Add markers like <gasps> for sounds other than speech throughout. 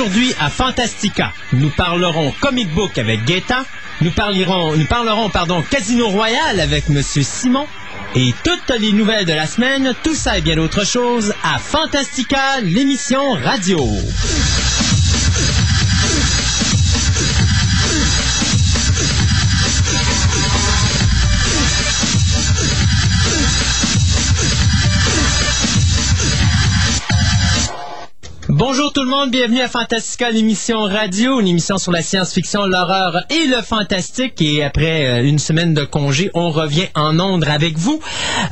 Aujourd'hui, à Fantastica, nous parlerons comic book avec Gaëtan, nous parlerons, nous parlerons pardon, Casino Royal avec Monsieur Simon, et toutes les nouvelles de la semaine, tout ça et bien d'autres choses à Fantastica, l'émission radio. Bonjour tout le monde, bienvenue à Fantastica, l'émission radio, une émission sur la science-fiction, l'horreur et le fantastique. Et après euh, une semaine de congé, on revient en Londres avec vous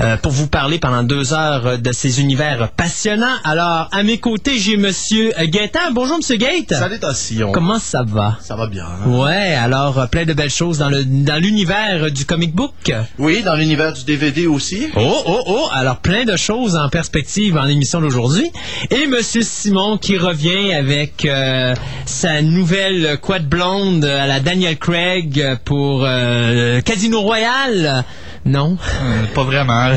euh, pour vous parler pendant deux heures de ces univers passionnants. Alors, à mes côtés, j'ai Monsieur Gaëtan. Bonjour Monsieur Gate. Salut Tassillon. Comment ça va? Ça va bien. hein? Ouais, alors euh, plein de belles choses dans le dans l'univers du comic book. Oui, dans l'univers du DVD aussi. Oh, oh, oh! Alors, plein de choses en perspective en émission d'aujourd'hui. Et Monsieur Simon qui revient avec euh, sa nouvelle quad blonde à la Daniel Craig pour euh, Casino Royale. Non? Pas vraiment.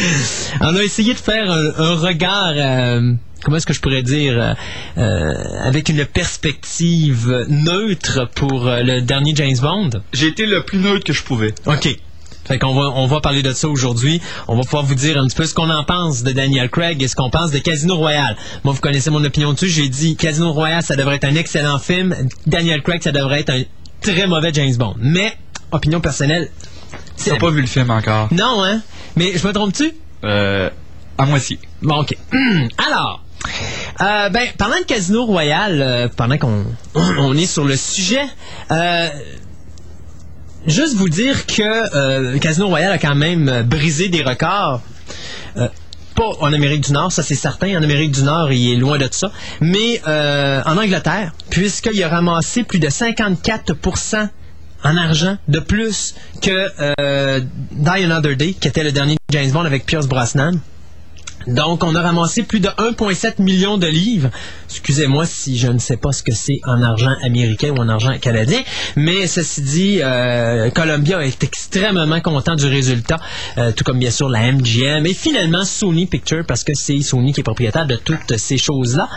<laughs> On a essayé de faire un, un regard... euh, Comment est-ce que je pourrais dire euh, euh, avec une perspective neutre pour euh, le dernier James Bond? J'ai été le plus neutre que je pouvais. OK. Fait qu'on va, on va parler de ça aujourd'hui. On va pouvoir vous dire un petit peu ce qu'on en pense de Daniel Craig et ce qu'on pense de Casino Royale. Moi, vous connaissez mon opinion dessus. J'ai dit Casino Royale, ça devrait être un excellent film. Daniel Craig, ça devrait être un très mauvais James Bond. Mais, opinion personnelle, T'as pas vu le film encore? Non, hein? Mais je me trompe-tu? Euh, à moitié. Bon, OK. <clears throat> Alors, euh, ben, parlant de Casino Royale, euh, pendant qu'on on est sur le sujet, euh, juste vous dire que euh, Casino Royale a quand même euh, brisé des records. Euh, pas en Amérique du Nord, ça c'est certain. En Amérique du Nord, il est loin de ça. Mais euh, en Angleterre, puisqu'il a ramassé plus de 54% en argent de plus que euh, Die Another Day, qui était le dernier James Bond avec Pierce Brosnan. Donc, on a ramassé plus de 1,7 million de livres. Excusez-moi si je ne sais pas ce que c'est en argent américain ou en argent canadien, mais ceci dit, euh, Columbia est extrêmement content du résultat, euh, tout comme bien sûr la MGM et finalement Sony Pictures parce que c'est Sony qui est propriétaire de toutes ces choses-là.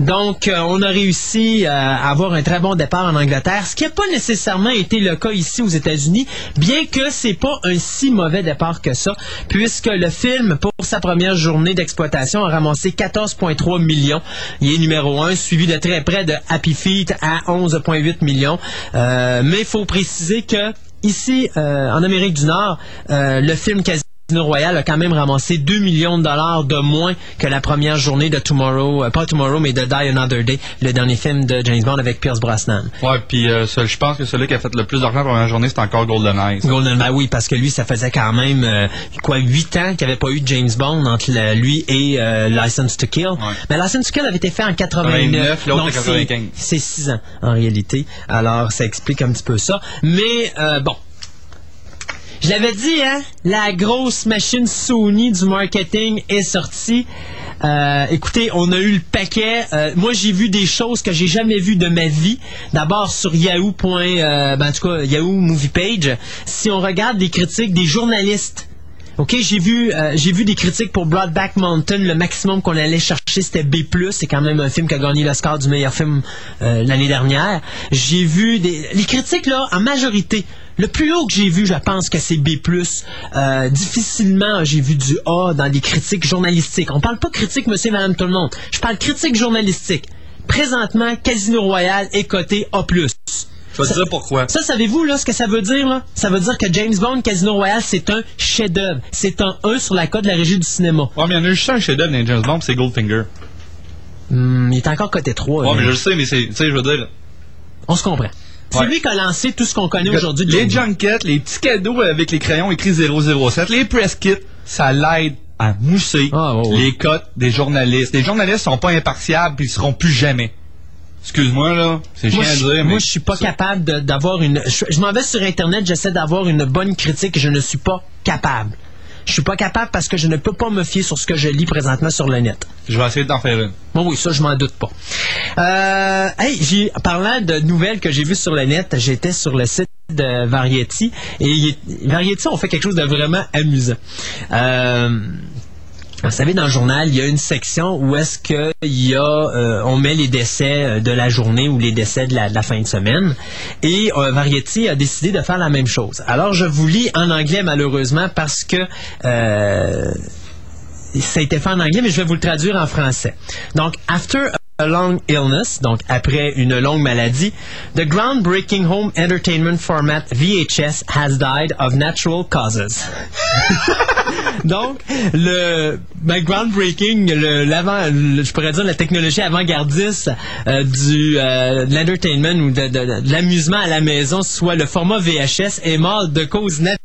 Donc, euh, on a réussi à avoir un très bon départ en Angleterre, ce qui n'a pas nécessairement été le cas ici aux États-Unis, bien que c'est pas un si mauvais départ que ça, puisque le film, pour sa première journée d'exploitation, a ramassé 14,3 millions. Il est numéro 1, suivi de très près de Happy Feet à 11,8 millions. Euh, mais il faut préciser que ici, euh, en Amérique du Nord, euh, le film Casino Royale a quand même ramassé 2 millions de dollars de moins que la première journée de Tomorrow, euh, pas Tomorrow, mais de Die Another Day, le dernier film de James Bond avec Pierce Brosnan. Ouais, puis euh, je pense que celui qui a fait le plus d'argent la journée, c'est encore GoldenEye. Golden ben oui, parce que lui, ça faisait quand même euh, quoi, 8 ans qu'il n'y avait pas eu de James Bond entre le- lui et euh, License to Kill. Mais License to Kill avait été fait en 89. 89, l'autre donc en 95. c'est- C'est 6 ans en réalité. Alors, ça explique un petit peu ça. Mais euh, bon. Je l'avais dit, hein, la grosse machine Sony du marketing est sortie. Euh, écoutez, on a eu le paquet. Euh, moi, j'ai vu des choses que j'ai jamais vues de ma vie. D'abord sur Yahoo. euh, ben, en tout cas, Yahoo Movie Page. Si on regarde des critiques des journalistes OK, j'ai vu, j'ai vu des critiques pour Broadback Mountain. Le maximum qu'on allait chercher, c'était B+. C'est quand même un film qui a gagné l'Oscar du meilleur film l'année dernière. J'ai vu des... Les critiques, là, en majorité, le plus haut que j'ai vu, je pense que c'est B+. Euh, difficilement, j'ai vu du A dans des critiques journalistiques. On parle pas critique, monsieur et madame tout le monde. Je parle critique journalistique. Présentement, Casino Royale est coté A+. Je vais te dire pourquoi. Ça, savez-vous là ce que ça veut dire là? Ça veut dire que James Bond Casino Royale c'est un chef-d'œuvre. C'est un 1 sur la cote de la régie du cinéma. Ouais, mais il y en a juste un chef-d'œuvre dans les James Bond, c'est Goldfinger. Hmm, il est encore coté 3. Ouais, là. mais je le sais, mais c'est, tu sais, je veux dire, On se comprend. C'est Ouais. lui qui a lancé tout ce qu'on connaît aujourd'hui. les junkets, les petits cadeaux avec les crayons écrits 007, les press kits, ça l'aide à mousser Ah, ouais, ouais. les cotes des journalistes. Les journalistes sont pas impartiables, puis ils seront plus jamais. Excuse-moi, là, c'est chiant à je, dire, mais... moi, je suis pas capable d'avoir une. Je, je m'en vais sur Internet, j'essaie d'avoir une bonne critique et je ne suis pas capable. Je suis pas capable parce que je ne peux pas me fier sur ce que je lis présentement sur le net. Je vais essayer d'en faire une. Bon, oui, ça, je m'en doute pas. Euh, hey, parlant de nouvelles que j'ai vues sur le net, j'étais sur le site de Variety et Variety ont fait quelque chose de vraiment amusant. Euh, Vous savez, dans le journal, il y a une section où est-ce que il y a, euh, on met les décès euh, de la journée ou les décès de la, fin de semaine. Et euh, Variety a décidé de faire la même chose. Alors, je vous lis en anglais, malheureusement, parce que euh, ça a été fait en anglais, mais je vais vous le traduire en français. Donc, after a long illness, donc après une longue maladie, the groundbreaking home entertainment format VHS has died of natural causes. <laughs> donc, le ben, groundbreaking, le, je pourrais dire la technologie avant-gardiste euh, du euh, de l'entertainment ou de, de- de l'amusement à la maison, soit le format VHS, est mort de cause naturelle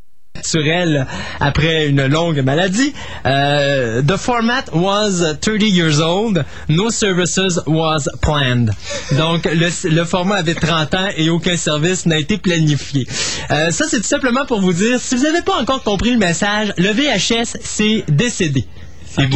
naturelle après une longue maladie. Euh, the format was 30 years old. No services was planned. Donc, le, le format avait 30 ans et aucun service n'a été planifié. Euh, ça, c'est tout simplement pour vous dire, si vous n'avez pas encore compris le message, le VHS, c'est décédé. C'est.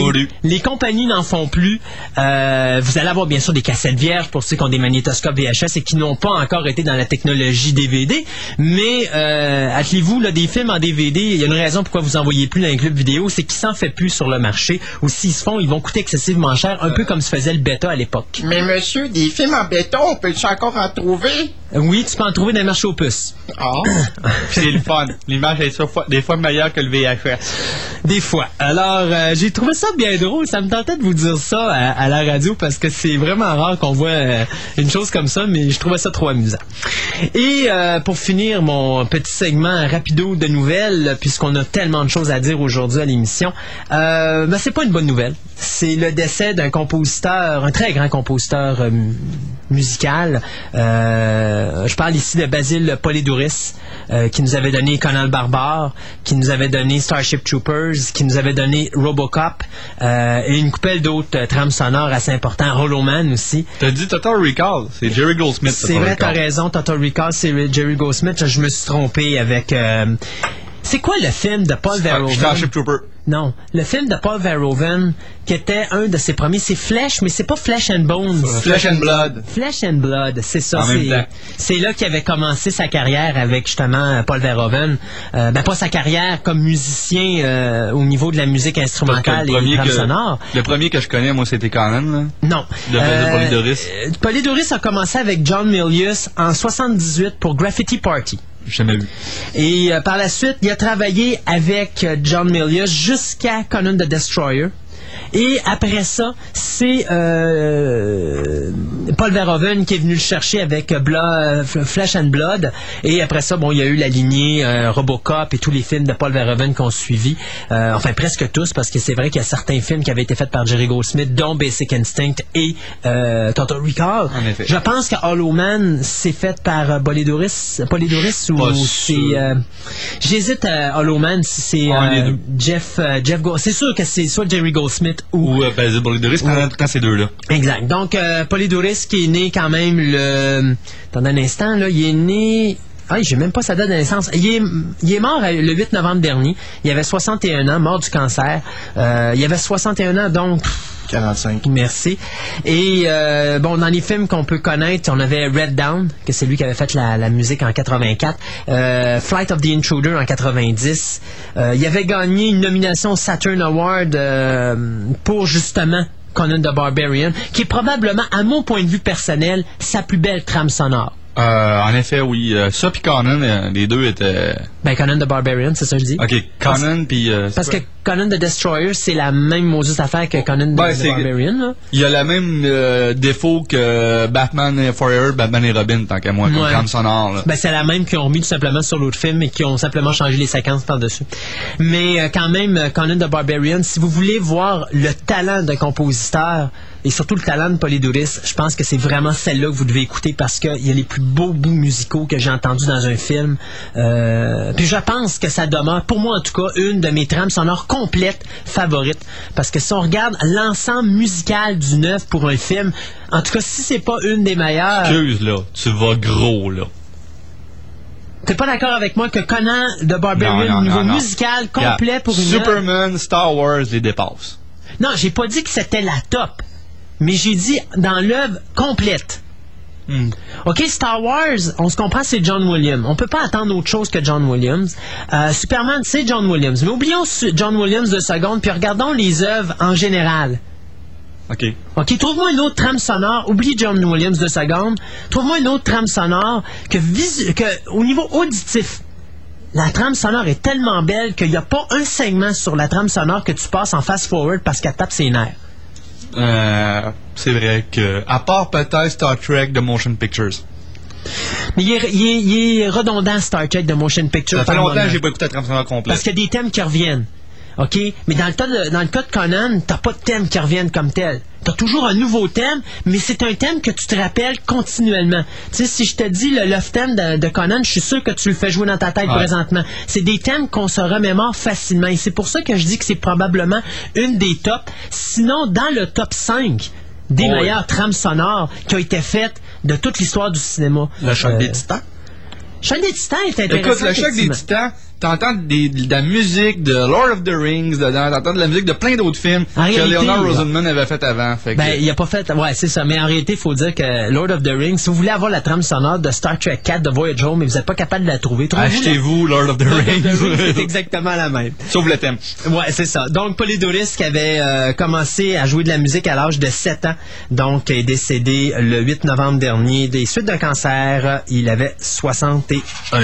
Les compagnies n'en font plus. Euh, vous allez avoir bien sûr des cassettes vierges pour ceux qui ont des magnétoscopes VHS et qui n'ont pas encore été dans la technologie DVD. Mais euh, attelez-vous, là, des films en DVD, il y a une raison pourquoi vous en voyez plus dans les clubs vidéo, c'est qu'ils s'en fait plus sur le marché. Ou s'ils se font, ils vont coûter excessivement cher, un peu comme se faisait le bêta à l'époque. Mais monsieur, des films en béton, on peut-tu encore en trouver? Euh, Oui, tu peux en trouver dans les marchés aux puces. Ah. <coughs> C'est le fun. L'image est des fois meilleure que le VHS. Des fois. Alors, euh, j'ai trouvé ça bien drôle. Ça me tentait de vous dire ça à, à la radio parce que c'est vraiment rare qu'on voit euh, une chose comme ça, mais je trouvais ça trop amusant. Et euh, pour finir mon petit segment rapido de nouvelles, puisqu'on a tellement de choses à dire aujourd'hui à l'émission, euh, ben, c'est pas une bonne nouvelle. C'est le décès d'un compositeur, un très grand compositeur euh, mu- musical. Euh, je parle ici de Basile Polidouris, euh, qui nous avait donné Conan le Barbare, qui nous avait donné Starship Troopers, qui nous avait donné Robocop, euh, et une coupelle d'autres euh, trames sonores assez importantes. Hollow Man aussi. T'as dit Total Recall. C'est Jerry Goldsmith. C'est vrai, t'as raison. Total Recall, c'est Jerry Goldsmith. Je me suis trompé avec... euh, c'est quoi le film de Paul Verhoeven? Trooper. Non, le film de Paul Verhoeven, qui était un de ses premiers, c'est Flesh, mais c'est pas Flesh and Bones. Flesh and Blood. Flesh and Blood, c'est ça. C'est- là qu'il avait commencé sa carrière avec justement Paul Verhoeven. Euh, ben pas sa carrière comme musicien euh, au niveau de la musique instrumentale le et que, sonore. le premier que je connais, moi, c'était Conan. Là. Non. De- de Polydoris. euh, Polydoris a commencé avec John Milius en 78 pour Graffiti Party. Jamais vu. Et euh, par la suite, il a travaillé avec euh, John Milius jusqu'à Conan the Destroyer. Et après ça, c'est euh, Paul Verhoeven qui est venu le chercher avec euh, Bla- euh, F- Flesh and Blood. Et après ça, bon, il y a eu la lignée euh, Robocop et tous les films de Paul Verhoeven qui ont suivi. Euh, enfin, presque tous, parce que c'est vrai qu'il y a certains films qui avaient été faits par Jerry Goldsmith, dont Basic Instinct et Total Recall. Je pense que Hollow Man, c'est fait par Polydoris, Polydoris ou c'est... J'hésite à Hollow Man si c'est. Jeff, Jeff. C'est sûr que c'est soit Jerry Goldsmith ou... Ou euh, Basil Polydoris, quand, quand c'est deux-là. Exact. Donc, euh, Polydoris qui est né quand même le... Attendez un instant, là. Il est né... Ah, j'ai même pas sa date de naissance. Il est, il est mort le 8 novembre dernier. Il avait 61 ans, mort du cancer. Euh, il avait 61 ans, donc... 45. Merci. Et euh, bon, dans les films qu'on peut connaître, on avait Red Down, que c'est lui qui avait fait la, la musique en 84, euh, Flight of the Intruder en 90. Euh, il avait gagné une nomination au Saturn Award pour justement Conan the Barbarian, qui est probablement, à mon point de vue personnel, sa plus belle trame sonore. Euh, en effet, oui. euh, ça puis Conan, euh, les deux étaient... Ben, Conan the Barbarian, c'est ça que je dis. OK, Conan puis... Parce que Conan the Destroyer, c'est la même maudite affaire que Conan Ouais, the Barbarian. Il y a le même défaut que Batman Forever, Batman et Robin, tant qu'à moi, comme Ouais. trame sonore. Là. Ben, c'est la même qu'ils ont remis tout simplement sur l'autre film et qui ont simplement changé les séquences par-dessus. Mais euh, quand même, Conan the Barbarian, si vous voulez voir le talent d'un compositeur et surtout le talent de Polydoris, je pense que c'est vraiment celle-là que vous devez écouter parce qu'il y a les plus beaux bouts musicaux que j'ai entendus dans un film. Euh, puis je pense que ça demeure, pour moi en tout cas, une de mes trames sonores complètes favorites. Parce que si on regarde l'ensemble musical du neuf pour un film, en tout cas, si c'est pas une des meilleures... Excuse, là. Tu vas gros, là. T'es pas d'accord avec moi que Conan de Barbarian, au niveau non, non. musical, complet pour une Superman, Star Wars les dépasse. Non, j'ai pas dit que c'était la top. Mais j'ai dit dans l'œuvre complète. Hmm. OK, Star Wars, on se comprend, c'est John Williams. On peut pas attendre autre chose que John Williams. Euh, Superman, c'est John Williams. Mais oublions John Williams deux secondes, puis regardons les œuvres en général. OK. OK, trouve-moi une autre trame sonore. Oublie John Williams deux secondes. Trouve-moi une autre trame sonore que, visu- que au niveau auditif, la trame sonore est tellement belle qu'il n'y a pas un segment sur la trame sonore que tu passes en fast-forward parce qu'elle tape ses nerfs. Euh, c'est vrai que, à part peut-être Star Trek de Motion Pictures. Mais il est, il est- il est redondant, Star Trek de Motion Picture. Ça fait longtemps que j'ai pas écouté la sonore complète. Parce qu'il y a des thèmes qui reviennent. OK? Mais dans le, cas de, dans le cas de Conan, t'as pas de thème qui reviennent comme tel. T'as toujours un nouveau thème, mais c'est un thème que tu te rappelles continuellement. Tu sais, si je te dis le love theme de, de Conan, je suis sûr que tu le fais jouer dans ta tête Ouais. présentement. C'est des thèmes qu'on se remémore facilement. Et c'est pour ça que je dis que c'est probablement une des tops. Sinon, dans le top 5 des Oh oui. meilleures trames sonores qui ont été faites de toute l'histoire du cinéma. Le choc Euh, des titans. Choc des titans est intéressant. Écoute, le choc des titans, t'entends de la musique de Lord of the Rings dedans, t'entends de la musique de plein d'autres films En que réalité, Leonard. Rosenman avait fait avant. Fait que, Ben, il a pas fait. Ouais, c'est ça. Mais en réalité, il faut dire que Lord of the Rings, si vous voulez avoir la trame sonore de Star Trek 4 de Voyage Home, mais vous n'êtes pas capable de la trouver, la- achetez-vous Lord of the Lord of the Rings, c'est exactement la même. Sauf le thème. Ouais, c'est ça. Donc, Polydoris qui avait euh, commencé à jouer de la musique à l'âge de 7 ans, donc est décédé le 8 novembre dernier des suites d'un cancer. Il avait 61 ans.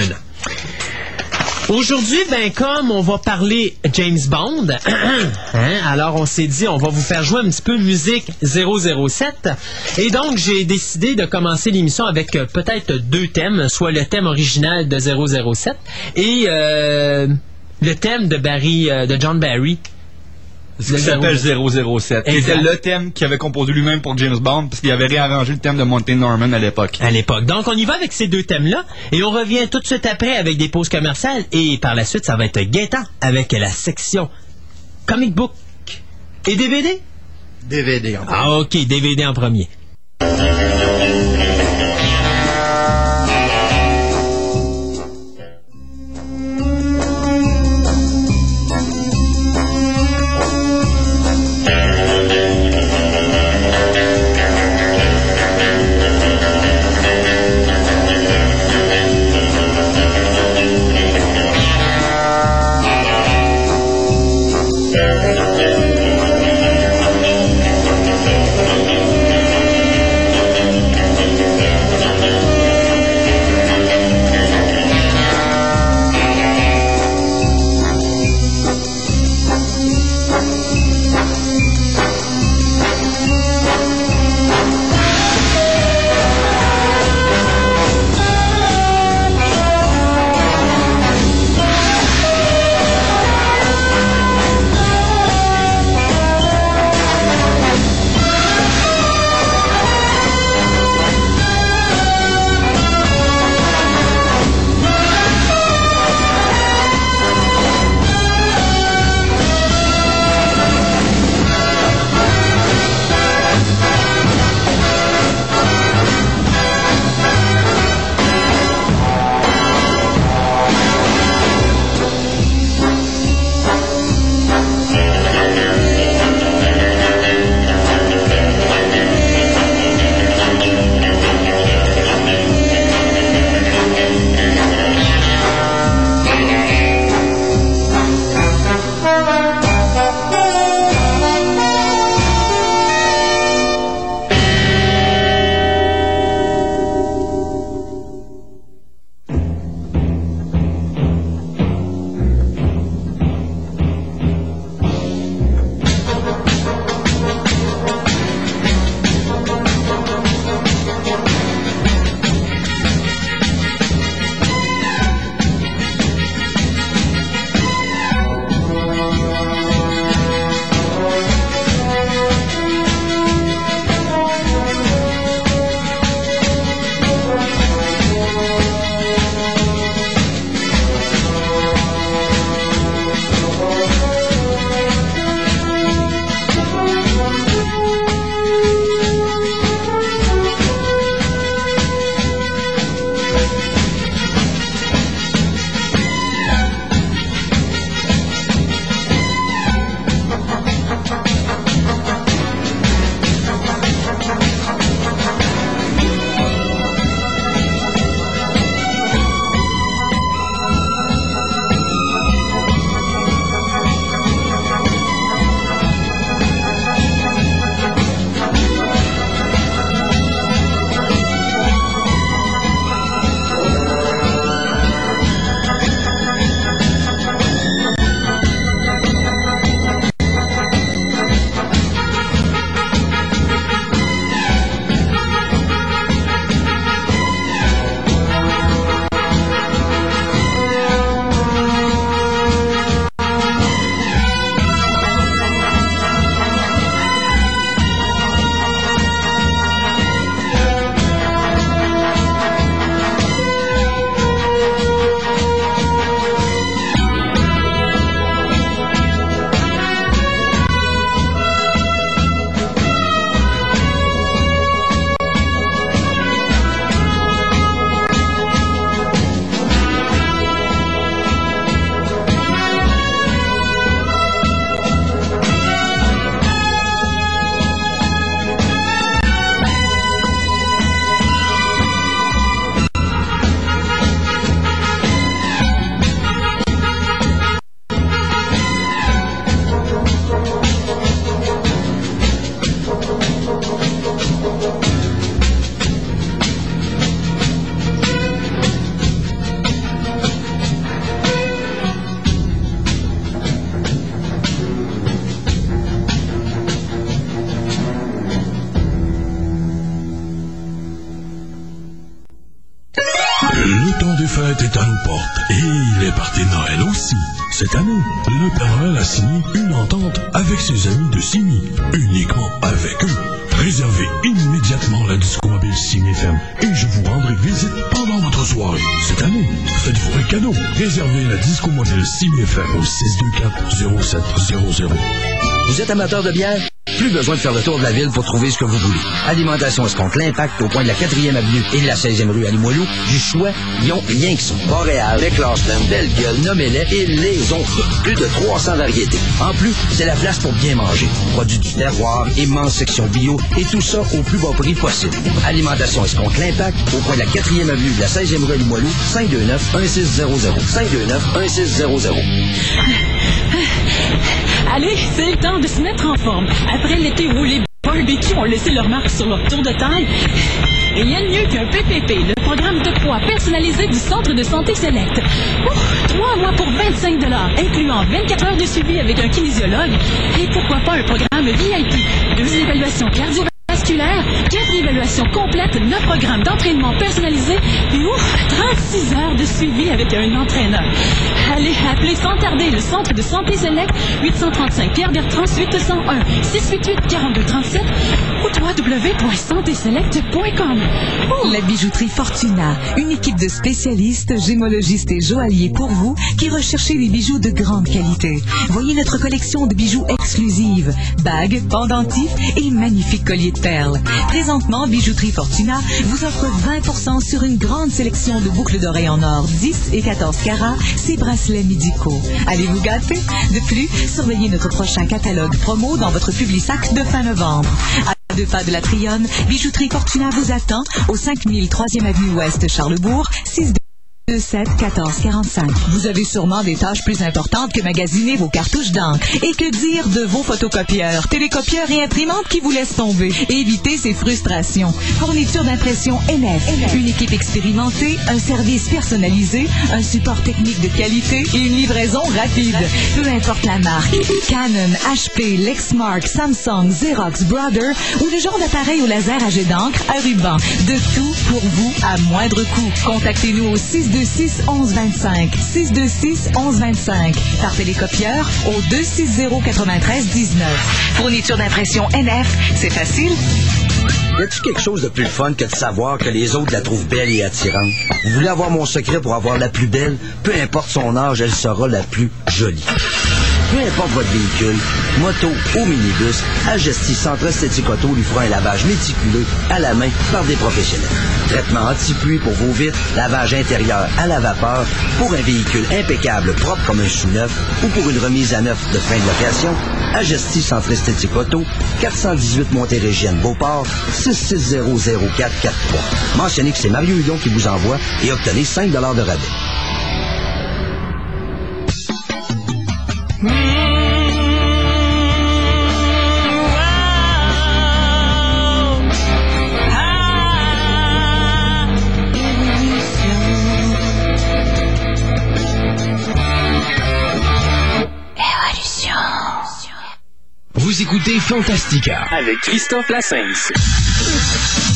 Aujourd'hui, ben comme on va parler James Bond, <clears throat> hein, alors on s'est dit on va vous faire jouer un petit peu musique 007. Et donc j'ai décidé de commencer l'émission avec euh, peut-être deux thèmes, soit le thème original de 007 et euh, le thème de Barry, euh, de John Barry. Qui s'appelle 007. Qui Exact. était le thème qu'il avait composé lui-même pour James Bond, parce qu'il avait réarrangé le thème de Monty Norman à l'époque. à l'époque. Donc, on y va avec ces deux thèmes-là et on revient tout de suite après avec des pauses commerciales et par la suite, ça va être Gaétan avec la section comic book et DVD. DVD en Ah, ok, DVD en premier. Et les parties de Noël aussi. Cette année, le Père Noël a signé une entente avec ses amis de Signy, uniquement avec eux. Réservez immédiatement la Disco Mobile Signy FM et je vous rendrai visite pendant votre soirée. Cette année, faites-vous un cadeau. Réservez la Disco Mobile Signy FM au 624-0700. Vous êtes amateur de bière? Plus besoin de faire le tour de la ville pour trouver ce que vous voulez. Alimentation Escompte l'impact au coin de la 4e avenue et de la 16e rue à Limoilou. Du choix, ils ont rien que ça. Boréal, McClauston, Belle-Gueule, Nomelet et les autres. Plus de 300 variétés. En plus, c'est la place pour bien manger. Produits du terroir, immense section bio et tout ça au plus bas prix possible. Alimentation Escompte l'impact au coin de la 4e avenue de la 16e rue à Limoilou. 529-1600. 529-1600. Allez, c'est le temps de se mettre en forme. Après l'été où les barbecues ont laissé leur marque sur leur tour de taille, rien de mieux qu'un PPP, le programme de poids personnalisé du Centre de santé Select. Trois mois pour 25 incluant 24 heures de suivi avec un kinésiologue et pourquoi pas un programme VIP. Deux évaluations cardiovasculaires, quatre évaluations complètes, neuf programmes d'entraînement personnalisé et ouf, 36 heures de suivi avec un entraîneur. Allez, appelez sans tarder le Centre de santé Select 835 Pierre Bertrand 801 688 4237 ou www.santéselect.com. La bijouterie Fortuna, une équipe de spécialistes, gémologistes et joailliers pour vous qui recherchez des bijoux de grande qualité. Voyez notre collection de bijoux exclusives, bagues, pendentifs et magnifiques colliers de perles. Présentement, Bijouterie Fortuna vous offre 20% sur une grande sélection de boucles d'oreilles en or 10 et 14 carats, ces bracelets médicaux. Allez vous gâter? De plus, surveillez notre prochain catalogue promo dans votre Publisac de fin novembre. À deux pas de la Trionne, Bijouterie Fortuna vous attend au 5000 3e Avenue Ouest Charlebourg, 6 27 14 45. Vous avez sûrement des tâches plus importantes que magasiner vos cartouches d'encre. Et que dire de vos photocopieurs, télécopieurs et imprimantes qui vous laissent tomber? Évitez ces frustrations. Fourniture d'impression NF. Une équipe expérimentée, un service personnalisé, un support technique de qualité et une livraison rapide. Peu importe la marque. Canon, HP, Lexmark, Samsung, Xerox, Brother ou le genre d'appareil au laser à jet d'encre, à ruban. De tout pour vous à moindre coût. Contactez-nous au 626 1125 626 1125 par télécopieur au 260 93 19. Fourniture d'impression NF, c'est facile. Y a-tu quelque chose de plus fun que de savoir que les autres la trouvent belle et attirante? Vous voulez avoir mon secret pour avoir la plus belle? Peu importe son âge, elle sera la plus jolie. Peu importe votre véhicule, moto ou minibus, Agestis Centre Esthétique Auto lui fera un lavage méticuleux à la main par des professionnels. Traitement anti-pluie pour vos vitres, lavage intérieur à la vapeur, pour un véhicule impeccable propre comme un sous-neuf ou pour une remise à neuf de fin de location, Agestis Centre Esthétique Auto, 418 Montérégienne Beauport, 6600443. Mentionnez que c'est Mario Hudon qui vous envoie et obtenez 5 de rabais. Vous écoutez Fantastica avec Christophe Lassens.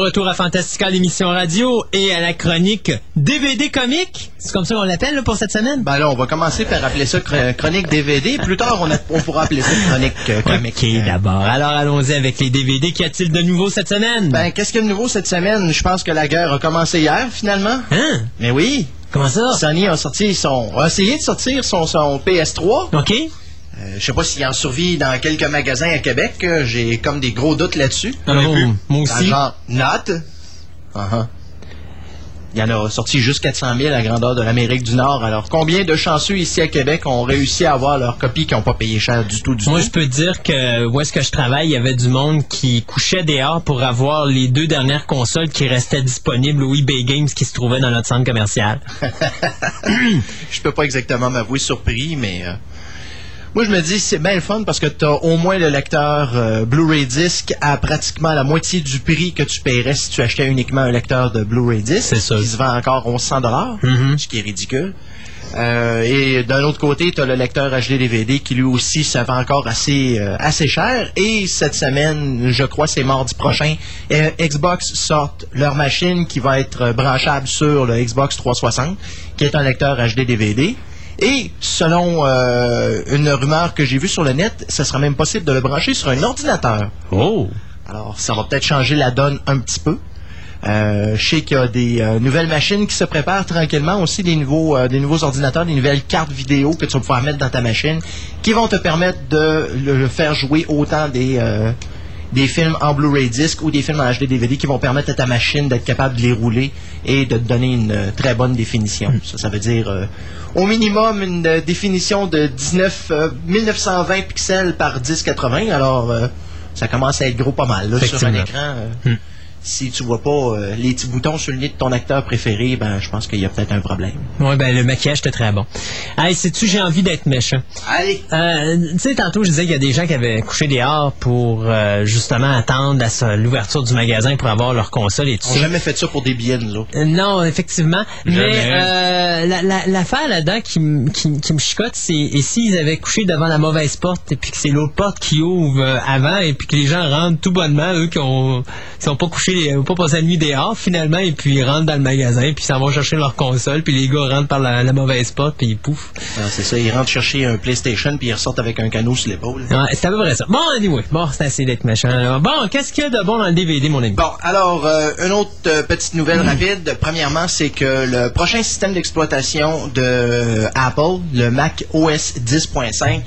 Retour à Fantastica, l'émission radio et à la chronique DVD comique. C'est comme ça qu'on l'appelle là, pour cette semaine? Ben là, on va commencer par appeler ça chr- chronique DVD. Plus tard, on, a- on pourra appeler ça chronique euh, comique. Ok, d'abord. Alors allons-y avec les DVD. Qu'y a-t-il de nouveau cette semaine? Ben, qu'est-ce qu'il y a de nouveau cette semaine? Je pense que la guerre a commencé hier, finalement. Hein? Mais oui. Comment ça? Sony a sorti son, a essayé de sortir son, son PS3. OK. Euh, je sais pas s'il en survit dans quelques magasins à Québec. euh, J'ai comme des gros doutes là-dessus. Moi Dans le aussi. genre, not. Uh-huh. il y en a sorti juste 400 000 à la grandeur de l'Amérique du Nord. Alors, combien de chanceux ici à Québec ont réussi à avoir leur copie qui n'ont pas payé cher du tout, du Moi, tout? je peux dire que où est-ce que je travaille, il y avait du monde qui couchait dehors pour avoir les deux dernières consoles qui restaient disponibles au eBay Games qui se trouvaient dans notre centre commercial. <laughs> je peux pas exactement m'avouer surpris, mais euh, moi je me dis c'est bien le fun parce que tu as au moins le lecteur euh, Blu-ray disc à pratiquement la moitié du prix que tu paierais si tu achetais uniquement un lecteur de Blu-ray disc, C'est ça. qui se vend encore 1100 dollars, ce qui est ridicule. Euh, et d'un autre côté, tu as le lecteur HD DVD qui lui aussi se vend encore assez euh, assez cher. Et cette semaine, je crois c'est mardi prochain, euh, Xbox sort leur machine qui va être branchable sur le Xbox 360, qui est un lecteur HD DVD. Et selon euh, une rumeur que j'ai vue sur le net, ce sera même possible de le brancher sur un ordinateur. Oh! Alors, ça va peut-être changer la donne un petit peu. Euh, je sais qu'il y a des euh, nouvelles machines qui se préparent tranquillement, aussi des nouveaux, euh, des nouveaux ordinateurs, des nouvelles cartes vidéo que tu vas pouvoir mettre dans ta machine, qui vont te permettre de le faire jouer autant des, euh, des films en Blu-ray disc ou des films en HD DVD qui vont permettre à ta machine d'être capable de les rouler et de te donner une euh, très bonne définition. Ça, ça veut dire euh, au minimum une euh, définition de 19, euh, 1920 pixels par 1080. Alors, euh, ça commence à être gros pas mal là, sur un écran. euh, Si tu vois pas euh, les petits boutons sur le nez de ton acteur préféré, ben je pense qu'il y a peut-être un problème. Ouais, ben le maquillage était très bon. Hey, sais-tu, j'ai envie d'être méchant. Allez! Euh, tu sais, tantôt, je disais qu'il y a des gens qui avaient couché dehors pour euh, justement attendre so- l'ouverture du magasin pour avoir leur console et tout On ça. n'a jamais fait ça pour des billets, nous autres. Non, effectivement. Jamais. Mais euh, la- la- l'affaire là-dedans qui, m- qui, qui me chicote, c'est et s'ils avaient couché devant la mauvaise porte et puis que c'est l'autre porte qui ouvre avant et puis que les gens rentrent tout bonnement, eux qui ont qui sont pas couchés, ont pas passé la nuit dehors finalement et puis ils rentrent dans le magasin puis ils s'en vont chercher leur console puis les gars rentrent par la, la mauvaise porte puis pouf. Ah, c'est ça, ils rentrent chercher un PlayStation puis ils ressortent avec un canot sur l'épaule. Ouais, c'est à peu près ça. Bon, anyway, bon, c'est assez d'être méchant. là. Bon, qu'est-ce qu'il y a de bon dans le DVD, mon ami? Bon, alors, euh, une autre euh, petite nouvelle rapide. Premièrement, c'est que le prochain système d'exploitation de euh, Apple, le Mac OS 10.5,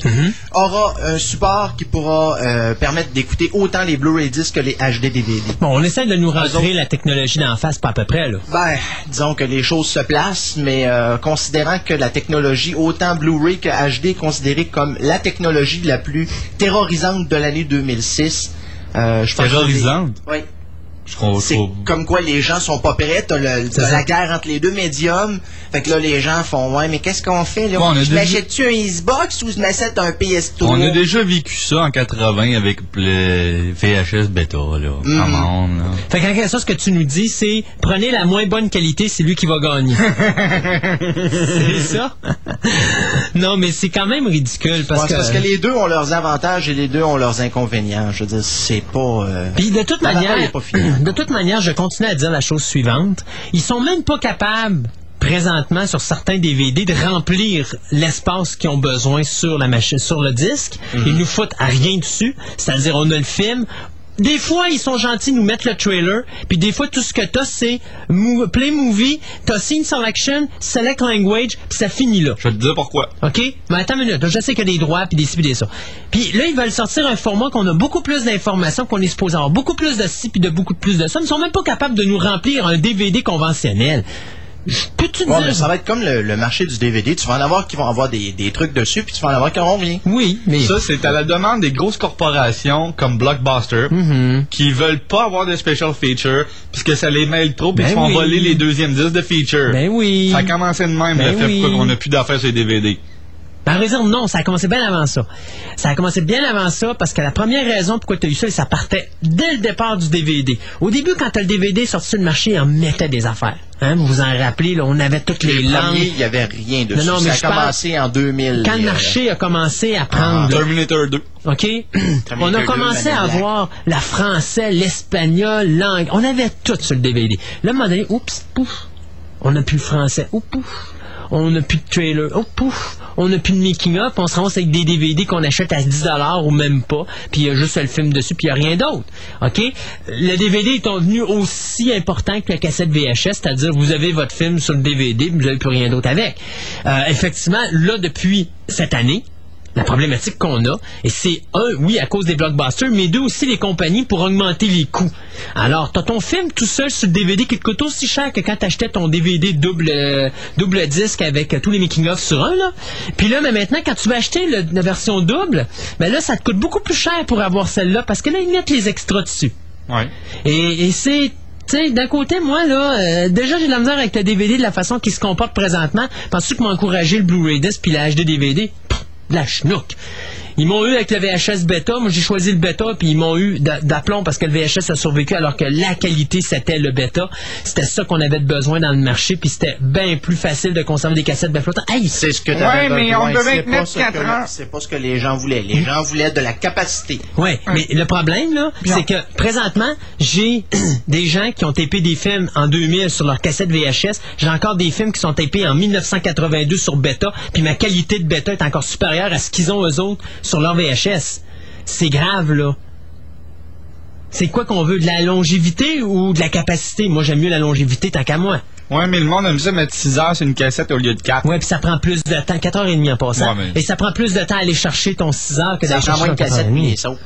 aura un support qui pourra euh, permettre d'écouter autant les Blu-ray discs que les HD DVD. Bon, on essaie de nous rentrer la technologie d'en face, pas à peu près, là. Ben, disons que les choses se placent, mais euh, considérant que la technologie, autant Blu-ray que HD, est considérée comme la technologie la plus terrorisante de l'année 2006, euh, je pense que les- Terrorisante? Oui. Je crois C'est comme quoi les gens sont pas prêts. T'as la guerre entre les deux médiums. Fait que là, les gens font Ouais, mais qu'est-ce qu'on fait là? Bon, on a je déjà- m'achète-tu un Xbox ou je m'achète un PS3? On a déjà vécu ça en 80 avec le VHS bêta, là. Mm. Come on, là. Fait qu'en quelque sorte, ce que tu nous dis, c'est prenez la moins bonne qualité, c'est lui qui va gagner. <laughs> c'est ça? non, mais c'est quand même ridicule parce Ouais, que. parce que les deux ont leurs avantages et les deux ont leurs inconvénients. Je veux dire, c'est pas. euh, Puis de toute manière, <clears throat> de toute manière, je continue à dire la chose suivante. Ils sont même pas capables présentement sur certains DVD de remplir l'espace qu'ils ont besoin sur la machine, sur le disque. Mhm. Ils nous foutent à rien dessus. C'est-à-dire, on a le film. Des fois, ils sont gentils nous mettre le trailer, puis des fois, tout ce que t'as, c'est Play Movie, t'as Scene Selection, Select Language, puis ça finit là. Je vais te dire pourquoi. OK? Mais attends une minute. Je sais qu'il y a des droits, puis des ci, puis des ça. Puis là, ils veulent sortir un format qu'on a beaucoup plus d'informations, qu'on est supposé avoir beaucoup plus de ci, puis de beaucoup plus de ça. Ils sont même pas capables de nous remplir un DVD conventionnel. Peux-tu Ouais, dire... mais ça va être comme le, le marché du DVD. Tu vas en avoir qui vont avoir des, des trucs dessus, puis tu vas en avoir qui n'auront rien. Oui, mais... Ça, c'est à la demande des grosses corporations comme Blockbuster Mhm. qui veulent pas avoir de special feature puisque ça les mêle trop puis Ben ils se font oui. voler les deuxièmes disques de feature. Ben oui. Ça a commencé de même, Ben le fait oui. pourquoi on n'a plus d'affaires sur les DVD. Par raison, non, ça a commencé bien avant ça. Ça a commencé bien avant ça parce que la première raison pourquoi tu as eu ça, ça partait dès le départ du DVD. Au début, quand t'as le DVD sorti sur le marché, on mettait des affaires. Hein, vous vous en rappelez, là, on avait toutes les, Les langues. il n'y avait rien dessus. Non, non, mais ça a parle- commencé en 2000. Quand le euh, marché a commencé à prendre... là, Terminator 2. OK? on a commencé à avoir la français, l'espagnol, l'anglais. On avait tout sur le DVD. Là, à un moment donné, oups, pouf, on n'a plus le français. Oups, pouf. On n'a plus de trailer. Oh, pouf. On n'a plus de making-up. On se ramasse avec des DVD qu'on achète à 10 ou même pas. Puis il y a juste le film dessus, puis il n'y a rien d'autre. OK? Le DVD est devenu aussi important que la cassette VHS, c'est-à-dire vous avez votre film sur le DVD, puis vous n'avez plus rien d'autre avec. Euh, effectivement, là, depuis cette année, la problématique qu'on a, et c'est un, oui, à cause des blockbusters, mais deux aussi les compagnies pour augmenter les coûts. Alors, t'as ton film tout seul sur le DVD qui te coûte aussi cher que quand t'achetais ton DVD double, euh, double disque avec euh, tous les making-of sur un, là. Puis là, mais maintenant, quand tu vas acheter le- la version double, ben là, ça te coûte beaucoup plus cher pour avoir celle-là, parce que là, ils mettent les extras dessus. Ouais. Et, et c'est. Tu sais, d'un côté, moi, là, euh, déjà, j'ai de la misère avec le DVD de la façon qu'il se comporte présentement. Penses-tu qu'ils m'ont encouragé le Blu-ray disc puis la HD DVD? La chenouk. Ils m'ont eu avec le VHS bêta. Moi, j'ai choisi le bêta, puis ils m'ont eu d'a- d'aplomb parce que le VHS a survécu alors que la qualité, c'était le bêta. C'était ça qu'on avait de besoin dans le marché, puis c'était bien plus facile de conserver des cassettes bien flottantes. Hey, C'est ce que tu Ouais, mais on devait c'est être ce quatre que- heures. C'est pas ce que les gens voulaient. Les gens voulaient de la capacité. Ouais, mais le problème, là, c'est que présentement, j'ai <clears throat> des gens qui ont tapé des films en 2000 sur leur cassette VHS. J'ai encore des films qui sont tapés en 1982 sur bêta, puis ma qualité de bêta est encore supérieure à ce qu'ils ont eux autres sur leur VHS. C'est grave, là. C'est quoi qu'on veut, de la longévité ou de la capacité? Moi, j'aime mieux la longévité tant qu'à moi. Ouais, mais le monde aime ça mettre 6 heures sur une cassette au lieu de 4. Ouais, puis ça prend plus de temps, 4h30 en passant. Ouais, mais- Et ça prend plus de temps à aller chercher ton 6 heures que Ça d'aller prend chercher moins cassettes 4h30. puis les sauts.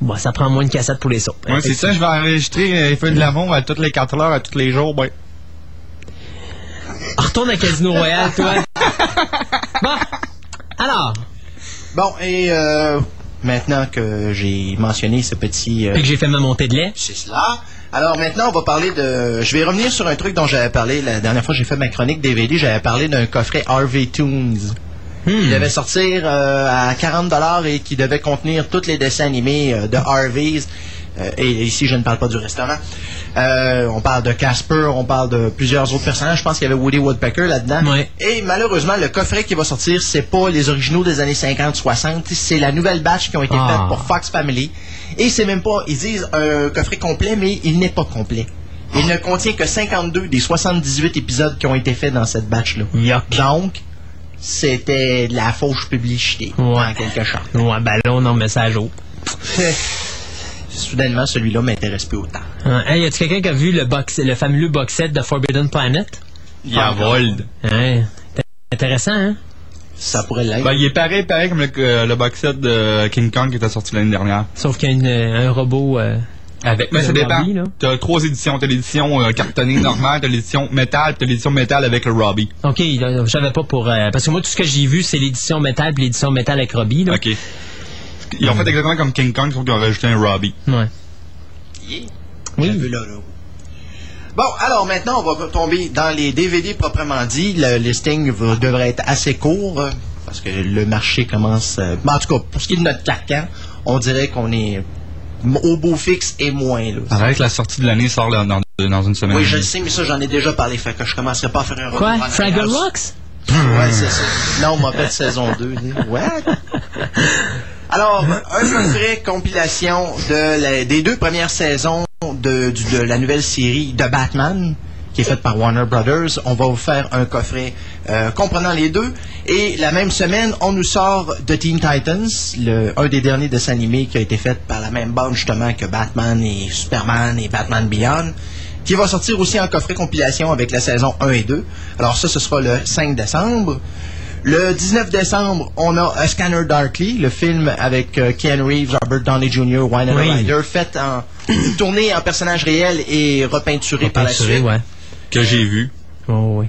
Bon, ça prend moins de cassettes pour les sauts. Ouais, c'est ça, je vais enregistrer les feux de l'amour à toutes les 4 heures, à tous les jours, ben. Retourne à Casino Royale, toi. <laughs> bon. Alors, Bon, et euh, maintenant que j'ai mentionné ce petit... euh, puis que j'ai fait ma montée de lait. C'est cela. Alors maintenant, on va parler de... Je vais revenir sur un truc dont j'avais parlé la dernière fois que j'ai fait ma chronique DVD. J'avais parlé d'un coffret Harvey Toons. Hmm. qui devait sortir euh, à 40 et qui devait contenir tous les dessins animés euh, de Harvey's. Euh, et ici, je ne parle pas du restaurant. Euh, on parle de Casper, on parle de plusieurs autres personnages. Je pense qu'il y avait Woody Woodpecker là-dedans. Et malheureusement, le coffret qui va sortir, c'est pas les originaux des années 50-60. C'est la nouvelle batch qui ont été Ah. faites pour Fox Family. Et c'est même pas, ils disent un coffret complet, mais il n'est pas complet. Il ne contient que 52 des 78 épisodes qui ont été faits dans cette batch-là. Donc, c'était de la fausse publicité, Ouais. en quelque sorte. Ouais, ben là, on en met ça à jour. <laughs> Soudainement, celui-là m'intéresse plus autant. Hey, y a-tu quelqu'un qui a vu le, box, le fameux box set de Forbidden Planet? Il y a Vold. Hein? C'est Intéressant, hein? Ça pourrait l'être. Ben, il est pareil, pareil comme le, euh, le box set de King Kong qui était sorti l'année dernière. Sauf qu'il y a une- un robot. euh, Avec, mais Le ça dépend. Robbie, là. T'as trois éditions. T'as l'édition euh, cartonnée normale, t'as l'édition métal, puis t'as l'édition métal avec le Robbie. Ok, j'avais pas pour. euh, parce que moi, tout ce que j'ai vu, c'est l'édition métal puis l'édition métal avec Robbie. Là. OK. Ils ont fait exactement comme King Kong, sauf qu'ils ont rajouté un Robbie. Ouais. Yeah. Oui. Vu là, là. Bon, alors maintenant, on va tomber dans les DVD proprement dit. Le listing va- devrait être assez court euh, parce que le marché commence. euh, ben, en tout cas, pour ce qui est de notre carcan, on dirait qu'on est au beau fixe et moins. Là. Paraît que la sortie de l'année sort là, dans, dans une semaine. Oui, je le sais, mais ça, j'en ai déjà parlé. Fait que je commencerai pas à faire un Quoi? Fraggle. Rocks? Ouais, c'est ça. Non, mauvaise saison 2. What? <laughs> Alors, un coffret compilation de la- des deux premières saisons de, du- de la nouvelle série de Batman, qui est faite par Warner Brothers. On va vous faire un coffret euh, comprenant les deux. Et la même semaine, on nous sort The Teen Titans, le, un des derniers dessins animés qui a été fait par la même bande justement que Batman et Superman et Batman Beyond qui va sortir aussi en coffret compilation avec la saison 1 et 2. Alors ça, ce sera le 5 décembre. Le 19 décembre, on a A Scanner Darkly, le film avec euh, Keanu Reeves, Robert Downey Jr., Winona Oui. Ryder, fait en tourné en personnage réel et repeinturé par la Peinturé, suite. ouais. Que j'ai vu. Oh, oui.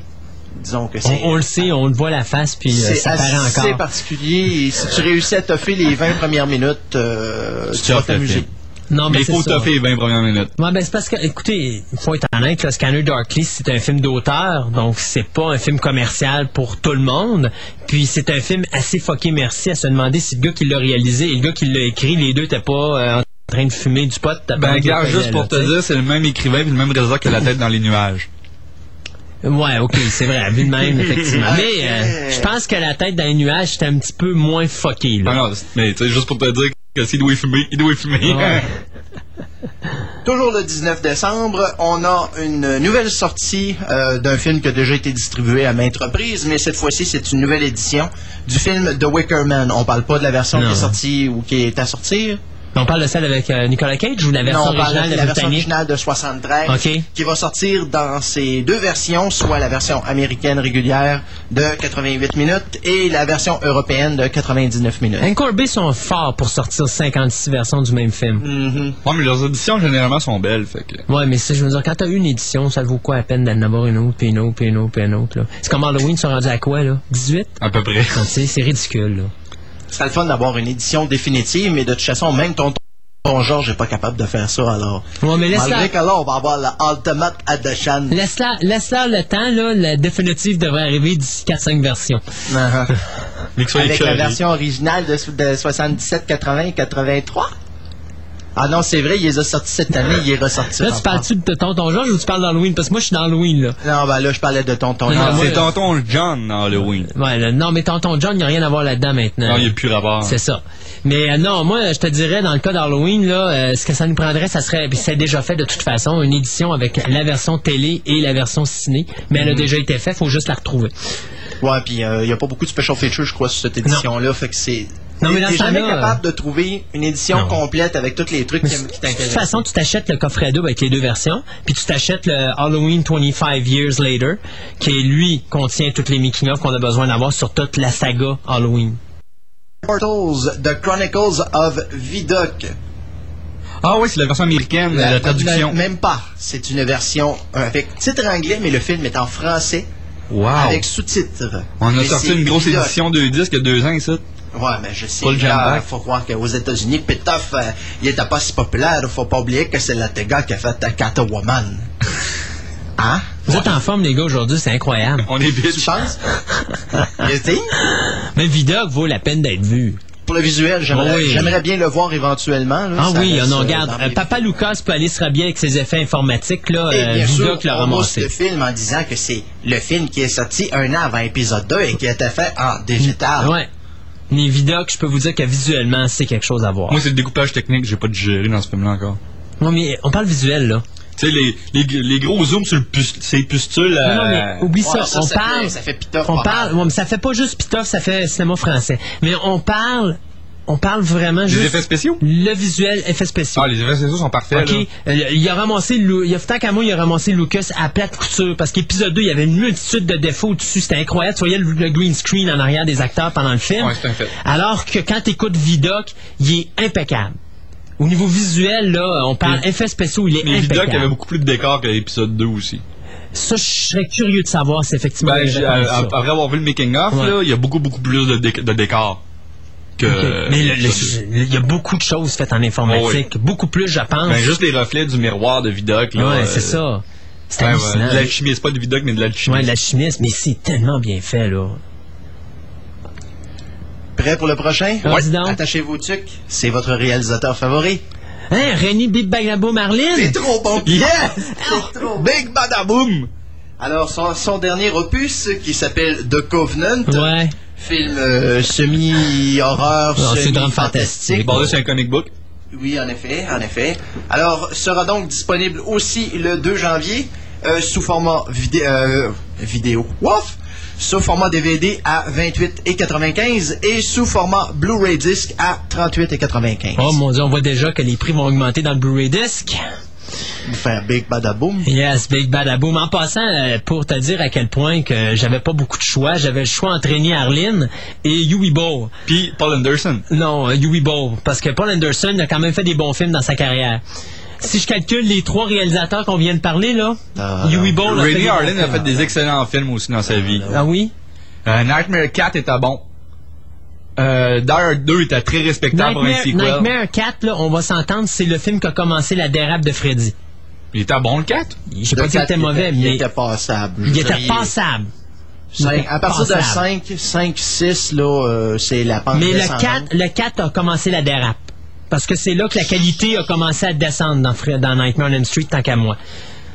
Disons que On, c'est on le sait, on le voit la face, puis euh, c'est ça paraît assez encore. particulier. Et si tu réussis à toffer les 20 premières minutes, euh, tu vas tough, le t'amuser. Non, Mais mais il faut toffer les 20 premières minutes. Ouais, ben c'est parce que, écoutez, il faut être honnête, le Scanner Darkly, c'est un film d'auteur, donc c'est pas un film commercial pour tout le monde. Puis c'est un film assez fucké merci à se demander si le gars qui l'a réalisé et le gars qui l'a écrit, les deux étaient pas euh, en train de fumer du pot. Ben, regarde, juste pour là, te dire, c'est le même écrivain et le même réalisateur que la tête dans les nuages. Ouais, ok, c'est vrai, vu de même, effectivement. Mais euh, je pense que la tête dans les nuages, c'était un petit peu moins fucké, là. Non, non, mais tu sais, juste pour te dire que s'il doit y fumer, il doit y fumer. Ouais. <laughs> Toujours le 19 décembre, on a une nouvelle sortie euh, d'un film qui a déjà été distribué à maintes reprises, mais cette fois-ci, c'est une nouvelle édition du film The Wicker Man. On parle pas de la version Non. qui est sortie ou qui est à sortir. On parle de celle avec euh, Nicolas Cage ou la version non, on parle originale de de la version Britannique? originale de 73, OK. qui va sortir dans ces deux versions, soit la version américaine régulière de 88 minutes et la version européenne de 99 minutes. Incorby sont forts pour sortir 56 versions du même film. Ouais, mais leurs éditions, généralement, sont belles, fait que... Ouais, mais c'est, je veux dire, quand t'as une édition, ça vaut quoi à peine d'en avoir une autre, puis une autre, puis une autre, puis une autre, là? C'est comme Halloween, ils sont rendus à quoi, là? 18? À peu près. C'est ridicule, là. C'est le fun d'avoir une édition définitive, mais de toute façon, même ton, ton Georges n'est pas capable de faire ça, alors. Ouais, mais laisse-la, Malgré que là, on va avoir la Ultimate Edition. laisse-la, laisse-la le temps, là. La définitive devrait arriver d'ici 4-5 versions. Uh-huh. Mais que soit Avec la version originale de, de 77, 80 et 83. Ah non, c'est vrai, il les a sortis cette année, il est ressorti. Là, tu parles-tu de Tonton Georges ou tu parles d'Halloween? Parce que moi, je suis dans Halloween, là. Non, ben là, je parlais de Tonton Non, Ah, c'est tonton John dans Halloween. Ouais, là, non, mais Tonton John, il n'y a rien à voir là-dedans maintenant. Non, il n'y a plus rapport. C'est ça. Mais euh, non, moi, je te dirais, dans le cas d'Halloween, là, euh, ce que ça nous prendrait, ça serait, puis c'est déjà fait de toute façon, une édition avec la version télé et la version ciné. Mais elle a déjà été faite, faut juste la retrouver. Ouais, puis il n'y a pas beaucoup de special features, je crois, sur cette édition-là, fait que c'est... Non, mais T'es jamais capable de trouver une édition Non. complète avec tous les trucs Mais qui, de qui toute t'intéressent. façon, tu t'achètes le coffret double avec les deux versions, puis tu t'achètes le Halloween 25 Years Later, qui lui contient toutes les making-of qu'on a besoin d'avoir sur toute la saga Halloween. Portals, The Chronicles of Vidocq. Ah oui, c'est la version américaine, la, traduction. Même pas. C'est une version euh, avec titre anglais, mais le film est en français, Wow. avec sous-titres. On a Mais sorti une grosse Vidocq. édition de disques il y a deux ans, ça. Ouais, mais je sais. Jam-back. faut croire qu'aux États-Unis, Pitoff, euh, il était pas si populaire. Faut pas oublier que c'est le gars qui a fait euh, Catwoman. <laughs> Hein? Vous êtes en forme, les gars, aujourd'hui, c'est incroyable. On est penses? You think? Mais Vidoc vaut la peine d'être vu. Pour le visuel, j'aimerais Oui. j'aimerais bien le voir éventuellement. là. Ah oui, reste, on en euh, regarde. Euh, mes- Papa Lucas peut aller se rhabiller avec ses effets informatiques, là. Et euh, bien sûr, l'a on ramassé. le film en disant que c'est le film qui est sorti un an avant épisode 2 et qui a été fait en digital. Ouais. Mais Vidoc, je peux vous dire que visuellement, c'est quelque chose à voir. Moi, c'est le découpage technique, j'ai pas digéré dans ce film-là encore. Non, mais on parle visuel, là. Tu sais, les, les, les gros zooms sur le pus- ces pustules. Non, non, mais oublie ouais, ça. ça, on ça parle. fait- ça fait pitof on parle. ouais, mais ça fait pas juste pitof, ça fait cinéma français. Mais on parle. On parle vraiment Les juste. effets spéciaux? Le visuel, effets spéciaux. Ah, les effets spéciaux sont parfaits, OK. là. Euh, il a ramassé, il a, tant qu'à moi, il a ramassé Lucas à plate couture. Parce qu'épisode 2, il y avait une multitude de défauts dessus. C'était incroyable. Tu voyais le, le green screen en arrière des acteurs pendant le film. Ouais, c'est un fait. Alors que quand tu écoutes Vidoc, il est impeccable. Au niveau visuel, là, on parle Mais- effets spéciaux, il est Mais Vidoc impeccable. avait beaucoup plus de décors que l'épisode 2 aussi. Ça, je serais curieux de savoir si effectivement. Ben, ça. après avoir vu le making-of, Ouais. là, il y a beaucoup, beaucoup plus de, dé- de décors Mais il y a beaucoup de choses faites en informatique. Oh Beaucoup plus, je pense. Ben, juste les reflets du miroir de Vidoc, là. ouais, euh, c'est ça. C'est Ouais, hallucinant. De l'alchimie, c'est pas de Vidoc, mais de l'alchimie. Ouais, de l'alchimisme, mais c'est tellement bien fait, là. Prêt pour le prochain? Ouais. Donc. Attachez vos tucs. C'est votre réalisateur favori. Hein, Rémi Big Bagabo Marlin? C'est trop bon. <laughs> Yes! C'est trop bon. Big Badaboom! Alors, son, son dernier opus, qui s'appelle The Covenant, Ouais. Film euh, semi-horreur, c'est drame semi-fantastique. sur un comic book. Oui, en effet, en effet. Alors, sera donc disponible aussi le 2 janvier euh, sous format vidé- euh, vidéo. Wouf! Sous format DVD à 28 et 95 et sous format Blu-ray disc à 38 et 95. Oh mon dieu, on voit déjà que les prix vont augmenter dans le Blu-ray disc. Faire Big Badaboom. Yes, Big Badaboom. En passant, euh, pour te dire à quel point que j'avais pas beaucoup de choix, j'avais le choix entre Rémi Arline et Huey Ball. Puis Paul Anderson. Non, euh, Huey Ball. Parce que Paul Anderson a quand même fait des bons films dans sa carrière. Si je calcule les trois réalisateurs qu'on vient de parler, là, Ah, Huey Ball a fait Rennie des bons Harlan a films. fait des excellents films aussi dans sa vie. Ah oui? Euh, Nightmare 4 était bon. Euh, Hard 2 était très respectable pour un Nightmare, sequel. Nightmare 4, là, on va s'entendre, c'est le film qui a commencé la dérape de Freddy. Il était bon le 4? Je sais pas Le qu'il était mauvais, il mais était passable. Il dire, était passable. Il Cinq- était à partir de passable. 5, 5, 6, là, euh, c'est la pente Mais le descendante. 4, le 4 a commencé la dérape. Parce que c'est là que la qualité a commencé à descendre dans, Nightmare on Elm Street, tant qu'à moi.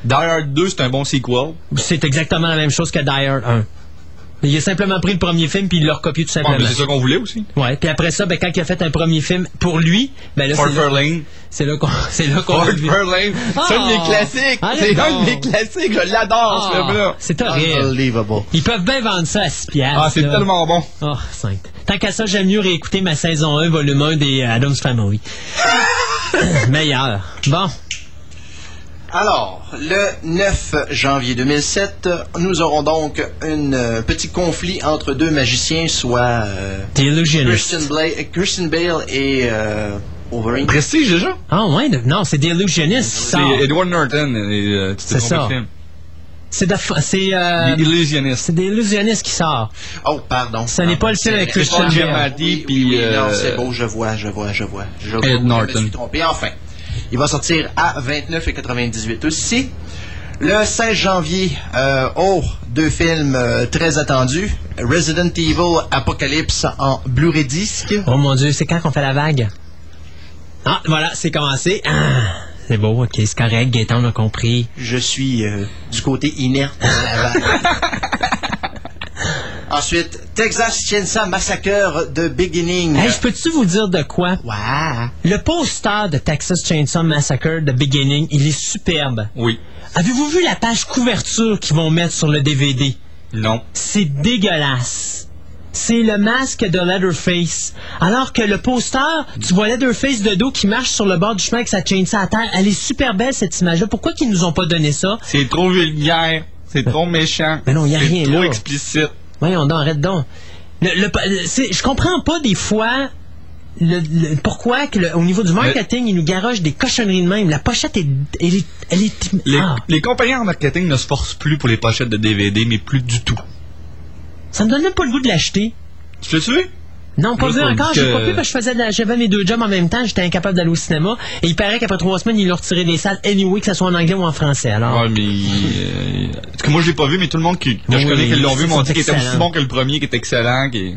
Die Hard 2, c'est un bon sequel. C'est exactement la même chose que Die Hard 1. Il a simplement pris le premier film puis il l'a recopié tout simplement. mais c'est ça qu'on voulait aussi. Ouais, puis après ça, ben, quand il a fait un premier film pour lui, ben là, Fort c'est là, Lane. c'est là qu'on, <laughs> c'est là qu'on Fort a vu. Lane. C'est un de mes classiques. Allez C'est un de mes classiques. Je l'adore, ce Ah, film-là. c'est horrible. Unbelievable. Ils peuvent bien vendre ça à 6 piastres. Ah, c'est tellement bon. Oh, sainte. Tant qu'à ça, j'aime mieux réécouter ma saison 1, volume 1 des euh, Adams Family. <laughs> Meilleur. Bon. Alors, le 9 janvier 2007, nous aurons donc un petit conflit entre deux magiciens, soit euh. Christian, Bla- Christian Bale et euh, Wolverine. Prestige, déjà? Ah, ouais, de- non, c'est The Illusionist qui C'est. Edward Norton. et, euh, tu de film. C'est c'est, euh, c'est The Illusionist qui sort. Oh, pardon. Ce n'est pas le film avec Christian. Giamatti, Oui, oui, puis, non, euh, c'est beau, je vois, je vois, je vois. Je, Ed je Norton. me suis trompé. Enfin, il va sortir à 29,98 aussi. Le 16 janvier, euh, oh, deux films euh, très attendus. Resident Evil Apocalypse en Blu-ray disque. Oh mon dieu, c'est quand qu'on fait la vague? Ah, voilà, c'est commencé. Ah, c'est beau, ok, c'est correct, Gaëtan, on a compris. Je suis euh, du côté inerte la. <laughs> Ensuite, Texas Chainsaw Massacre de Beginning. Hey, je peux-tu vous dire de quoi? Ouais. Le poster de Texas Chainsaw Massacre The Beginning, il est superbe. Oui. Avez-vous vu la page couverture qu'ils vont mettre sur le DVD? Non. C'est dégueulasse. C'est le masque de Leatherface. Alors que le poster, tu vois Leatherface de dos qui marche sur le bord du chemin avec sa chainsaw à terre. Elle est super belle, cette image-là. Pourquoi qu'ils nous ont pas donné ça? C'est trop vulgaire. C'est trop méchant. Mais non, y a C'est rien trop là. explicite. Voyons donc, arrête donc. Le, le- je comprends pas des fois le- le- pourquoi que le- au niveau du marketing, ils nous garochent des cochonneries de même. La pochette est... Elle est, elle est- Les, ah, les compagnies en marketing ne se forcent plus pour les pochettes de DVD, mais plus du tout. ça me donne même pas le goût de l'acheter. Tu l'as-tu vu? Non, pas vu encore. J'ai pas pu parce que je faisais de la- j'avais mes deux jobs en même temps. J'étais incapable d'aller au cinéma. Et il paraît qu'après trois semaines, ils l'ont retiré des salles anyway, que ce soit en anglais ou en français. Alors, Ouais, mais. euh, parce que moi, je l'ai pas vu, mais tout le monde qui, que je connais qui l'ont vu m'ont dit qu'il était aussi bon que le premier, qui était excellent. Qui...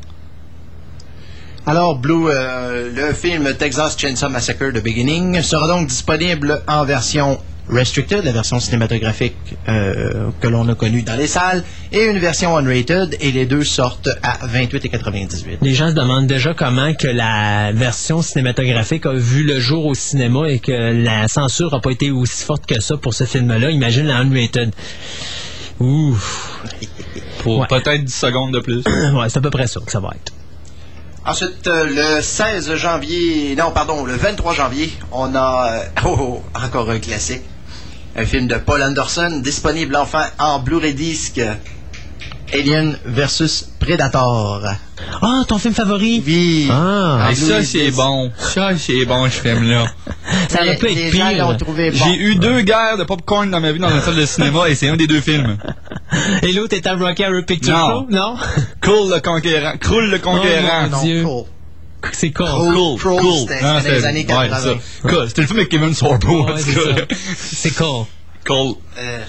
Alors, Blue, euh, le film Texas Chainsaw Massacre The Beginning sera donc disponible en version restricted, la version cinématographique euh, que l'on a connue dans les salles, et une version unrated, et les deux sortent à 28,98. les gens se demandent déjà comment que la version cinématographique a vu le jour au cinéma et que la censure a pas été aussi forte que ça pour ce film-là. Imagine la unrated. Ouh. <laughs> Pour Ouais. peut-être 10 secondes de plus. <coughs> ouais, c'est à peu près ça que ça va être. Ensuite, euh, le 16 janvier, non, pardon, le 23 janvier, on a, euh, <laughs> oh, oh, encore un classique, un film de Paul Anderson, disponible enfin en Blu-ray disque, Alien versus Predator. Ah, ton film favori? Oui. Ah, ça, c'est bon. Ça, c'est bon, ce film-là. ça aurait pu être pire. J'ai eu deux guerres de popcorn dans ma vie dans une salle de cinéma et c'est un des deux films. <laughs> Et l'autre était à Rocky Horror Picture Non. Show? Non? Cool le conquérant. Croule le conquérant. Oh, mon Non, Dieu. cool. C'est. Cool. Cool, Crawl, cool. c'était- c'était les années ouais, 80. ça. Cool. C'était le film avec Kevin Sorbo, Ouais, <laughs> c'est con. Cool. Euh,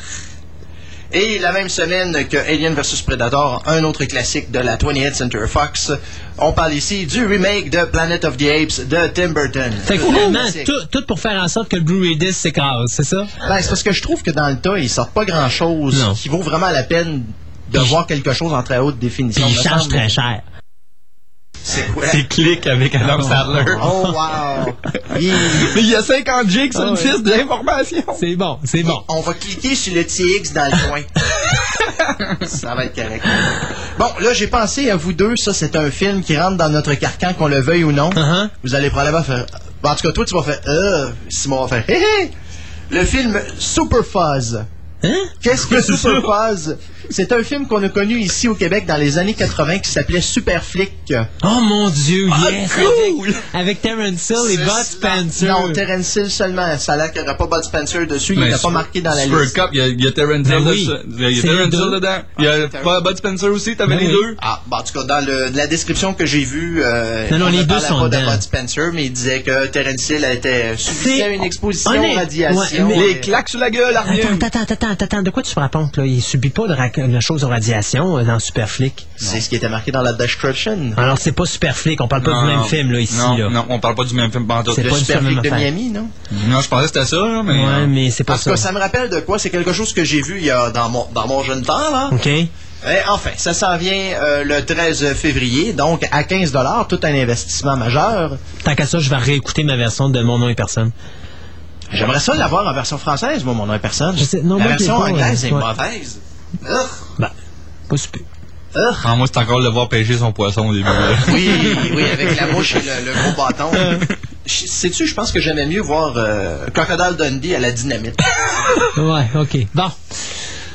Et la même semaine que Alien vs Predator, un autre classique de la 20th Century Fox, on parle ici du remake de Planet of the Apes de Tim Burton. Fait que Le finalement, tout, tout pour faire en sorte que le Blu-ray disc s'écrase, c'est ça? Ben, c'est parce que je trouve que dans le tas, ils sortent pas grand-chose qui vaut vraiment la peine de Puis- voir quelque chose en très haute Puis définition. il me charge semble. très cher. C'est quoi? C'est clic avec Adam Sandler. Oh, wow! Il- Mais il y a 50 gigs sur Ah une d'information. C'est bon, c'est bon. On va cliquer sur le TX dans le coin. <laughs> ça va être correct. Bon, là, j'ai pensé à vous deux. Ça, c'est un film qui rentre dans notre carcan, qu'on le veuille ou non. Uh-huh. Vous allez probablement faire... Bon, en tout cas, toi, tu vas faire... Euh, Simon va faire... Hé, hé! Le film Super Fuzz. Hein? Qu'est-ce que Super Fuzz? C'est un film qu'on a connu ici au Québec dans les années 80 qui s'appelait Super Flick. Oh mon dieu, Ah, yes! cool! Avec, avec Terence Hill et Bud Spencer. Non, Terence Hill seulement. Ça a l'air qu'il n'y aura pas Bud Spencer dessus. Il Mais n'est pas Super- marqué dans la Super liste. Cup, il y a, il y a Terrence Ben Hill oui. dessus. Il y a les Terrence deux. Hill dedans. Il y a Terrence- pas Bud Spencer aussi, t'avais Ben les oui. deux? Ah, bon, en tout cas, dans le, la description que j'ai vue, euh, Non, non, on les deux sont pas de dedans. Bud Spencer, mais il disait que Terence Hill était subissait C'est- une exposition radiations. ouais, mais- Les claques sur la gueule, Arnie. Attends, attends, attends, attends, attends, de quoi tu te racontes, là? Il subit pas de, ra- de choses aux radiations euh, dans Superflick. C'est ce qui était marqué dans la description. Alors, c'est pas Superflick, on parle pas du même film, là, ici, non, là. Non, on parle pas du même film. C'est pas du Super même Flick de affaire. Miami, non? Non, je pensais que c'était ça, là, mais. Ouais, mais c'est En pas tout ça. ça me rappelle de quoi? C'est quelque chose que j'ai vu il y a, dans, mon, dans mon jeune temps, là. OK? Enfin, ça s'en vient euh, le 13 février, donc à 15 tout un investissement majeur. Tant qu'à ça, je vais réécouter ma version de Mon nom et personne. J'aimerais ça l'avoir en version française, moi, mon nom est personne. Je sais- non, La moi, version pas, anglaise est ouais. mauvaise. Ben, pas super. Ah, moi, c'est encore de le voir pêcher son poisson au début. là. Oui, oui, avec la mouche et le, le gros bâton. Je- Sais-tu, je pense que j'aimais mieux voir euh, Crocodile Dundee à la dynamite. Ouais, ok. Bon.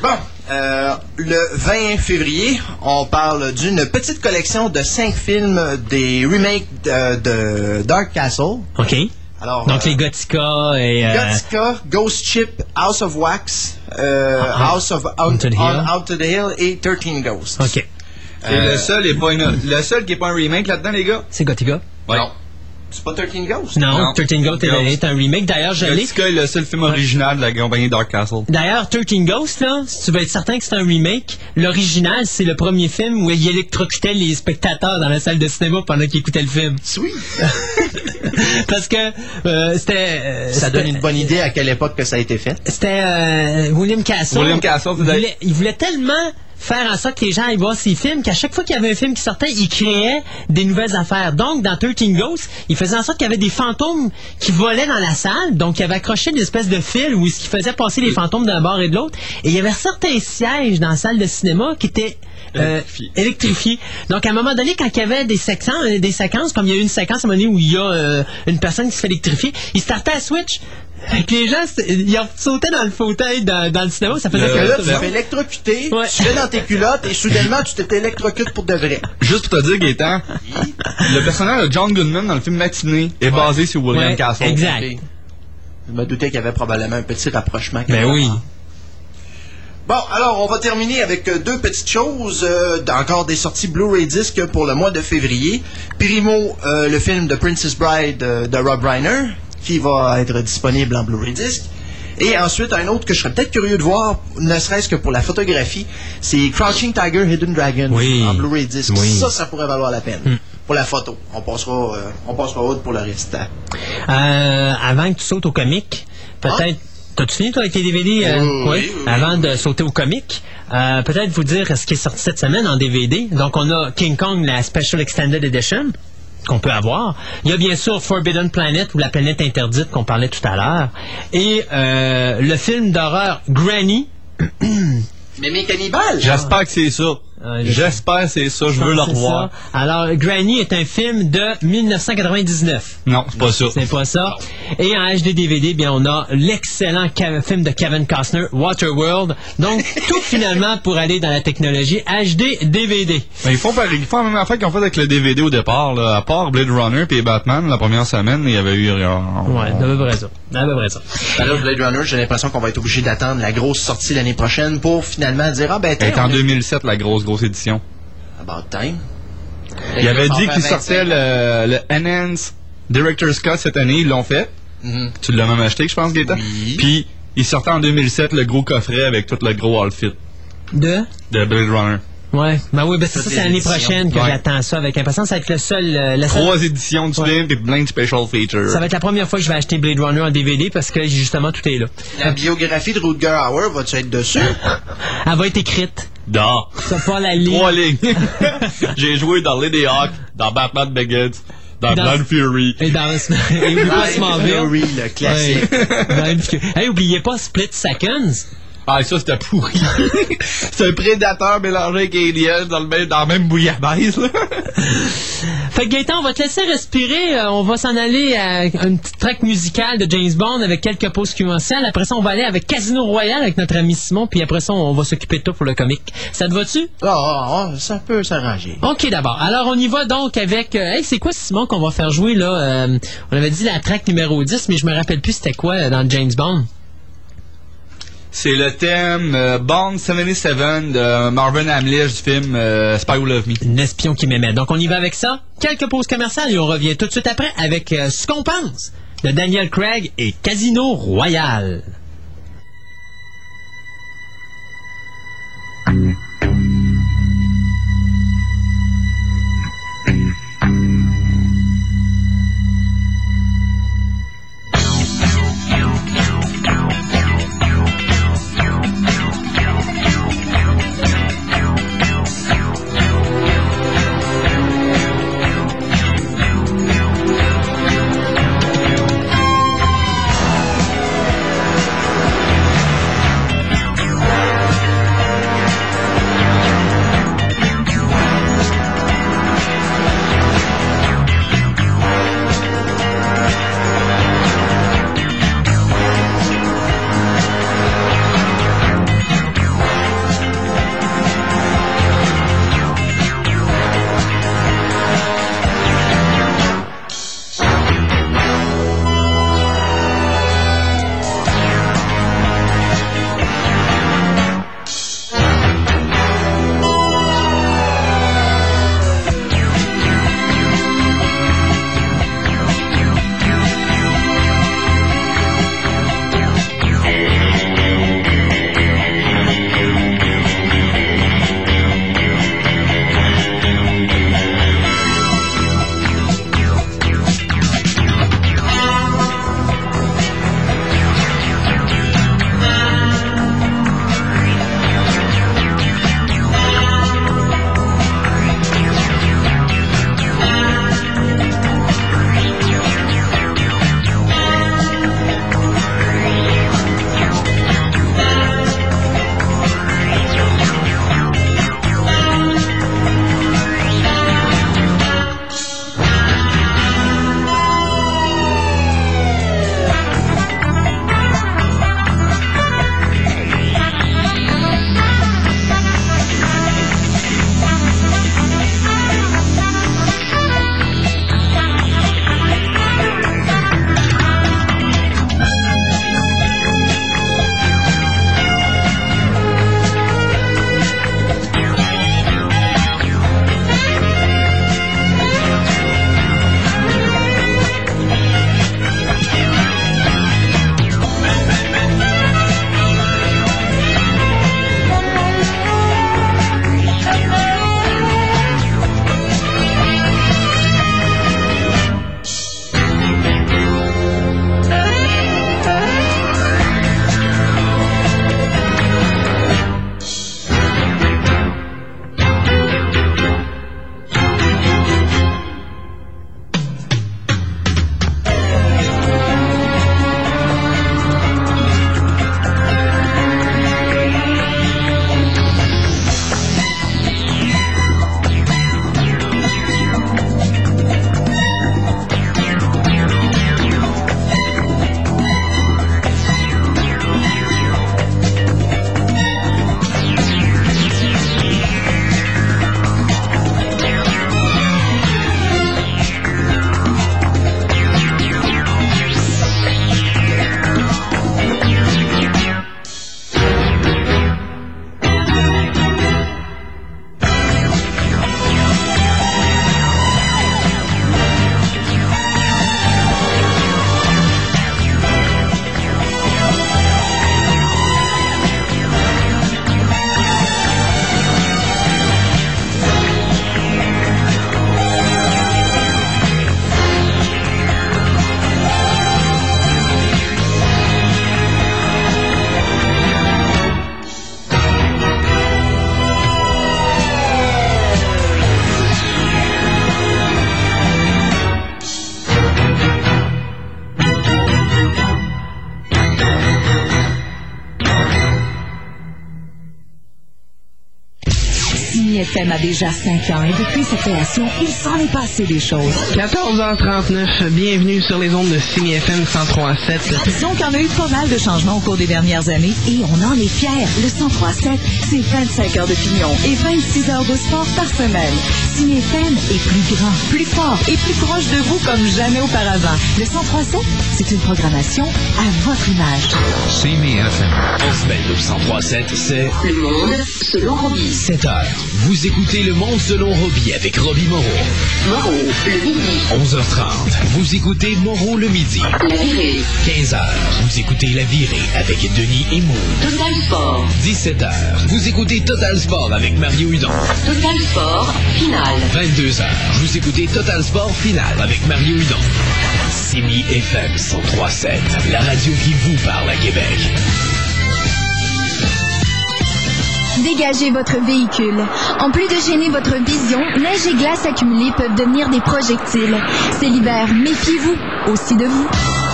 Bon, euh, le 20 février, on parle d'une petite collection de cinq films des remakes de, de Dark Castle. OK. Alors, Donc, euh, les Gothica et... euh, Gothica, Ghost Ship, House of Wax, euh, House of Out Out, to the Hill. on- Out to the Hill et 13 Ghosts. OK. Et le seul est pas une- le seul qui est pas un remake là-dedans, les gars? C'est Gothica? Ouais. Non. C'est pas 13 Ghosts? Non, Non. 13 Ghosts est, Ghost. est un remake. D'ailleurs, je l'ai... Gothica est le seul film original de la compagnie Dark Castle. D'ailleurs, 13 Ghosts, là, si tu veux être certain que c'est un remake, l'original, c'est le premier film où il électrocutait les spectateurs dans la salle de cinéma pendant qu'ils écoutaient le film. Sweet. <laughs> Parce que euh, c'était... euh, Ça donne une bonne idée à quelle époque que ça a été fait. C'était euh, William Castle. William Castle, il c'est voulait, il voulait tellement faire en sorte que les gens aillent voir ses films qu'à chaque fois qu'il y avait un film qui sortait, il créait des nouvelles affaires. Donc, dans 13 Ghosts, il faisait en sorte qu'il y avait des fantômes qui volaient dans la salle. Donc, il avait accroché une espèce de fil où ce qui faisait passer les fantômes d'un bord et de l'autre. Et il y avait certains sièges dans la salle de cinéma qui étaient euh, électrifiés. Donc, à un moment donné, quand il y avait des séquences, euh, des séquences comme il y a eu une séquence à un moment donné où il y a euh, une personne qui se fait électrifier, il startait à switch. Que les gens, ils ont sauté dans le fauteuil dans, dans le cinéma, ça faisait que là, tu te fais électrocuter, Ouais. tu fais dans tes culottes et soudainement, tu t'électrocutes pour de vrai. Juste pour te dire, Gaëtan, le personnage de John Goodman dans le film Matinée est basé sur William Ouais, Castle. exact. Je me doutais qu'il y avait probablement un petit rapprochement. Ben quelque oui. Bon, alors on va terminer avec euh, deux petites choses. euh, encore des sorties Blu-ray disc pour le mois de février. Primo, euh, le film de Princess Bride euh, de Rob Reiner, qui va être disponible en Blu-ray disc. Et ensuite, un autre que je serais peut-être curieux de voir, ne serait-ce que pour la photographie, c'est Crouching Tiger, Hidden Dragon Oui. en Blu-ray disc. Oui. Ça, ça pourrait valoir la peine. Pour la photo. On passera, euh, on passera autre pour le reste. Euh, avant que tu sautes au comique, peut-être. T'as-tu fini, toi, avec les DVD? euh, Oui, ouais? oui, oui. Avant de sauter au comique, euh, peut-être vous dire ce qui est sorti cette semaine en DVD. Donc, on a King Kong, la Special Extended Edition qu'on peut avoir. Il y a bien sûr Forbidden Planet ou la planète interdite qu'on parlait tout à l'heure. Et euh, le film d'horreur Granny. Mémé Cannibal! J'espère que c'est ça. Euh, je- J'espère que c'est ça. Je veux le revoir. ça. Alors, Granny est un film de 1999. Non, c'est pas ça. C'est pas ça. Et en HD DVD, bien, on a l'excellent film de Kevin Costner, Waterworld. Donc, <laughs> tout finalement pour aller dans la technologie HD DVD. Mais ils font, pareil- ils font la même affaire qu'ils ont fait avec le DVD au départ. Là. À part Blade Runner et Batman, la première semaine, il y avait eu... euh, Ouais, d'à peu près ça. D'à peu près ça. Ben là, Blade Runner, j'ai l'impression qu'on va être obligé d'attendre la grosse sortie l'année prochaine pour finalement dire Ah ben est en on est- 2007, la grosse, grosse édition. About time. Il avait dit qu'il sortait le, le Enhance Director's Cut cette année. Ils l'ont fait. Mhm. Tu l'as même acheté, je pense, Gaëtan? Oui. Puis, il sortait en 2007 le gros coffret avec tout le gros outfit De? de Blade Runner. Ouais. Ben oui, ben c'est ça, c'est l'année éditions. prochaine que Ouais. j'attends ça avec impatience. Ça va être le seul, euh, la seule- Trois éditions du Ouais. film et plein de special features. ça va être la première fois que je vais acheter Blade Runner en DVD parce que justement tout est là. La biographie de Rutger Hauer, va-tu être dessus? <laughs> Elle va être écrite. Non. C'est pas la ligne. Trois lignes. <laughs> J'ai joué dans Lady Hawk, dans Batman Begins, dans, Dans- Blind Fury. Et dans <laughs> et Smallville. Fury, le classique. Ouais. Blind Fury. Hey, oubliez pas Split Seconds. Ah, ça, c'était pourri. <laughs> C'est un prédateur mélangé avec Alien dans, le même, dans la même bouillabaisse, là. Fait que Gaëtan, on va te laisser respirer. Euh, on va s'en aller à une petite track musicale de James Bond avec quelques pauses commerciales. Après ça, on va aller avec Casino Royale avec notre ami Simon. Puis après ça, on va s'occuper de toi pour le comique. Ça te va-tu? Ah, ah, ah, ça peut s'arranger. OK, d'abord. Alors, on y va donc avec... euh, hey, c'est quoi, Simon, qu'on va faire jouer, là? Euh, on avait dit la track numéro 10, mais je me rappelle plus c'était quoi dans James Bond. C'est le thème euh, Bond 77 de Marvin Hamlish du film euh, Spy Who Loved Me. Un espion qui m'aimait. Donc, on y va avec ça. Quelques pauses commerciales et on revient tout de suite après avec euh, ce qu'on pense de Daniel Craig et Casino Royale. FM a déjà 5 ans et depuis sa création, il s'en est passé des choses. 14h39, bienvenue sur les ondes de Simi FM 103.7. Disons qu'il y en a eu pas mal de changements au cours des dernières années et on en est fiers. Le 103.7, c'est 25 heures de pignon et 26 heures de sport par semaine. Simi FM est plus grand, plus fort et plus proche de vous comme jamais auparavant. Le 103.7, c'est une programmation à votre image. Simi FM. En semaine de 103.7, c'est Le monde selon Robbie. 7 heures. Vous écoutez Le Monde selon Robbie avec Robbie Moreau. Moreau, le midi. 11h30. Vous écoutez Moreau le midi. La virée. 15h. Vous écoutez La Virée avec Denis et Maud. Total Sport. 17h. Vous écoutez Total Sport avec Mario Hudon. Total Sport. Finale. 22h. Vous écoutez Total Sport Final avec Mario Hudon. Simi FM 103.7. La radio qui vous parle à Québec. Dégagez votre véhicule. En plus de gêner votre vision, neige et glace accumulées peuvent devenir des projectiles. C'est l'hiver, méfiez-vous aussi de vous.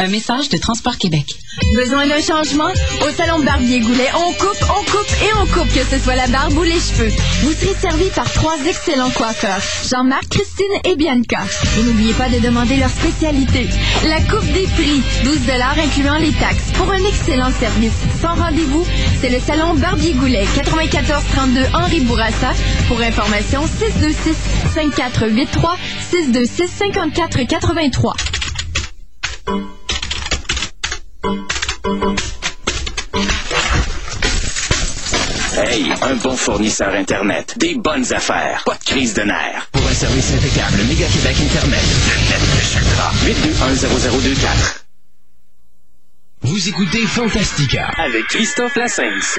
Un message de Transport Québec. Besoin d'un changement? Au salon Barbier Goulet, on coupe, on coupe et on coupe, que ce soit la barbe ou les cheveux. Vous serez servi par trois excellents coiffeurs, Jean-Marc, Christine et Bianca. N'oubliez pas de demander leur spécialité. La coupe des prix, 12 incluant les taxes, pour un excellent service. Sans rendez-vous, c'est le salon Barbier Goulet, 9432 Henri Bourassa. Pour information, 626 5483 626 5483. Hey, un bon fournisseur Internet. Des bonnes affaires. Pas de crise de nerfs. Pour un service impeccable, Méga Québec Internet. Le net de Chakra. 8210024. Vous écoutez Fantastica avec Christophe Lassens.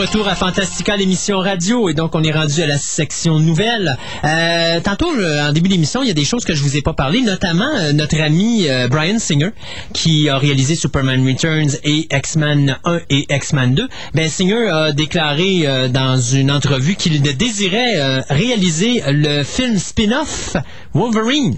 Retour à Fantastica, l'émission radio, et donc on est rendu à la section nouvelle. Euh, tantôt, en début d'émission, il y a des choses que je vous ai pas parlé, notamment euh, notre ami euh, Brian Singer, qui a réalisé Superman Returns et X-Men 1 et X-Men 2. Ben, Singer a déclaré euh, dans une entrevue qu'il désirait réaliser le film spin-off Wolverine.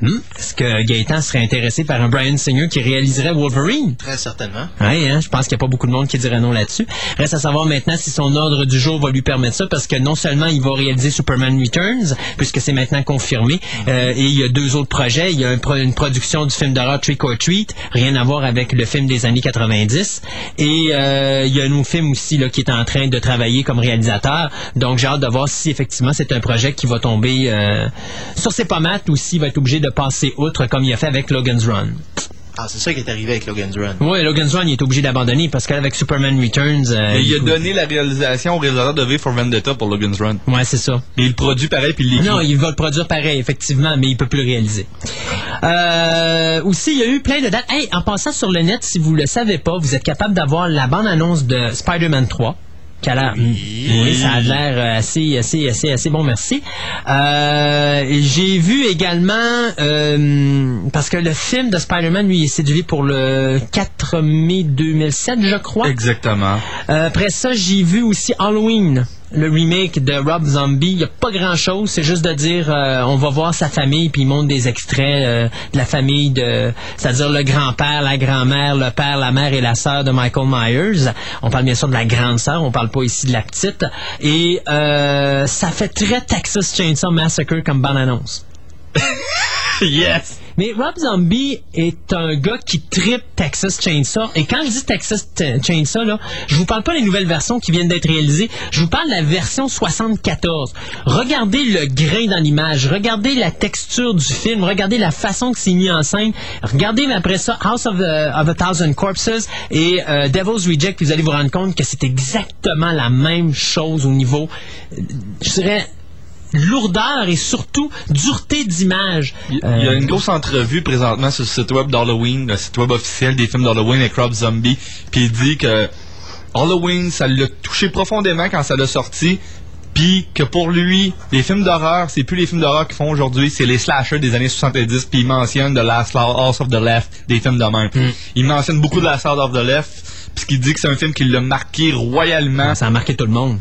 Hmm? Est-ce que Gaëtan serait intéressé par un Brian Singer qui réaliserait Wolverine? Très certainement. Oui, hein, je pense qu'il n'y a pas beaucoup de monde qui dirait non là-dessus. Reste à savoir maintenant si son ordre du jour va lui permettre ça, parce que non seulement il va réaliser Superman Returns, puisque c'est maintenant confirmé, euh, et il y a deux autres projets. Il y a un pro- une production du film d'horreur Trick or Treat, rien à voir avec le film des années 90. Et euh, il y a un autre film aussi là, qui est en train de travailler comme réalisateur. Donc j'ai hâte de voir si effectivement c'est un projet qui va tomber euh, sur ses pommates ou s'il va être obligé de passer outre comme il a fait avec Logan's Run. Ah, c'est ça qui est arrivé avec Logan's Run. Oui, Logan's Run, il est obligé d'abandonner parce qu'avec Superman Returns... euh, Et il a donné la réalisation au réalisateur de V for Vendetta pour Logan's Run. Ouais, c'est ça. Et il le produit pareil, puis il l'écrit. Non, il va le produire pareil, effectivement, mais il peut plus le réaliser. Euh, aussi, il y a eu plein de dates. Hey, en passant sur le net, si vous le savez pas, vous êtes capable d'avoir la bande-annonce de Spider-Man 3. A l'air, oui, ça a l'air euh, assez, assez, assez, assez bon, merci. Euh, j'ai vu également, euh, parce que le film de Spider-Man, lui, est séduit pour le 4 mai 2007, je crois. Exactement. Euh, après ça, j'ai vu aussi Halloween, le remake de Rob Zombie. Il n'y a pas grand-chose, c'est juste de dire euh, on va voir sa famille, puis il montre des extraits euh, de la famille, de, c'est-à-dire le grand-père, la grand-mère, le père, la mère et la sœur de Michael Myers. On parle bien sûr de la grande sœur, on parle pas ici de la petite. Et euh, ça fait très Texas Chainsaw Massacre comme bande-annonce. <laughs> yes! Mais Rob Zombie est un gars qui tripe Texas Chainsaw. Et quand je dis Texas Chainsaw, là, je vous parle pas des nouvelles versions qui viennent d'être réalisées. Je vous parle de la version 74. Regardez le grain dans l'image. Regardez la texture du film. Regardez la façon que c'est mis en scène. Regardez après ça House of, the- of a Thousand Corpses et euh, Devil's Reject. Vous allez vous rendre compte que c'est exactement la même chose au niveau, euh, je dirais, lourdeur et surtout dureté d'image. Il y a une grosse entrevue présentement sur le site web d'Halloween, le site web officiel des films d'Halloween avec Rob Zombie, puis il dit que Halloween, ça l'a touché profondément quand ça l'a sorti. Puis que pour lui, les films d'horreur, c'est plus les films d'horreur qu'ils font aujourd'hui, c'est les slashers des années 70. Puis il mentionne The Last House of the Left, des films de même. Hmm. Il mentionne beaucoup de Last House of the Left, puisqu'il dit que c'est un film qui l'a marqué royalement. Ça a marqué tout le monde.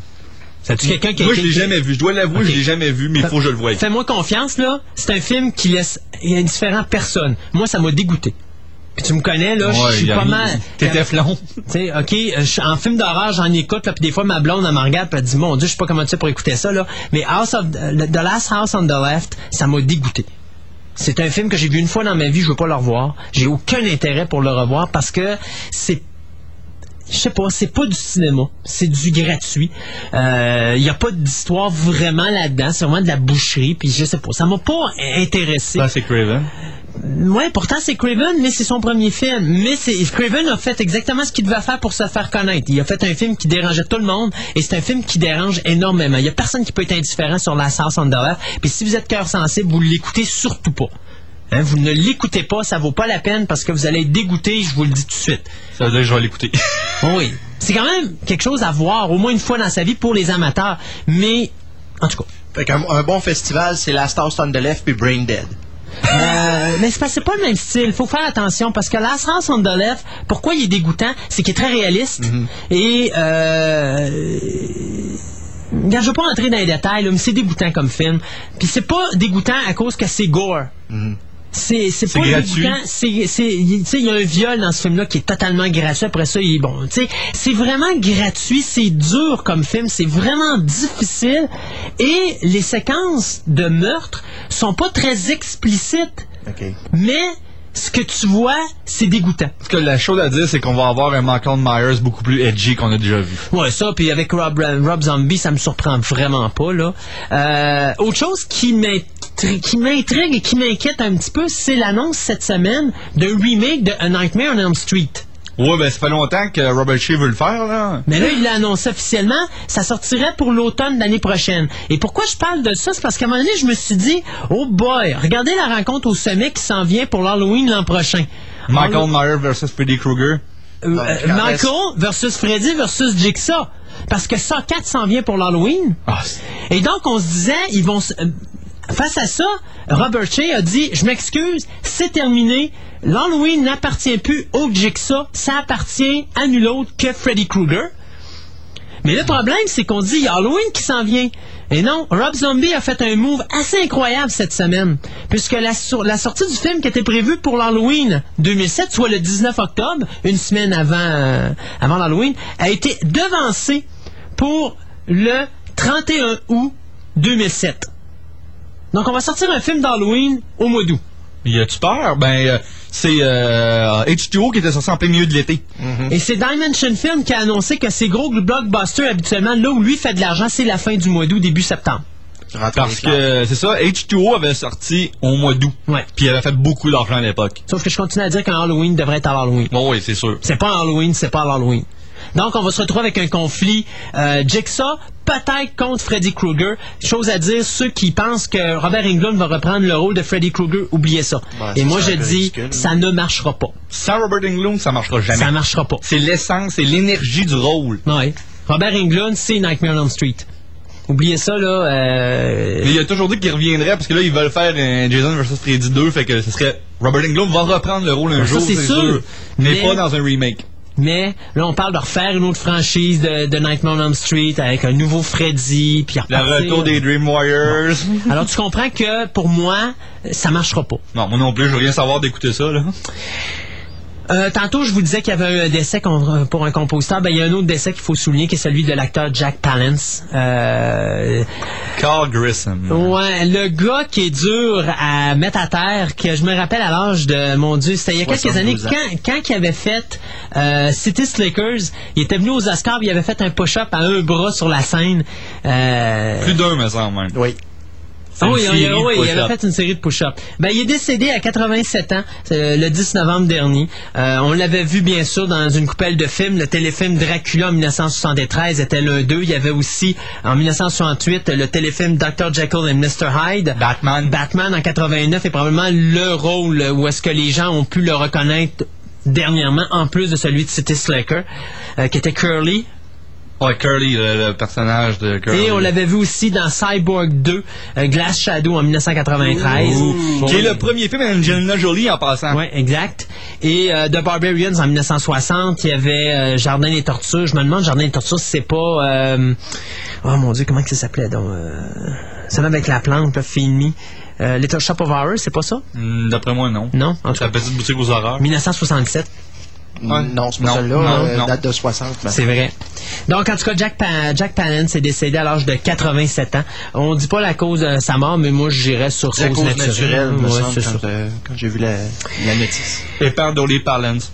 C'est-tu quelqu'un qui a Moi, je l'ai jamais vu. Je dois l'avouer, je l'ai jamais vu, mais il faut que je le voie. Fais-moi confiance, là. C'est un film qui laisse. Il y a différentes personnes. Moi, ça m'a dégoûté. Puis tu me connais, là, je suis pas mal. T'étais flon. Tu sais, OK, euh, en film d'horreur, j'en écoute, là, puis des fois, ma blonde, elle me regarde, puis elle dit, mon Dieu, je sais pas comment tu pour écouter ça, là. Mais House of, the, The Last House on the Left, ça m'a dégoûté. C'est un film que j'ai vu une fois dans ma vie, je veux pas le revoir. J'ai aucun intérêt pour le revoir parce que c'est je sais pas, c'est pas du cinéma, c'est du gratuit. Il y a pas d'histoire vraiment là-dedans, c'est vraiment de la boucherie, puis je sais pas, ça m'a pas intéressé. Ça, c'est Craven. Ouais, pourtant c'est Craven, mais c'est son premier film. Mais c'est Craven a fait exactement ce qu'il devait faire pour se faire connaître. Il a fait un film qui dérangeait tout le monde, et c'est un film qui dérange énormément. Il y a personne qui peut être indifférent sur la sauce. Puis si vous êtes cœur sensible, vous l'écoutez surtout pas. Hein, vous ne l'écoutez pas, ça vaut pas la peine parce que vous allez être dégoûté, je vous le dis tout de suite. Ça veut dire que je vais l'écouter. <laughs> Oui. C'est quand même quelque chose à voir au moins une fois dans sa vie pour les amateurs. Mais, en tout cas. Fait qu'un un bon festival, c'est Last House on the Left puis Brain Dead. Euh, mais c'est pas, c'est pas le même style. Faut faire attention parce que Last House on the Left, pourquoi il est dégoûtant, c'est qu'il est très réaliste et euh, regarde, je veux pas entrer dans les détails, là, mais c'est dégoûtant comme film. Puis c'est pas dégoûtant à cause que c'est gore. C'est C'est pas gratuit. c'est c'est il- tu sais il y a un viol dans ce film là qui est totalement gratuit. Après ça il est bon, tu sais. C'est vraiment gratuit, c'est dur comme film, c'est vraiment difficile. Et les séquences de meurtre sont pas très explicites. Mais ce que tu vois, c'est dégoûtant. Parce que la chose à dire, c'est qu'on va avoir un Michael Myers beaucoup plus edgy qu'on a déjà vu. Ouais, ça, puis avec Rob, Rob Zombie, ça me surprend vraiment pas, là. Euh, autre chose qui m'intri- qui m'intrigue et qui m'inquiète un petit peu, c'est l'annonce cette semaine d'un remake de A Nightmare on Elm Street. Ouais, ben ça fait longtemps que Robert Shea veut le faire, là. Mais là, il l'a annoncé officiellement, ça sortirait pour l'automne de l'année prochaine. Et pourquoi je parle de ça? C'est parce qu'à un moment donné, je me suis dit, oh boy, regardez la rencontre au sommet qui s'en vient pour l'Halloween l'an prochain. Michael Myers versus Freddy Krueger. Euh, euh, Michael versus Freddy versus Jigsaw. Parce que ça, 4 s'en vient pour l'Halloween. Et donc, on se disait, ils vont. s- euh, Face à ça, Robert Shea a dit Je m'excuse, c'est terminé. L'Halloween n'appartient plus au Jigsaw, ça appartient à nul autre que Freddy Krueger. Mais le problème, c'est qu'on dit Halloween qui s'en vient. Et non, Rob Zombie a fait un move assez incroyable cette semaine, puisque la, sortie du film qui était prévue pour l'Halloween 2007, soit le 19 octobre, une semaine avant, euh, avant l'Halloween, a été devancée pour le 31 août 2007. Donc on va sortir un film d'Halloween au mois d'août. Y a-tu peur? Ben, euh, c'est euh, H2O qui était sorti en plein milieu de l'été. Et c'est Dimension Film qui a annoncé que ces gros blockbusters, habituellement, là où lui fait de l'argent, c'est la fin du mois d'août, début septembre. Parce que, c'est ça, H2O avait sorti au mois d'août. Ouais. Puis il avait fait beaucoup d'argent à l'époque. Sauf que je continue à dire qu'un Halloween devrait être à Halloween. Bon, oui, c'est sûr. C'est pas un Halloween, c'est pas à Halloween. Donc, on va se retrouver avec un conflit euh, Jigsaw, peut-être contre Freddy Krueger. Chose à dire, ceux qui pensent que Robert Englund va reprendre le rôle de Freddy Krueger, oubliez ça. Ouais, Et moi, je dis, ridicule. ça ne marchera pas. Sans Robert Englund, ça marchera jamais. Ça marchera pas. C'est l'essence, c'est l'énergie du rôle. Ouais. Robert Englund, c'est Nightmare on Elm Street. Oubliez ça, là. euh, Mais il a toujours dit qu'il reviendrait parce que là, ils veulent faire un Jason vs Freddy 2, fait que ce serait. Robert Englund va reprendre le rôle un Ça, jour, c'est c'est sûr. sûr. Mais, Mais- pas dans un remake. Mais là, on parle de refaire une autre franchise de, de Nightmare on Elm Street avec un nouveau Freddy, puis Le retour des Dream Warriors. Alors, tu comprends que pour moi, ça marchera pas. Non, moi non plus, je veux rien savoir d'écouter ça, là. Euh, tantôt, je vous disais qu'il y avait un décès contre- pour un compositeur. Ben, il y a un autre décès qu'il faut souligner, qui est celui de l'acteur Jack Palance. Euh, Carl Grissom. ouais, le gars qui est dur à mettre à terre, que je me rappelle à l'âge de, mon Dieu, c'était il y a quelques 72 années, ans. quand, quand il avait fait euh, City Slickers, il était venu aux Oscars, il avait fait un push-up à un bras sur la scène. Euh, Plus d'un, me semble, même. Oui. C'est Ah une oui, il, oui, avait fait une série de push-ups. Ben, il est décédé à 87 ans, euh, le 10 novembre dernier. Euh, on l'avait vu, bien sûr, dans une coupelle de films. Le téléfilm Dracula en 1973 était l'un d'eux. Il y avait aussi, en 1968, le téléfilm Dr. Jekyll and Mr. Hyde. Batman. Batman en 89 est probablement le rôle où est-ce que les gens ont pu le reconnaître dernièrement, en plus de celui de City Slicker, euh, qui était Curly. Ouais, Curly, le, le personnage de Curly. Et on l'avait vu aussi dans Cyborg 2, euh, Glass Shadow en 1993. Ouh. Qui est le premier film d'Angelina Jolie en passant. Oui, exact. Et euh, The Barbarians en 1960, il y avait euh, Jardin des Tortues. Je me demande, Jardin des Tortues, c'est pas... euh, oh mon Dieu, comment que ça s'appelait donc? Euh, celui avec la plante, là, Feed Euh, Little Shop of Horrors, c'est pas ça? Hmm, D'après moi, non. Non, en tout C'est la cas. petite boutique aux horreurs. 1967. Non, c'est pas celle-là. euh, date de 60. ben. C'est vrai. Donc, en tout cas, Jack, Pa- Jack Palance est décédé à l'âge de 87 ans. On dit pas la cause de sa mort, mais moi, j'irais sur cause, cause naturelle, me Ouais, semble, c'est ça. quand, euh, quand j'ai vu la, la notice. Et d'Oli Parlance.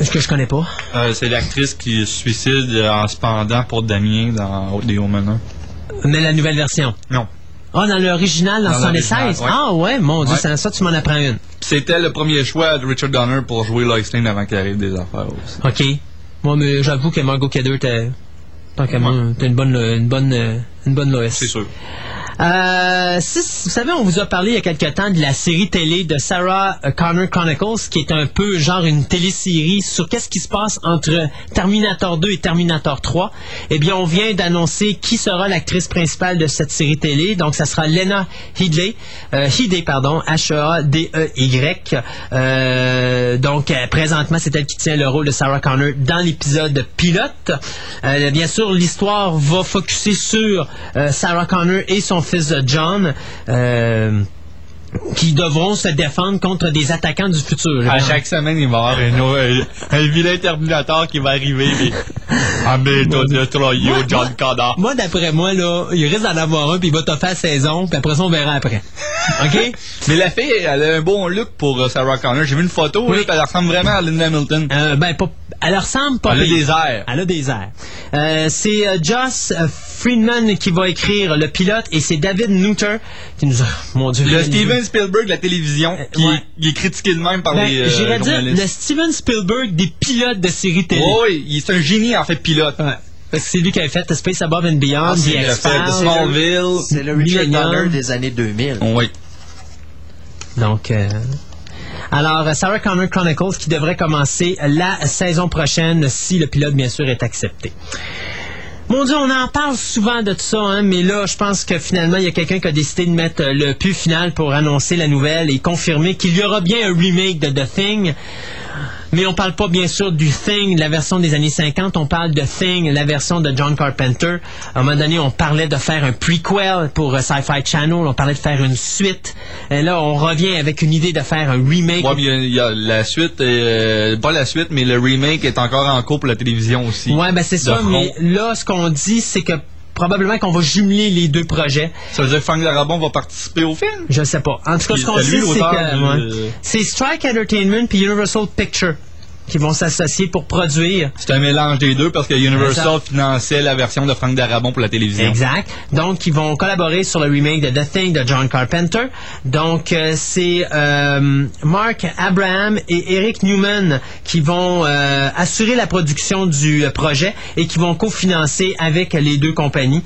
Est-ce que je connais pas? Euh, c'est l'actrice qui se suicide euh, en se pendant pour Damien dans Les Homenins. Mais la nouvelle version? Non. Ah, dans l'original, dans, Dans 76? l'original, ouais. Ah ouais, mon Dieu, Ouais. c'est ça, tu m'en apprends une. C'était le premier choix de Richard Donner pour jouer Lois Lane avant qu'il arrive des affaires aussi. OK. Moi, mais j'avoue que Margot Kidder, t'es... Tant qu'à moi, t'es une bonne, une bonne, euh, une bonne Lois. C'est sûr. Euh, vous savez, on vous a parlé il y a quelque temps de la série télé de Sarah Connor Chronicles, qui est un peu genre une télésérie sur qu'est-ce qui se passe entre Terminator 2 et Terminator 3. Eh bien, on vient d'annoncer qui sera l'actrice principale de cette série télé. Donc, ça sera Lena Headey, euh, Headey, pardon, H-E-A-D-E-Y. Euh, donc, euh, présentement, c'est elle qui tient le rôle de Sarah Connor dans l'épisode pilote. Euh, bien sûr, l'histoire va focuser sur euh, Sarah Connor et son fils euh, John. euh, qui devront se défendre contre des attaquants du futur. À chaque semaine, il va y avoir un, un, un vilain Terminator qui va arriver. Mais... <laughs> Ah, détroyé au John Connor. Moi, d'après moi, là, il risque d'en avoir un, puis il va te faire saison, puis après ça, on verra après. <laughs> OK? Mais la fille, elle a un bon look pour euh, Sarah Connor. J'ai vu une photo, Oui. là, elle ressemble vraiment à Linda Hamilton. Euh, ben, pas, elle ressemble pas. Elle a des airs. Elle a des airs. Euh, c'est euh, Joss euh, Friedman qui va écrire le pilote et c'est David Nutter qui nous a. Mon Dieu. Le Steven Spielberg de la télévision, qui ouais. est- il est critiqué de même par Ben, les euh, J'irais dire le Steven Spielberg des pilotes de séries télé. Oui, il est un génie en fait pilote. Ouais. C'est lui qui avait fait Space Above and Beyond, Ah, The c'est le. C'est le Richard. Donner des années 2000. Oui. Donc, euh, alors, euh, Sarah Connor Chronicles qui devrait commencer la saison prochaine si le pilote, bien sûr, est accepté. Mon Dieu, on en parle souvent de tout ça, hein, mais là, je pense que finalement, il y a quelqu'un qui a décidé de mettre euh, le pu final pour annoncer la nouvelle et confirmer qu'il y aura bien un remake de The Thing. Mais on parle pas bien sûr du Thing, la version des années 50, on parle de Thing, la version de John Carpenter. À un moment donné, on parlait de faire un prequel pour euh, Sci-Fi Channel, on parlait de faire une suite. Et là, on revient avec une idée de faire un remake. Ouais, y a- la suite, euh, pas la suite, mais le remake est encore en cours pour la télévision aussi. Ouais, ben c'est ça, front. mais là, ce qu'on dit, c'est que probablement qu'on va jumeler les deux projets. Ça veut dire que Frank Darabont va participer au film? Je sais pas. En tout cas, ce qu'on sait, c'est que c'est Strike Entertainment puis Universal Picture qui vont s'associer pour produire. C'est un mélange des deux parce que Universal finançait la version de Frank Darabont pour la télévision. Exact. Donc, ils vont collaborer sur le remake de The Thing de John Carpenter. Donc, euh, c'est euh, Mark Abraham et Eric Newman qui vont euh, assurer la production du euh, projet et qui vont cofinancer avec les deux compagnies.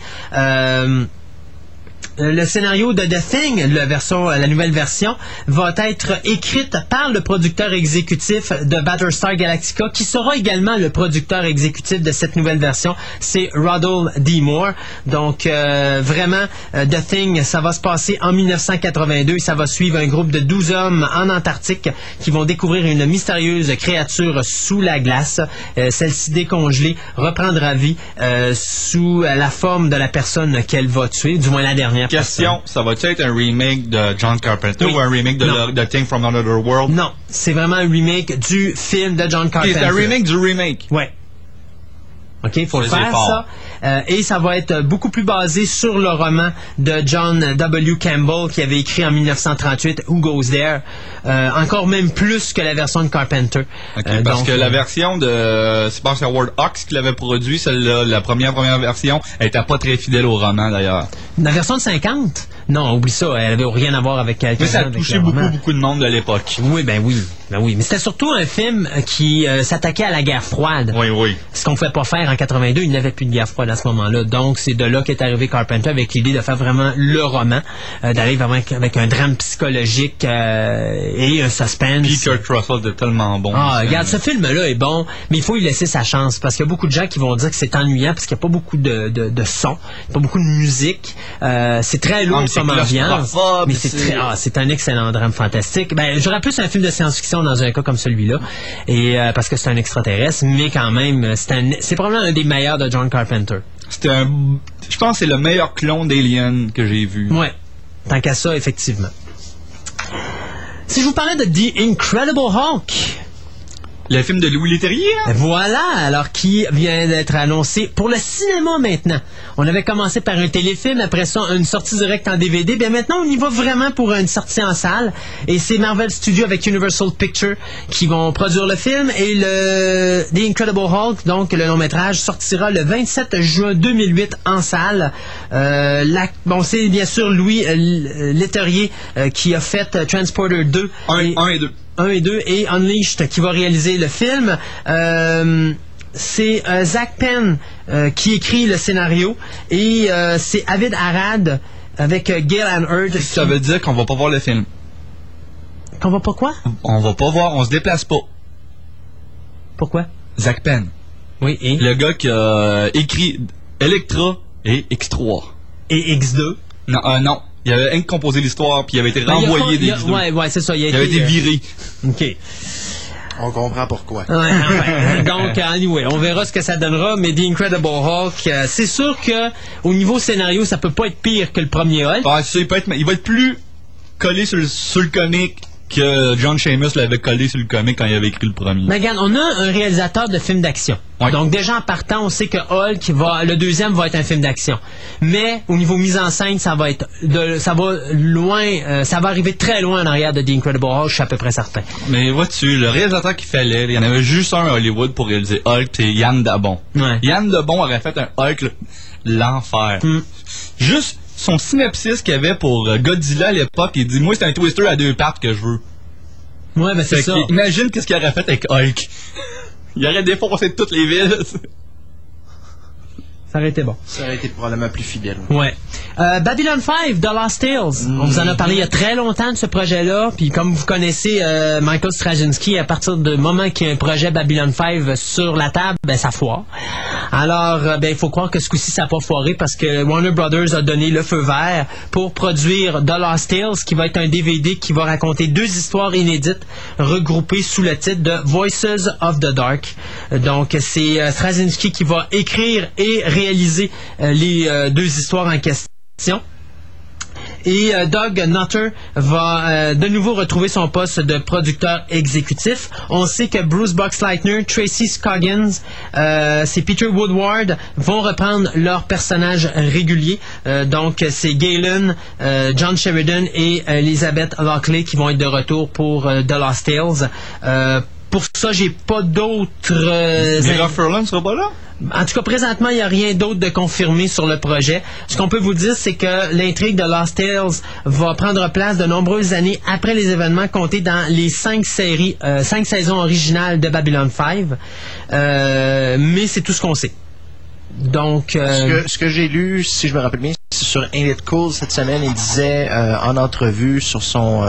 Euh, le scénario de The Thing, la, version, la nouvelle version, va être écrite par le producteur exécutif de Battlestar Galactica, qui sera également le producteur exécutif de cette nouvelle version. C'est Roddle D. Moore. Donc, euh, vraiment, euh, The Thing, ça va se passer en 1982 et ça va suivre un groupe de 12 hommes en Antarctique qui vont découvrir une mystérieuse créature sous la glace. Euh, Celle-ci décongelée reprendra vie euh, sous la forme de la personne qu'elle va tuer, du moins la dernière Question, ça va-tu être un remake de John Carpenter Oui. ou un remake de, le- de Thing from Another World? Non, c'est vraiment un remake du film de John Carpenter. c'est un remake du remake. Ouais. OK, il faut le faire, ça. Euh, et ça va être beaucoup plus basé sur le roman de John W. Campbell qui avait écrit en 1938 Who Goes There. Euh, encore même plus que la version de Carpenter. Euh, parce donc, que la euh, version de c'est pas Howard Hawks qui l'avait produit, celle-là, la première première version, elle était pas très fidèle au roman d'ailleurs. La version de 50? Non, oublie ça. Elle avait rien à voir avec quelqu'un. Mais ça a touché beaucoup beaucoup de monde de l'époque. Oui, ben oui. ben oui. Mais c'était surtout un film qui s'attaquait à la guerre froide. Oui, oui. Ce qu'on ne pouvait pas faire en 82, il n'y avait plus de guerre froide à ce moment-là. Donc, c'est de là qu'est arrivé Carpenter avec l'idée de faire vraiment le roman, euh, d'aller vraiment avec, avec un drame psychologique euh, et un suspense. Puis Kurt Russell était tellement bon. Ah, Euh, regarde, ce film-là est bon, mais il faut lui laisser sa chance parce qu'il y a beaucoup de gens qui vont dire que c'est ennuyant parce qu'il n'y a pas beaucoup de, de, de son, pas beaucoup de musique. Euh, c'est très lourd Ah, c'est comme ambiance, mais c'est c'est- très, ah, c'est un excellent drame fantastique. Ben, j'aurais plus un film de science-fiction dans un cas comme celui-là, et euh, parce que c'est un extraterrestre, mais quand même, c'est un, c'est probablement un des meilleurs de John Carpenter. C'était un. Je pense que c'est le meilleur clone d'Alien que j'ai vu. Ouais, tant qu'à ça, effectivement. Si je vous parlais de The Incredible Hulk. Le film de Louis Leterrier, hein? Voilà, alors qui vient d'être annoncé pour le cinéma maintenant? On avait commencé par un téléfilm, après ça une sortie directe en DVD. Bien maintenant, on y va vraiment pour une sortie en salle. Et c'est Marvel Studios avec Universal Pictures qui vont produire le film. Et le The Incredible Hulk, donc le long métrage, sortira le 27 juin 2008 en salle. Euh, la- bon, c'est bien sûr Louis euh, Leterrier euh, qui a fait euh, Transporter 2. 1 et 2. 1 et 2 et Unleashed qui va réaliser le film. Euh, c'est euh, Zach Penn euh, qui écrit le scénario et c'est Avid Arad avec Gail Ann Hurd. Ça veut dire qu'on va pas voir le film? Qu'on va pas quoi? On va pas voir, on se déplace pas. Pourquoi? Zach Penn. Oui, et? Le gars qui a écrit Electra et X3. Et X2? Non, euh, non. Il avait rien que composé l'histoire, puis il avait été Ben, a renvoyé a- des X2. Ouais, ouais, c'est ça. Il, a Il avait été euh, viré. OK. On comprend pourquoi. Ouais, ouais. Donc, anyway, on verra ce que ça donnera, mais The Incredible Hulk, euh, c'est sûr que au niveau scénario, ça peut pas être pire que le premier Hulk. Ah, ça, il, peut être, il va être plus collé sur le, sur le comic que John Seamus l'avait collé sur le comic quand il avait écrit le premier. Mais regarde, on a un réalisateur de films d'action. Donc déjà en partant, on sait que Hulk va, le deuxième va être un film d'action. Mais au niveau mise en scène, ça va être, de, ça va loin, euh, ça va arriver très loin en arrière de The Incredible Hulk, je suis à peu près certain. Mais vois-tu, le réalisateur qu'il fallait, il y en avait juste un à Hollywood pour réaliser Hulk, c'est Yann Dabon. Ouais. Yann Dabon aurait fait un Hulk l'enfer. Hmm. Juste son synopsis qu'il avait pour euh, Godzilla à l'époque, il dit moi c'est un twister à deux pattes que je veux. Ouais, ben c'est ça. Imagine qu'est-ce qu'il aurait fait avec Hulk. <laughs> il aurait défoncé toutes les villes. Ça aurait été bon. Ça aurait été probablement plus fidèle. Ouais. Euh, Babylon 5, The Lost Tales. On vous en a parlé il y a très longtemps de ce projet-là. Puis comme vous connaissez euh, Michael Straczynski, à partir du moment qu'il y a un projet Babylon 5 sur la table, ben ça foire. Alors, euh, ben il faut croire que ce coup-ci ça n'a pas foiré parce que Warner Brothers a donné le feu vert pour produire The Lost Tales, qui va être un DVD qui va raconter deux histoires inédites regroupées sous le titre de Voices of the Dark. Donc c'est Straczynski qui va écrire et réaliser euh, les euh, deux histoires en question. Et euh, Doug Nutter va de nouveau retrouver son poste de producteur exécutif. On sait que Bruce Boxleitner, Tracy Scoggins, c'est Peter Woodward vont reprendre leurs personnages réguliers. Donc c'est Galen, John Sheridan et Elizabeth Lockley qui vont être de retour pour The Lost Tales. Pour ça, j'ai pas d'autres. euh, Mira Furlan sera pas là? en tout cas, présentement, il n'y a rien d'autre de confirmé sur le projet. Ce qu'on peut vous dire, c'est que l'intrigue de Lost Tales va prendre place de nombreuses années après les événements comptés dans les cinq séries, euh, cinq saisons originales de Babylon 5. Euh, mais c'est tout ce qu'on sait. Donc, Ce euh, que, ce que j'ai lu, si je me rappelle bien, c'est sur Ain't It Cool cette semaine, il disait en entrevue sur son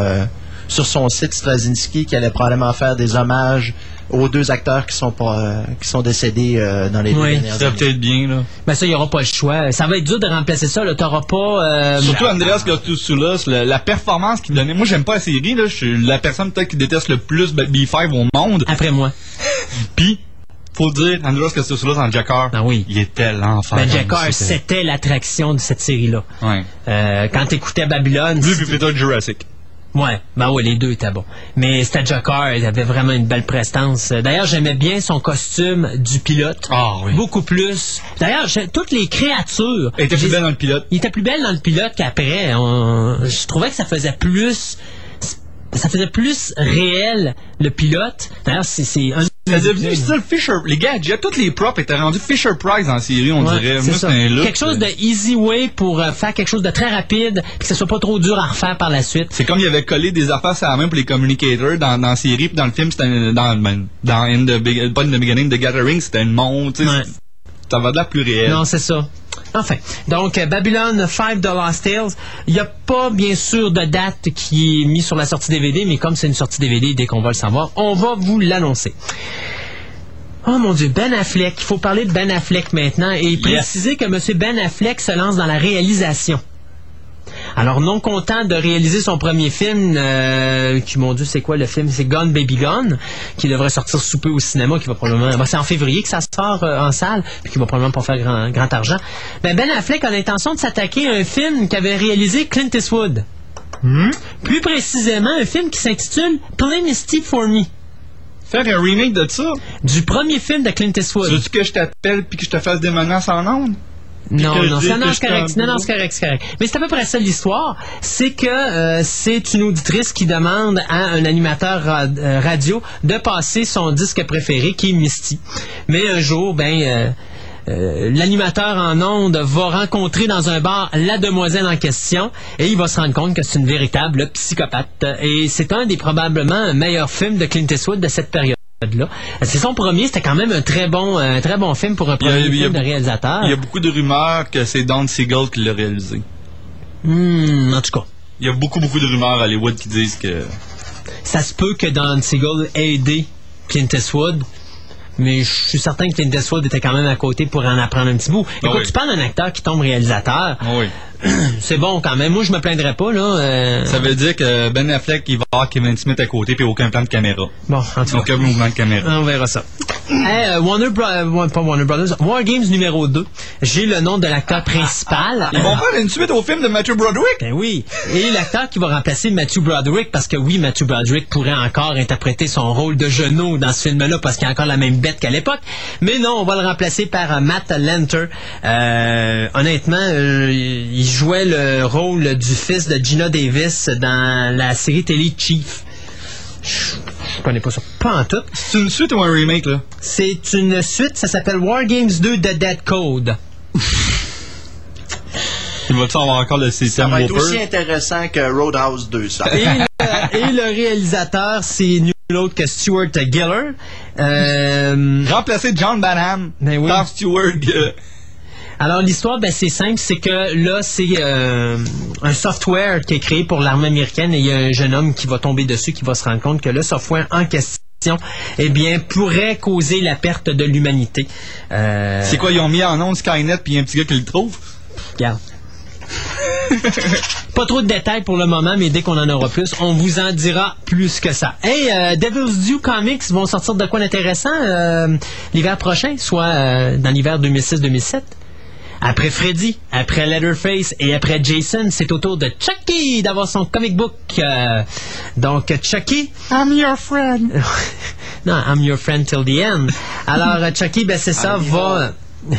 sur son site Straczynski qu'il allait probablement faire des hommages aux deux acteurs qui sont pas, euh, qui sont décédés euh, dans les deux Oui. dernières Ça années. peut-être bien, là. ben ça, il n'y aura pas le choix. Ça va être dur de remplacer ça. Tu n'auras pas... euh, Surtout Andreas Gostoussoulas, la, la performance qu'il donnait. Moi, j'aime pas la série, là. Je suis la personne peut-être qui déteste le plus B5 au monde. Après moi. <laughs> Puis, faut dire, Andreas Gostoussoulas en Jacker, Ah oui. il était l'enfer. Ben, Jakar, C'était- l'attraction de cette série-là. Ouais. Euh, quand tu écoutais Babylone... Lui, puis plutôt Jurassic. Ouais, ben ouais, les deux étaient bons. Mais c'était Joker, il avait vraiment une belle prestance. D'ailleurs, j'aimais bien son costume du pilote. Ah oui. Beaucoup plus. D'ailleurs, toutes les créatures. Elle était plus belle dans le pilote. Il était plus belle dans le pilote qu'après. On- Je trouvais que ça faisait plus. Ça faisait plus réel le pilote. D'ailleurs, c'est c'est un Ça devenu style Fisher. Les gadgets, tous les props étaient rendus Fisher Price en série, on Ouais, dirait. Moi, ça. c'est un look. Quelque chose de easy way pour euh, faire quelque chose de très rapide, puis que ce soit pas trop dur à refaire par la suite. C'est comme il avait collé des affaires sur la main pour les communicators dans, dans la série, puis dans le film, c'était un- dans, ben, dans In the Big- pas In the Beginning, The Gathering, c'était une montre, tu sais. Ouais. Ça va de l'air plus. Non, c'est ça. Enfin, donc euh, Babylon 5 The Lost Tales, il n'y a pas bien sûr de date qui est mise sur la sortie DVD, mais comme c'est une sortie DVD, dès qu'on va le savoir, on va vous l'annoncer. Oh mon Dieu, Ben Affleck, il faut parler de Ben Affleck maintenant et préciser que M. Ben Affleck se lance dans la réalisation. Alors, non content de réaliser son premier film, euh, qui, mon Dieu, c'est quoi le film? C'est Gone Baby Gone, qui devrait sortir sous peu au cinéma, qui va probablement... ben, c'est en février que ça sort euh, en salle, puis qui va probablement pas faire grand, grand argent. Ben, ben Affleck a l'intention de s'attaquer à un film qu'avait réalisé Clint Eastwood. Plus précisément, un film qui s'intitule Plainsty for Me. Faire un remake de ça? Du premier film de Clint Eastwood. Veux-tu que je t'appelle puis que je te fasse des menaces en ondes? Non, non, non, c'est correct. Non, non, c'est correct, c'est correct. Mais c'est à peu près ça l'histoire. C'est que euh, c'est une auditrice qui demande à un animateur ra- euh, radio de passer son disque préféré, qui est Misty. Mais un jour, ben, euh, euh, l'animateur en onde va rencontrer dans un bar la demoiselle en question et il va se rendre compte que c'est une véritable psychopathe. Et c'est un des probablement meilleurs films de Clint Eastwood de cette période. Là. C'est son premier, c'était quand même un très bon, un très bon film pour un premier il y a film de réalisateur. Il y a beaucoup de rumeurs que c'est Don Siegel qui l'a réalisé. Hmm, en tout cas. Il y a beaucoup, beaucoup de rumeurs à Hollywood qui disent que. ça se peut que Don Siegel ait aidé Clint Eastwood, mais je suis certain que Clint Eastwood était quand même à côté pour en apprendre un petit bout. Écoute, oui. tu parles d'un acteur qui tombe réalisateur, Oui. <coughs> c'est bon quand même. Moi, je me plaindrais pas, là. euh, Ça veut dire que Ben Affleck, il va avoir Kevin Smith à côté puis aucun plan de caméra. Bon, en tout cas. Aucun mouvement de caméra. On verra ça. Hey, euh, Warner, Bro- euh, pas Warner Brothers, War Games numéro 2. J'ai le nom de l'acteur principal. Ils vont faire une suite au film de Matthew Broderick? Ben oui. Et l'acteur qui va remplacer Matthew Broderick, parce que oui, Matthew Broderick pourrait encore interpréter son rôle de genou dans ce film-là, parce qu'il a encore la même bête qu'à l'époque. Mais non, on va le remplacer par euh, Matt Lanter. Honnêtement, il jouait le rôle du fils de Gina Davis dans la série télé Chief. Je connais pas ça. Pas en tout. C'est une suite ou un remake, là? C'est une suite, ça s'appelle War Games 2 The Dead Code. Il va-tu avoir encore le Ça système va être aussi intéressant que Roadhouse 2, ça. Et, le, <laughs> et le réalisateur, c'est nul autre que Stuart Giller. Euh, Remplacer John Banham. Ben oui. Par Stewart. euh, alors l'histoire, ben, c'est simple, c'est que là, c'est euh, un software qui est créé pour l'armée américaine et il y a un jeune homme qui va tomber dessus, qui va se rendre compte que le software en question, eh bien, pourrait causer la perte de l'humanité. Euh, C'est quoi, ils ont mis en onde Skynet puis il y a un petit gars qui le trouve? Regarde. Pas trop de détails pour le moment, mais dès qu'on en aura plus, on vous en dira plus que ça. Hey, euh, Devil's Due Comics vont sortir de quoi d'intéressant euh, l'hiver prochain, soit euh, dans l'hiver 2006-2007. Après Freddy, après Leatherface et après Jason, c'est au tour de Chucky d'avoir son comic book. euh, donc Chucky, I'm your friend. <laughs> non, I'm your friend till the end. Alors, euh, Chucky, ben c'est ça, va, <laughs>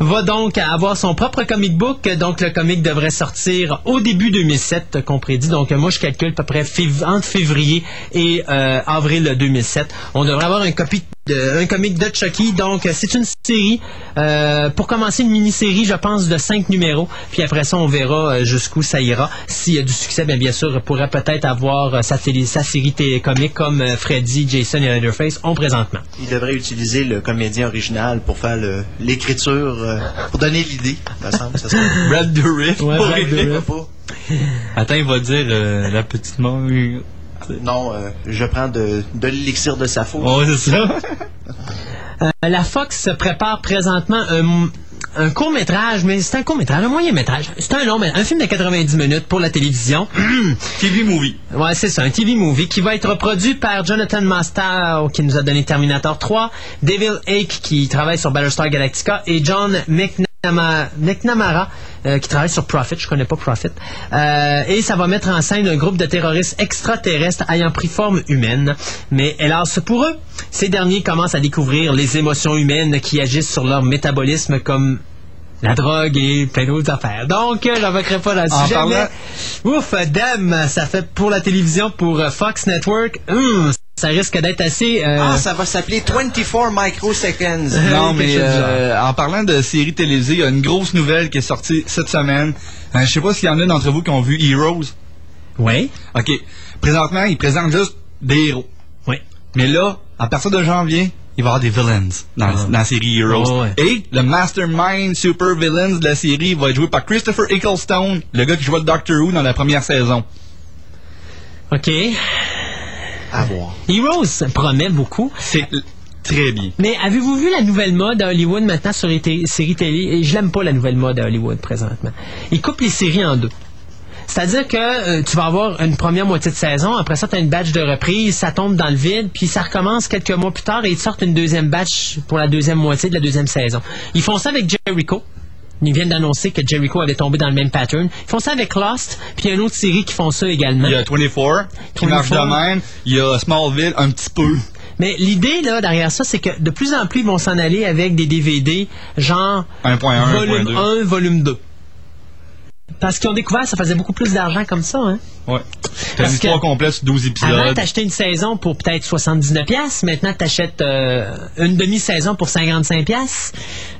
va donc avoir son propre comic book. Donc, le comic devrait sortir au début 2007, qu'on prédit. Donc, moi, je calcule à peu près entre février et euh, avril 2007. On devrait avoir un, comic de Chucky. Donc, c'est une série. euh, pour commencer, une mini-série, je pense, de cinq numéros. Puis après ça, on verra euh, jusqu'où ça ira. S'il y a du succès, bien, bien sûr, pourrait peut-être avoir sa, sa série télé- comique comme Freddy, Jason et Leatherface ont présentement. Il devrait utiliser le comédien original pour faire le- euh, pour donner l'idée. me semble, ça serait- <laughs> Brad Dourif. Ouais, pour Brad écrire. Dourif. Pas. Attends, il va dire euh, la petite mort. Non, euh, je prends de, de l'élixir de sa faute. Ouais, c'est ça. <laughs> Euh, la Fox se prépare présentement un, un court métrage, mais c'est un court métrage, un moyen métrage. C'est un long un film de 90 minutes pour la télévision. <clears throat> TV movie. Ouais, c'est ça, un TV movie qui va être produit par Jonathan Mastow, qui nous a donné Terminator 3, Devil Ake, qui travaille sur Battlestar Galactica, et John McNamara, McNamara, euh, qui travaille sur Profit, je connais pas Profit. Euh, et ça va mettre en scène un groupe de terroristes extraterrestres ayant pris forme humaine. Mais hélas pour eux, ces derniers commencent à découvrir les émotions humaines qui agissent sur leur métabolisme comme la drogue et plein d'autres affaires. Donc, euh, j'invoquerai pas dans le En sujet, parlant- mais ouf, Dem, ça fait pour la télévision, pour Fox Network, hum, ça risque d'être assez... euh, Ah, ça va s'appeler 24 microseconds. <laughs> Non, mais euh, en parlant de séries télévisées, il y a une grosse nouvelle qui est sortie cette semaine. Euh, je sais pas s'il y en a d'entre vous qui ont vu Heroes. Oui. OK. Présentement, ils présentent juste des héros. Oui. Mais là, à partir de janvier, il va y avoir des villains dans, dans la série Heroes. Oh, ouais. Et le mastermind super villains de la série va être joué par Christopher Ecclestone, le gars qui jouait Doctor Who dans la première saison. OK. À voir. Heroes promet beaucoup. C'est très bien. Mais avez-vous vu la nouvelle mode à Hollywood maintenant sur les séries télé? Et je l'aime pas la nouvelle mode à Hollywood présentement. Ils coupent les séries en deux. C'est-à-dire que euh, tu vas avoir une première moitié de saison, après ça, tu as une batch de reprise, ça tombe dans le vide, puis ça recommence quelques mois plus tard et ils te sortent une deuxième batch pour la deuxième moitié de la deuxième saison. Ils font ça avec Jericho. Ils viennent d'annoncer que Jericho avait tombé dans le même pattern. Ils font ça avec Lost, puis il y a une autre série qui font ça également. Il y a 24 qui marche de 24. même. Il y a Smallville un petit peu. Mais l'idée là derrière ça, c'est que de plus en plus ils vont s'en aller avec des DVD genre 1.1, volume 1.2. 1, volume 2. Parce qu'ils ont découvert que ça faisait beaucoup plus d'argent comme ça. Hein? Ouais. T'as une histoire complète sur 12 Avant, épisodes. t'achetais une saison pour peut-être 79 pièces. Maintenant, t'achètes euh, une demi-saison pour 55 pièces.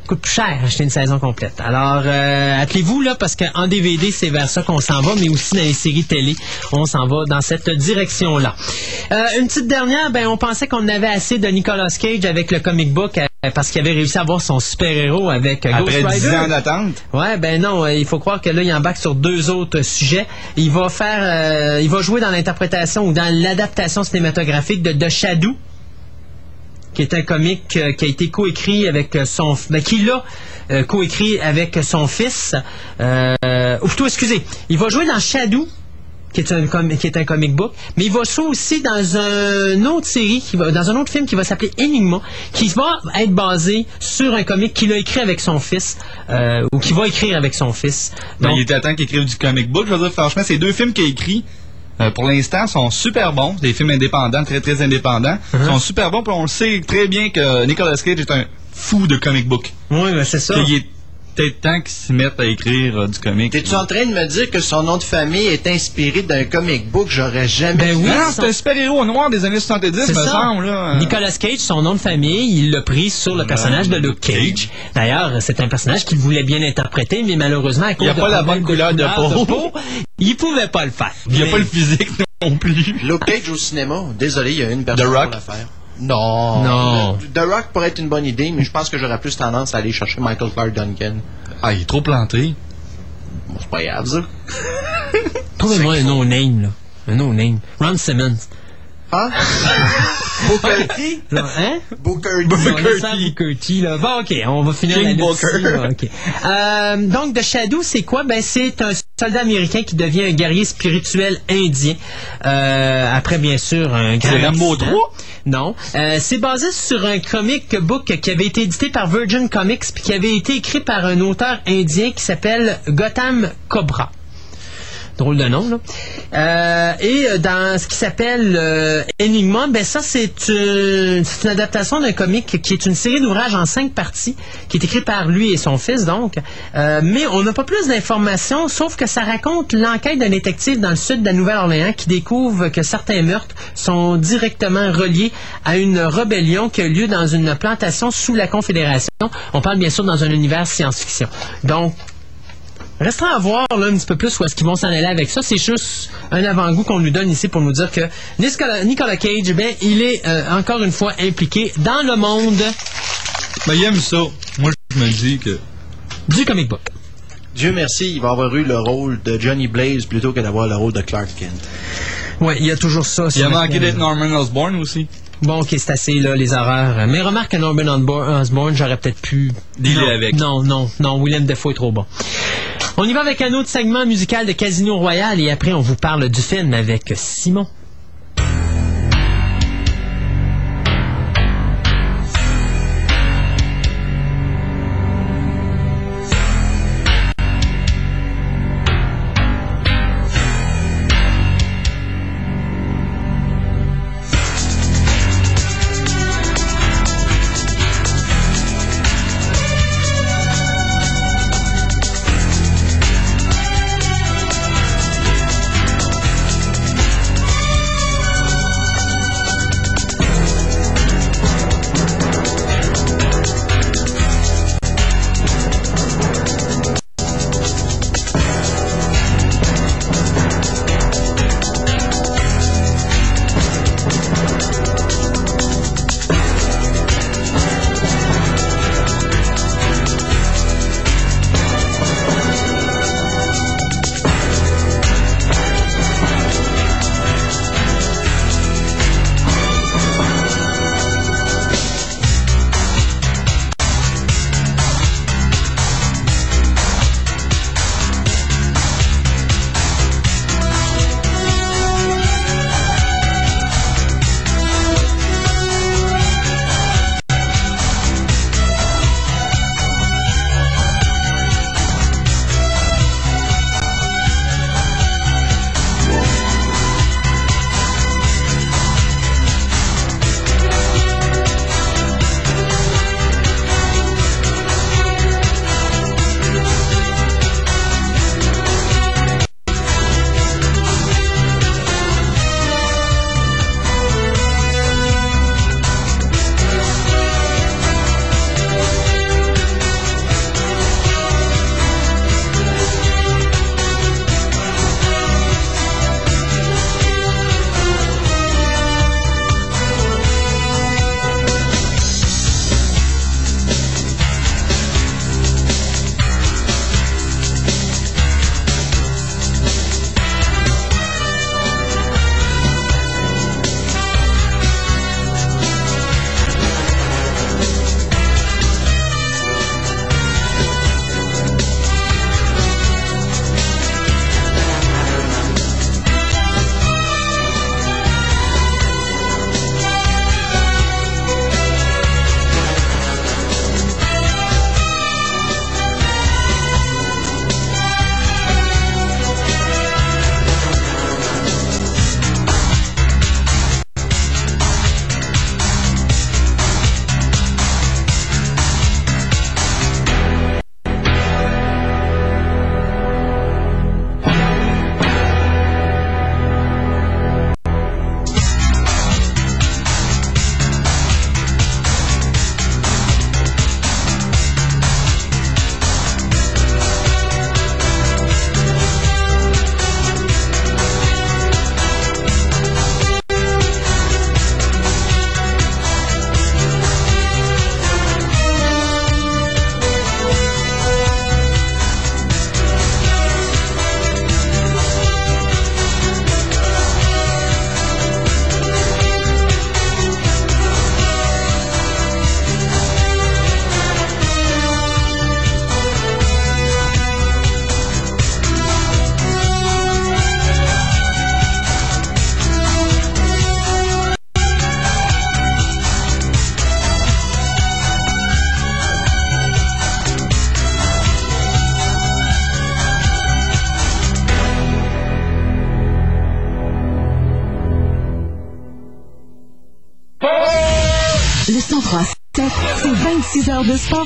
Coûte plus cher acheter une saison complète. Alors, euh, appelez-vous là parce qu'en DVD, c'est vers ça qu'on s'en va, mais aussi dans les séries télé, on s'en va dans cette direction-là. Euh, une petite dernière, ben on pensait qu'on avait assez de Nicolas Cage avec le comic book euh, parce qu'il avait réussi à avoir son super-héros avec euh, Après Ghost 10 Rider. ans d'attente? Ouais, ben non, euh, il faut croire que là, il embarque sur deux autres sujets. Il va faire, euh, il va jouer dans l'interprétation ou dans l'adaptation cinématographique de The Shadow, qui est un comique euh, qui a été coécrit avec son, ben, qui l'a euh, coécrit avec son fils. Euh, ou plutôt, excusez, il va jouer dans Shadow. Qui est, un com- qui est un comic book, mais il va jouer aussi dans une autre série, qui va, dans un autre film qui va s'appeler Enigma, qui va être basé sur un comic qu'il a écrit avec son fils, euh, ou qui va écrire avec son fils. Ben, Donc, il était temps qu'il écrive du comic book. Je veux dire, franchement, ces deux films qu'il a écrits, euh, pour l'instant, sont super bons. Des films indépendants, très, très indépendants. Uh-huh. sont super bons. Puis on sait très bien que Nicolas Cage est un fou de comic book. Oui, ben c'est ça. Est peut-être temps qu'il s'y mette à écrire euh, du comic. T'es-tu en train de me dire que son nom de famille est inspiré d'un comic book? J'aurais jamais Ben oui, Non, son- c'est un super-héros noir des années 70, C'est me ça. semble. Là. Nicolas Cage, son nom de famille, il l'a pris sur le personnage de Luke Cage. D'ailleurs, c'est un personnage qu'il voulait bien interpréter, mais malheureusement, à cause Il a de pas la problèmes bonne couleur de peau. il pouvait pas le faire. Il n'y a pas le physique non plus. Luke Cage au cinéma. Désolé, il y a une personne The Rock? pour faire. Non. Non. The Rock pourrait être une bonne idée, mais je pense que j'aurais plus tendance à aller chercher Michael Clark Duncan. Ah, il est trop planté. Bon, c'est pas grave, ça. Trouvez-moi un no-name, là. Un no-name. Ron Simmons. <laughs> Hein? Booker T? Hein? Booker T. Booker T, là. Bon, OK, on va finir King la liste Booker. là, OK. Euh, donc, The Shadow, c'est quoi? Ben, c'est un soldat américain qui devient un guerrier spirituel indien. Euh, après, bien sûr, un grand C'est Rambo accident. 3? Non. Euh, c'est basé sur un comic book qui avait été édité par Virgin Comics puis qui avait été écrit par un auteur indien qui s'appelle Gotham Cobra. Drôle de nom, là. Euh, et euh, dans ce qui s'appelle euh, Enigma, ben ça, c'est une, une adaptation d'un comic qui est une série d'ouvrages en cinq parties, qui est écrit par lui et son fils, donc. Euh, mais on n'a pas plus d'informations, sauf que ça raconte l'enquête d'un détective dans le sud de la Nouvelle-Orléans qui découvre que certains meurtres sont directement reliés à une rébellion qui a lieu dans une plantation sous la Confédération. On parle bien sûr dans un univers science-fiction. Donc, Restera à voir là, un petit peu plus où est-ce qu'ils vont s'en aller avec ça. C'est juste un avant-goût qu'on nous donne ici pour nous dire que Nicolas, Nicolas Cage, ben, il est euh, encore une fois impliqué dans le monde Ben, il aime ça. Moi, je me dis que. du comic book. Dieu merci, il va avoir eu le rôle de Johnny Blaze plutôt que d'avoir le rôle de Clark Kent. Oui, il y a toujours ça. Il a manqué d'être Norman Osborn aussi. Bon, ok, c'est assez, là, les horreurs. Mais remarque que Norman Osborn, Osborn, j'aurais peut-être pu... Dealer non, avec. Non, non, non, William Defoe est trop bon. On y va avec un autre segment musical de Casino Royal et après on vous parle du film avec Simon.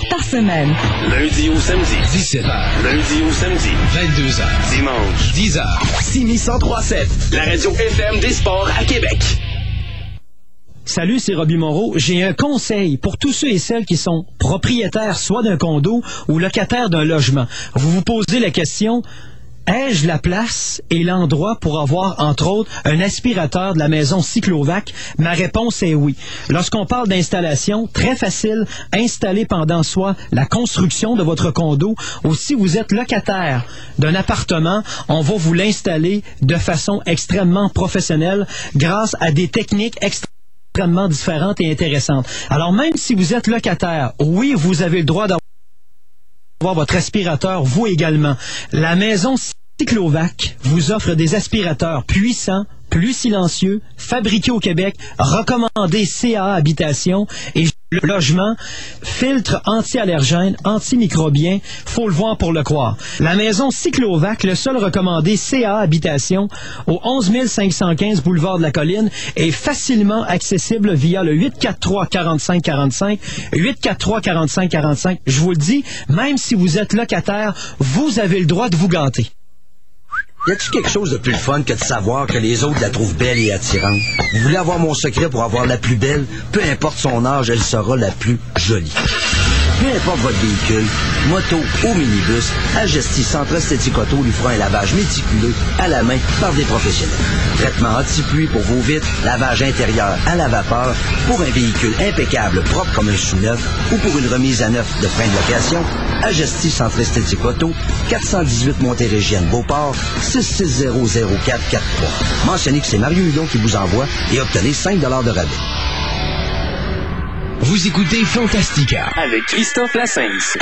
Heures par semaine. Lundi au samedi. 17h. Lundi au samedi. 22h. Dimanche. 10h. Simi 1037. La radio FM des sports à Québec. Salut, c'est Robbie Moreau. J'ai un conseil pour tous ceux et celles qui sont propriétaires soit d'un condo ou locataires d'un logement. Vous vous posez la question, la place et l'endroit pour avoir, entre autres, un aspirateur de la maison Cyclovac? Ma réponse est oui. Lorsqu'on parle d'installation, très facile, installer pendant soit la construction de votre condo ou si vous êtes locataire d'un appartement, on va vous l'installer de façon extrêmement professionnelle grâce à des techniques extrêmement extrêmement différentes et intéressantes. Alors même si vous êtes locataire, oui, vous avez le droit d'avoir votre aspirateur, vous également. La maison Cyclovac vous offre des aspirateurs puissants, plus silencieux, fabriqués au Québec, recommandés CA Habitation et logement, filtre anti-allergène, antimicrobien, faut le voir pour le croire. La maison Cyclovac, le seul recommandé CA Habitation, au 11 515 boulevard de la Colline, est facilement accessible via le 843-4545, 843-4545. Je vous le dis, même si vous êtes locataire, vous avez le droit de vous gâter. Y a-tu quelque chose de plus fun que de savoir que les autres la trouvent belle et attirante? Vous voulez avoir mon secret pour avoir la plus belle? Peu importe son âge, elle sera la plus jolie. Peu importe votre véhicule, moto ou minibus, Agestis Centre Esthétique Auto lui fera un lavage méticuleux à la main par des professionnels. Traitement anti-pluie pour vos vitres, lavage intérieur à la vapeur, pour un véhicule impeccable, propre comme un sous-neuf, ou pour une remise à neuf de fin de location, Agestis Centre Esthétique Auto, 418 Montérégienne Beauport, 6600443. Mentionnez que c'est Mario Hudon qui vous envoie et obtenez 5 de rabais. Vous écoutez Fantastica. Avec Christophe Lassens.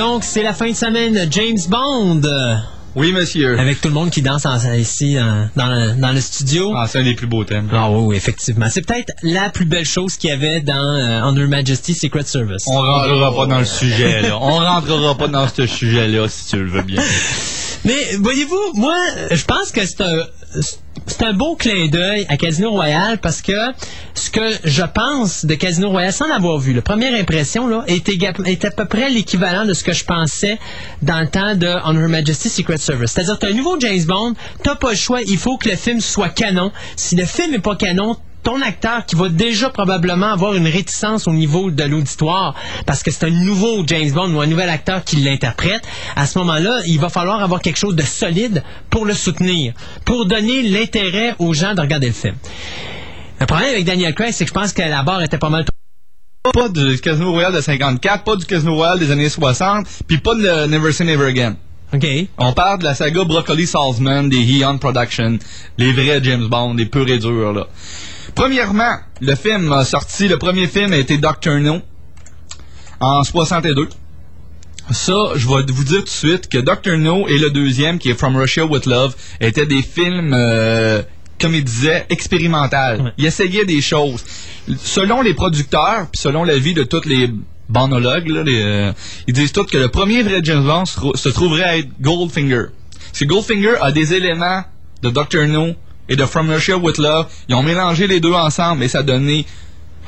Donc, c'est la fin de semaine James Bond. Oui, monsieur. Avec tout le monde qui danse en- ici en- dans, le, dans le studio. Ah, c'est un des plus beaux thèmes. Ah oui, oui, effectivement. C'est peut-être la plus belle chose qu'il y avait dans euh, Under Majesty Secret Service. On rentrera pas dans le sujet, là. On rentrera pas dans ce sujet-là, si tu le veux bien. <laughs> Mais voyez-vous, moi, je pense que c'est un c'est un beau clin d'œil à Casino Royale parce que ce que je pense de Casino Royale, sans l'avoir vu, la première impression là, est, à peu près l'équivalent de ce que je pensais dans le temps de On Her Majesty's Secret Service. C'est-à-dire, t'as un nouveau James Bond, t'as pas le choix, il faut que le film soit canon. Si le film est pas canon, ton acteur qui va déjà probablement avoir une réticence au niveau de l'auditoire parce que c'est un nouveau James Bond ou un nouvel acteur qui l'interprète, à ce moment-là, il va falloir avoir quelque chose de solide pour le soutenir, pour donner l'intérêt aux gens de regarder le film. Le problème avec Daniel Craig, c'est que je pense que la barre était pas mal Pas du Casino Royale de 54, pas du Casino Royale des années 60, puis pas de Never Say Never Again. OK. On parle de la saga Broccoli Salesman des Eon Production, les vrais James Bond, les purs et durs, là. Premièrement, le film a sorti, le premier film a été Doctor No en 62. Ça, je vais vous dire tout de suite que Doctor No et le deuxième, qui est From Russia with Love, étaient des films, euh, comme il disait, expérimental. Il essayait des choses. Selon les producteurs, puis selon l'avis de tous les là, les, euh, ils disent tous que le premier vrai James Bond se trouverait à être Goldfinger. Parce que Goldfinger a des éléments de Doctor No et de From Russia with Love. Ils ont mélangé les deux ensemble et ça a donné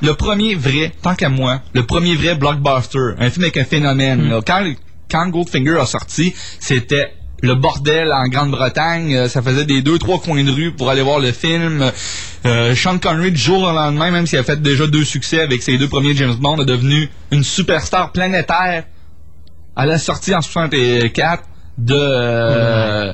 le premier vrai, tant qu'à moi, le premier vrai blockbuster, un film avec un phénomène. là. Quand, quand Goldfinger a sorti, c'était le bordel en Grande-Bretagne. Euh, Ça faisait des deux, trois coins de rue pour aller voir le film. Euh, Sean Connery, du jour au lendemain, même s'il a fait déjà deux succès avec ses deux premiers James Bond, est devenu une superstar planétaire à la sortie en 64 de, euh,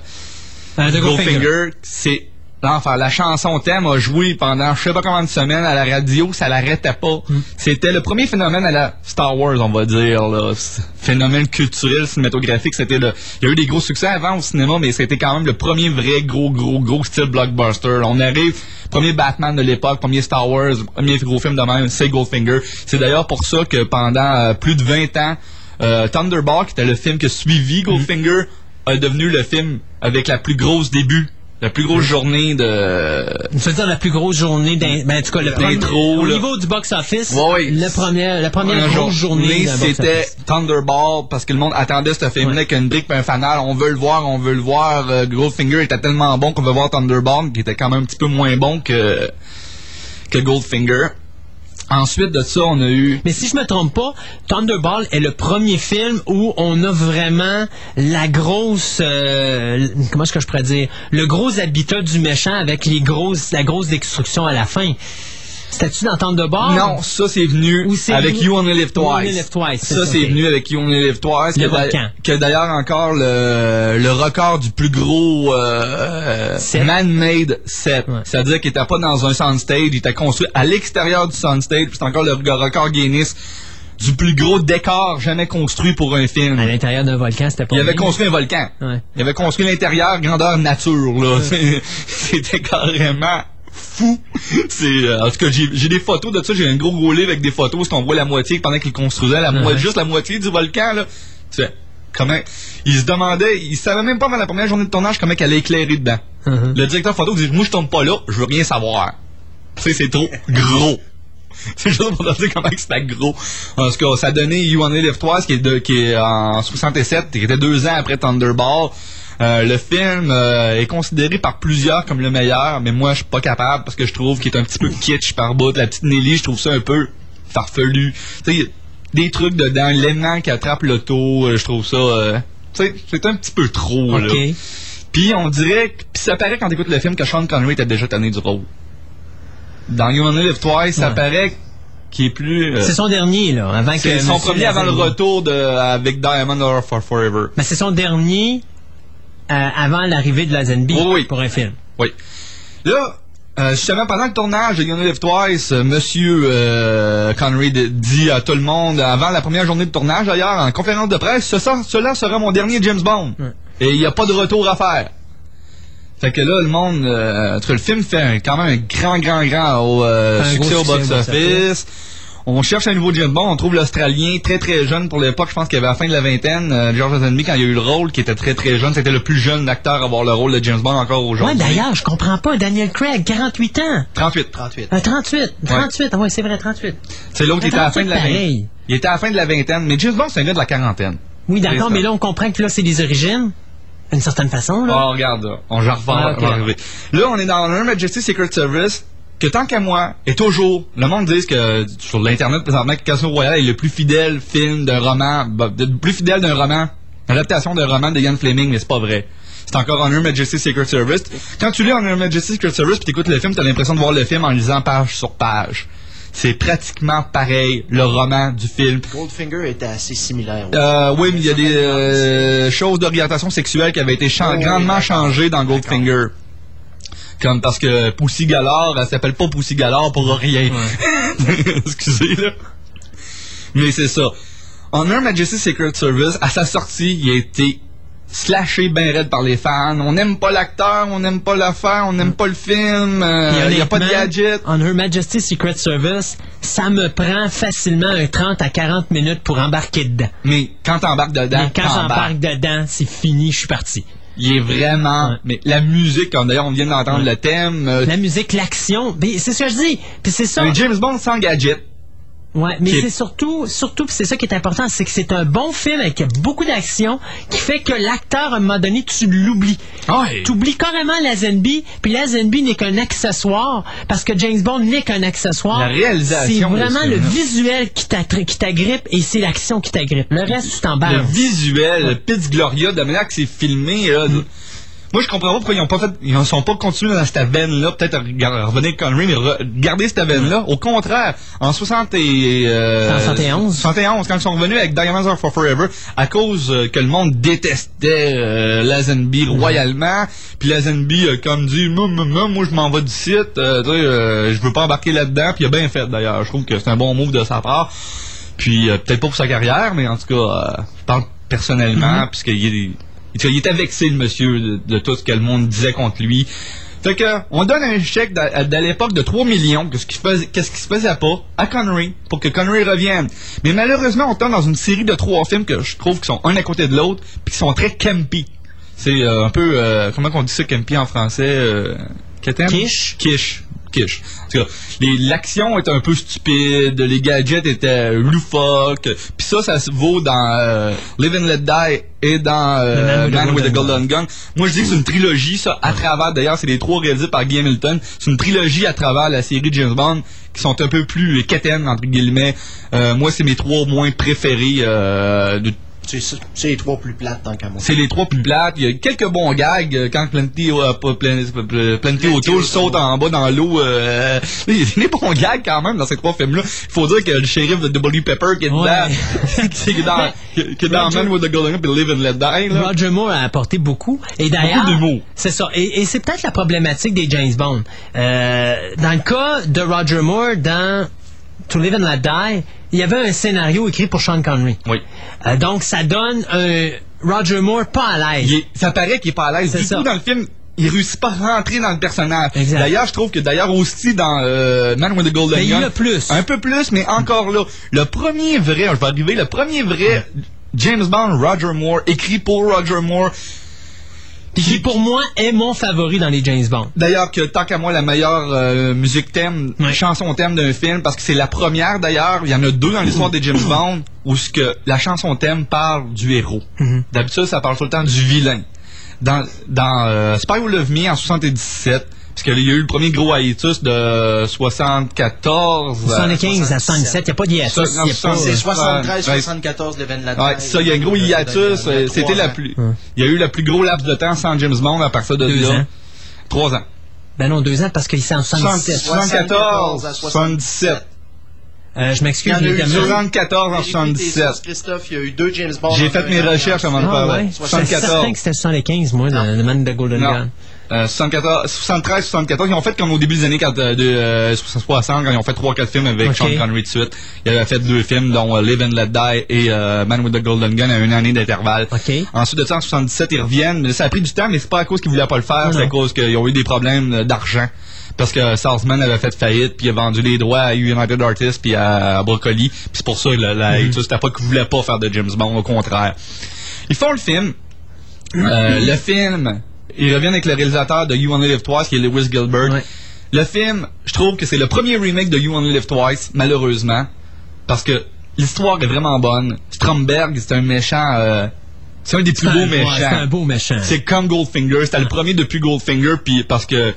Euh, de Goldfinger. Goldfinger. C'est l'enfer. La chanson thème a joué pendant je sais pas combien de semaines à la radio, ça l'arrêtait pas. Hmm. C'était le premier phénomène à la Star Wars, on va dire. Là. Phénomène culturel, cinématographique. C'était le. Il y a eu des gros succès avant au cinéma, mais c'était quand même le premier vrai gros, gros, gros style blockbuster. On arrive, premier Batman de l'époque, premier Star Wars, premier gros film de même, c'est Goldfinger. C'est d'ailleurs pour ça que pendant euh, plus de 20 ans, euh, Thunderball, qui était le film que suivi Goldfinger, est devenu le film avec la plus grosse début, la plus grosse journée de. Tu veux dire la plus grosse journée d'in- ben, en tout cas, le premier- D'intro, au là. niveau du box-office, Ouais, le premier, la première grosse jour- journée c'était. Thunderball parce que le monde attendait ce film-là avec une brique et un fanal. On veut le voir, on veut le voir. Euh, Goldfinger était tellement bon qu'on veut voir Thunderball, qui était quand même un petit peu moins bon que que Goldfinger. Ensuite de ça, on a eu. Mais si je me trompe pas, Thunderball est le premier film où on a vraiment la grosse, euh, comment est-ce que je pourrais dire, le gros habitat du méchant avec les grosses, la grosse destruction à la fin. C'était-tu dans Thunderball? Non, ça c'est venu avec venu- You Only Live You Twice. Live Twice, c'est ça c'est venu avec You Only Live Twice. Le que d'ailleurs encore le, le record du plus gros euh, man-made set. C'est-à-dire qu'il était pas dans un soundstage, il était construit à l'extérieur du soundstage. C'est encore le record Guinness du plus gros décor jamais construit pour un film. À l'intérieur d'un volcan, c'était pas Il avait bien. construit un volcan. Ouais. Il avait construit l'intérieur grandeur nature là. <laughs> C'était carrément fou. <laughs> C'est euh, en tout cas j'ai des photos de ça, j'ai un gros gros livre avec des photos, c'est qu'on voit la moitié pendant qu'il construisait la moitié juste la moitié du volcan là. Tu sais, comment? Il se demandait, il savait même pas avant la première journée de tournage comment qu'elle allait éclairer dedans. Mhm. Le directeur photo dit moi je tourne pas là, je veux rien savoir. Tu sais c'est trop <laughs> gros. <laughs> C'est juste pour te dire comment c'était gros. En tout cas, ça a donné You Only Live Twice, qui est, de- qui est en 67, qui était deux ans après Thunderball. Euh, le film euh, est considéré par plusieurs comme le meilleur, mais moi je suis pas capable parce que je trouve qu'il est un petit peu kitsch par bout. La petite Nelly, je trouve ça un peu farfelu. Tu sais, des trucs dedans, l'aimant qui attrape l'auto, euh, je trouve ça, euh, tu sais, c'est un petit peu trop là. Puis on dirait, puis ça paraît quand t'écoutes le film que Sean Connery était déjà tanné du rôle. Dans You Only Live Twice, ça paraît qu'il est plus. euh, C'est son dernier, là, avant que. c'est son premier avant le retour de avec Diamond or for Forever. Mais c'est son dernier avant l'arrivée de Lazenby pour un film. Oui. Là, euh, justement, pendant le tournage de You Only Live Twice, euh, Monsieur euh, Connery dit à tout le monde, avant la première journée de tournage d'ailleurs, en conférence de presse, Ce cela sera mon dernier James Bond. Et il n'y a pas de retour à faire. Fait que là, le monde, euh, le film fait un- quand même un grand, grand, grand au, euh, succès au box-office. On cherche un nouveau James Bond, on trouve l'Australien très très jeune pour l'époque, je pense qu'il avait à la fin de la vingtaine, euh, George Lazenby quand il a eu le rôle, qui était très très jeune, c'était le plus jeune acteur à avoir le rôle de James Bond encore Ouais, aujourd'hui. d'ailleurs, je comprends pas. Daniel Craig, 48 ans. 38. 38. Euh, 38. 38. Ah ouais, c'est vrai, 38. C'est l'autre qui était à la fin de la Pareil. vingtaine. Il était à la fin de la vingtaine, mais James Bond c'est un gars de la quarantaine. Oui, d'accord, mais là, on comprend que là, c'est des origines. D'une certaine façon, là. Oh, regarde, là. on j'en Ah, ok. on va arriver. Là, on est dans Her Majesty Secret Service, que tant qu'à moi, est toujours, le monde dit que sur l'Internet, présentement, que Casino Royale est le plus fidèle film d'un roman, bah, le plus fidèle d'un roman, adaptation d'un roman de Ian Fleming, mais c'est pas vrai. C'est encore en Her Majesty Secret Service. Quand tu lis Her Majesty Secret Service puis t'écoutes le film, t'as l'impression de voir le film en lisant page sur page. C'est pratiquement pareil, le roman du film. Goldfinger était assez similaire. Euh, oui, mais il y a des euh, choses d'orientation sexuelle qui avaient été chan- Oui, oui, grandement changées dans Goldfinger. Comme parce que Pussy Galore, elle s'appelle pas Pussy Galore pour rien. <laughs> Excusez, là. Mais c'est ça. En Her Majesty Secret Service, à sa sortie, il a été slashé ben raide par les fans. On n'aime pas l'acteur, on n'aime pas l'affaire, on n'aime pas le film, euh, il n'y a pas de gadget. En Her Majesty Secret Service, ça me prend facilement un 30 à 40 minutes pour embarquer dedans. Mais quand t'embarques dedans, Mais quand j'embarque dedans, c'est fini, je suis parti. Il est vraiment. Mais la musique, comme d'ailleurs on vient d'entendre le thème. euh, La musique, l'action, ben, c'est ce que je dis. Puis c'est ça. un James Bond sans gadget. Ouais, mais c'est surtout, surtout, c'est ça qui est important, c'est que c'est un bon film avec beaucoup d'action qui fait que l'acteur, à un moment donné, tu l'oublies. Ouais. Tu oublies carrément la Zenby, puis la Zenby n'est qu'un accessoire, parce que James Bond n'est qu'un accessoire. La réalisation C'est vraiment le visuel qui t'agrippe et c'est l'action qui t'agrippe. Le reste, tu Le t'emballes. visuel, le Pitts Gloria, de la manière que c'est filmé, là, Mm. Moi, je comprends pas pourquoi ils ont pas fait, ils sont pas continués dans cette veine-là, peut-être à revenir avec Connery, mais garder cette veine-là. Au contraire, en 60 et, euh, 71. 71, quand ils sont revenus avec Diamonds Are for Forever, à cause euh, que le monde détestait euh, Lazenby royalement, puis Lazenby a comme dit, moi, moi, je m'en vais du site, euh, tu sais, euh, je veux pas embarquer là-dedans, puis il a bien fait d'ailleurs. Je trouve que c'est un bon move de sa part. Puis euh, peut-être pas pour sa carrière, mais en tout cas, euh, je parle personnellement, Mm-hmm. puisqu'il est, il était vexé, le monsieur, de, de tout ce que le monde disait contre lui. Fait que, on donne un chèque d'à l'époque de 3 millions, qu'est-ce qui, faisait- qu'est-ce qui se faisait pas, à Connery, pour que Connery revienne. Mais malheureusement, on tombe dans une série de trois films que je trouve qui sont un à côté de l'autre, puis qui sont très campy. C'est euh, un peu, euh, comment on dit ça, campy en français? Euh, Ketem? Quiche. Quiche. Quiche. En tout cas, les- l'action est un peu stupide, les gadgets étaient loufoques, puis ça, ça se vaut dans euh, Live and Let Die et dans euh, Man Man with the Golden Gun. Moi, je dis que c'est une trilogie, ça, à travers, d'ailleurs, c'est les trois réalisés par Guy Hamilton, c'est une trilogie à travers la série James Bond, qui sont un peu plus quétaines, entre guillemets. Euh, moi, c'est mes trois moins préférés euh, de C'est les trois plus plates tant qu'à moi. c'est les trois plus plates. Il y a quelques bons gags euh, quand Plenty, euh, Plen- Plenty O'Toole saute en bas dans l'eau. euh, il y a des bons gags quand même dans ces trois films-là. Il faut dire que le shérif de W. Pepper qui est dedans, <laughs> qui est dans, qui est dans Roger- Man with the Golden Gun et Live and Let Die. Là. Roger Moore a apporté beaucoup. Et d'ailleurs, c'est ça. Et, et c'est peut-être la problématique des James Bond. Euh, dans le cas de Roger Moore, dans To Live and Let Die, il y avait un scénario écrit pour Sean Connery. Oui. Euh, donc, ça donne un Roger Moore pas à l'aise. Il est- ça paraît qu'il est pas à l'aise C'est du ça. tout dans le film. Il réussit pas à rentrer dans le personnage. Exact. D'ailleurs, je trouve que d'ailleurs aussi dans euh, Man with the Golden Mais il Gun, l'a plus. un peu plus, mais encore là, le premier vrai, je vais arriver, le premier vrai James Bond, Roger Moore, écrit pour Roger Moore. Qui, pour moi, est mon favori dans les James Bond. D'ailleurs, que tant qu'à moi, la meilleure euh, musique thème, Ouais. chanson thème d'un film, parce que c'est la première d'ailleurs, il y en a deux dans l'histoire des James Bond, où ce que la chanson thème parle du héros. D'habitude, ça parle tout le temps du vilain. Dans, dans euh, Spy Who Love Me en 77, parce qu'il y a eu le premier gros hiatus de 74. euh, 75 à 77, il n'y a pas a pas- C'est 73, Ouais. 74, l'Even la Ouais, ça, il y a un gros hiatus. euh, C'était la plus. Il y a eu le plus gros laps de temps sans James Bond à partir de Deux là. ans. Trois ans. Ben non, deux ans parce qu'il s'est en 77. 74 à 77. Euh, je Il y m'excuse, en a eu gamins. 74 en Vérifie tes 77. sources, Christophe, il y a eu deux James Bond. J'ai fait mes recherches avant de parler. ouais? J'étais 74. certain que c'était 75, moi, le, le Man de Golden. Gun. Euh, 74, 73, 74, ils ont fait comme au début des années quand, euh, de, euh, 60, quand ils ont fait 3-4 films avec. Sean Connery de suite. Ils avaient fait deux films, dont euh, Live and Let Die et euh, Man with the Golden Gun à une année d'intervalle. OK. Ensuite de ça, en 77, ils reviennent. Mais ça a pris du temps, mais c'est pas à cause qu'ils voulaient pas le faire, c'est à cause qu'ils ont eu des problèmes euh, d'argent. Parce que Salzman avait fait faillite, puis il a vendu les droits à United Artists puis à, Broccoli. Puis c'est pour ça que la, la hiatus, c'était pas qu'ils voulaient pas faire de James Bond, au contraire. Ils font le film. Euh, le film, ils reviennent avec le réalisateur de You Only Live Twice, qui est Lewis Gilbert. Ouais. Le film, je trouve que c'est le premier remake de You Only Live Twice, malheureusement, parce que l'histoire est vraiment bonne. Stromberg, c'est un méchant, euh, c'est un des plus beaux méchants. C'est un beau méchant. C'est comme Goldfinger, c'était le premier depuis Goldfinger, puis parce que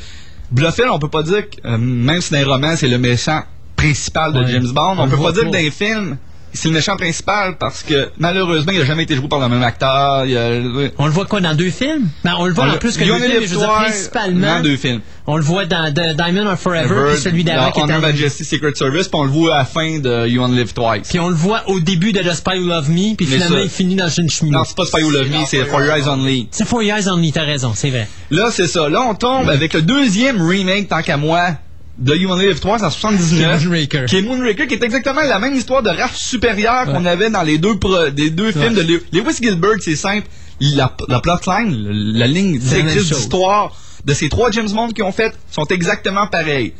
Bluffel, on peut pas dire que, euh, même si dans les romans, c'est le méchant principal de Ouais. James Bond, On on, peut pas dire que dans les films, c'est le méchant principal parce que malheureusement, il a jamais été joué par le même acteur. Il a- On le voit quoi dans deux films? Ben, on le voit On en plus que deux films, mais je veux dire, principalement. dans deux films. On le voit dans The Diamond or Forever, puis celui d'avant dans qui est en- Majesty Secret Service, puis on le voit à la fin de You Only Live Twice. Puis on le voit au début de The Spy Who Love Me, puis finalement ça- il finit dans une cheminée. Non, c'est pas Spy Who Love Me, c'est For Your Eyes Only. C'est For Your Eyes Only, t'as raison, c'est vrai. Là, c'est ça. Là, on tombe avec le deuxième remake, tant qu'à moi, de You Only Live 3 en 79. Qui est Moonraker. Qui est Moonraker, qui est exactement la même histoire de race supérieure qu'on avait dans les deux, pro- des deux films de Lew- Lewis Gilbert. C'est simple. La, la plotline, la ligne directrice d'histoire de ces trois James Bond qui ont fait sont exactement pareils.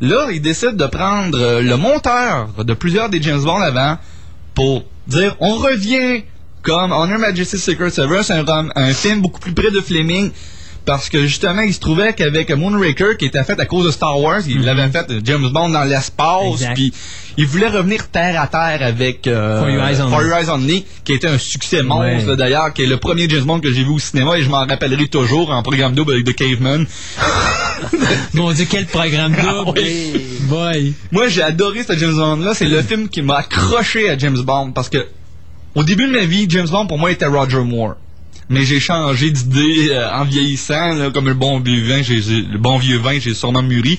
Là, ils décident de prendre euh, le monteur de plusieurs des James Bond avant pour dire on revient comme Honor Majesty's Secret Service, un film beaucoup plus près de Fleming parce que justement, il se trouvait qu'avec Moonraker, qui était fait à cause de Star Wars, il l'avait fait euh, James Bond dans l'espace, puis il voulait revenir terre à terre avec euh, For Your Eyes Only. For Your Eyes Only, qui était un succès monstre Ouais. d'ailleurs, qui est le premier James Bond que j'ai vu au cinéma et je m'en rappellerai toujours en programme double avec The Caveman. <laughs> Mon Dieu, quel programme Ah double. Boy. Moi, j'ai adoré ce James Bond-là. C'est le film qui m'a accroché à James Bond parce que, au début de ma vie, James Bond, pour moi, était Roger Moore. Mais j'ai changé d'idée euh, en vieillissant, là, comme le bon vieux vin, j'ai, le bon vieux vin, j'ai sûrement mûri.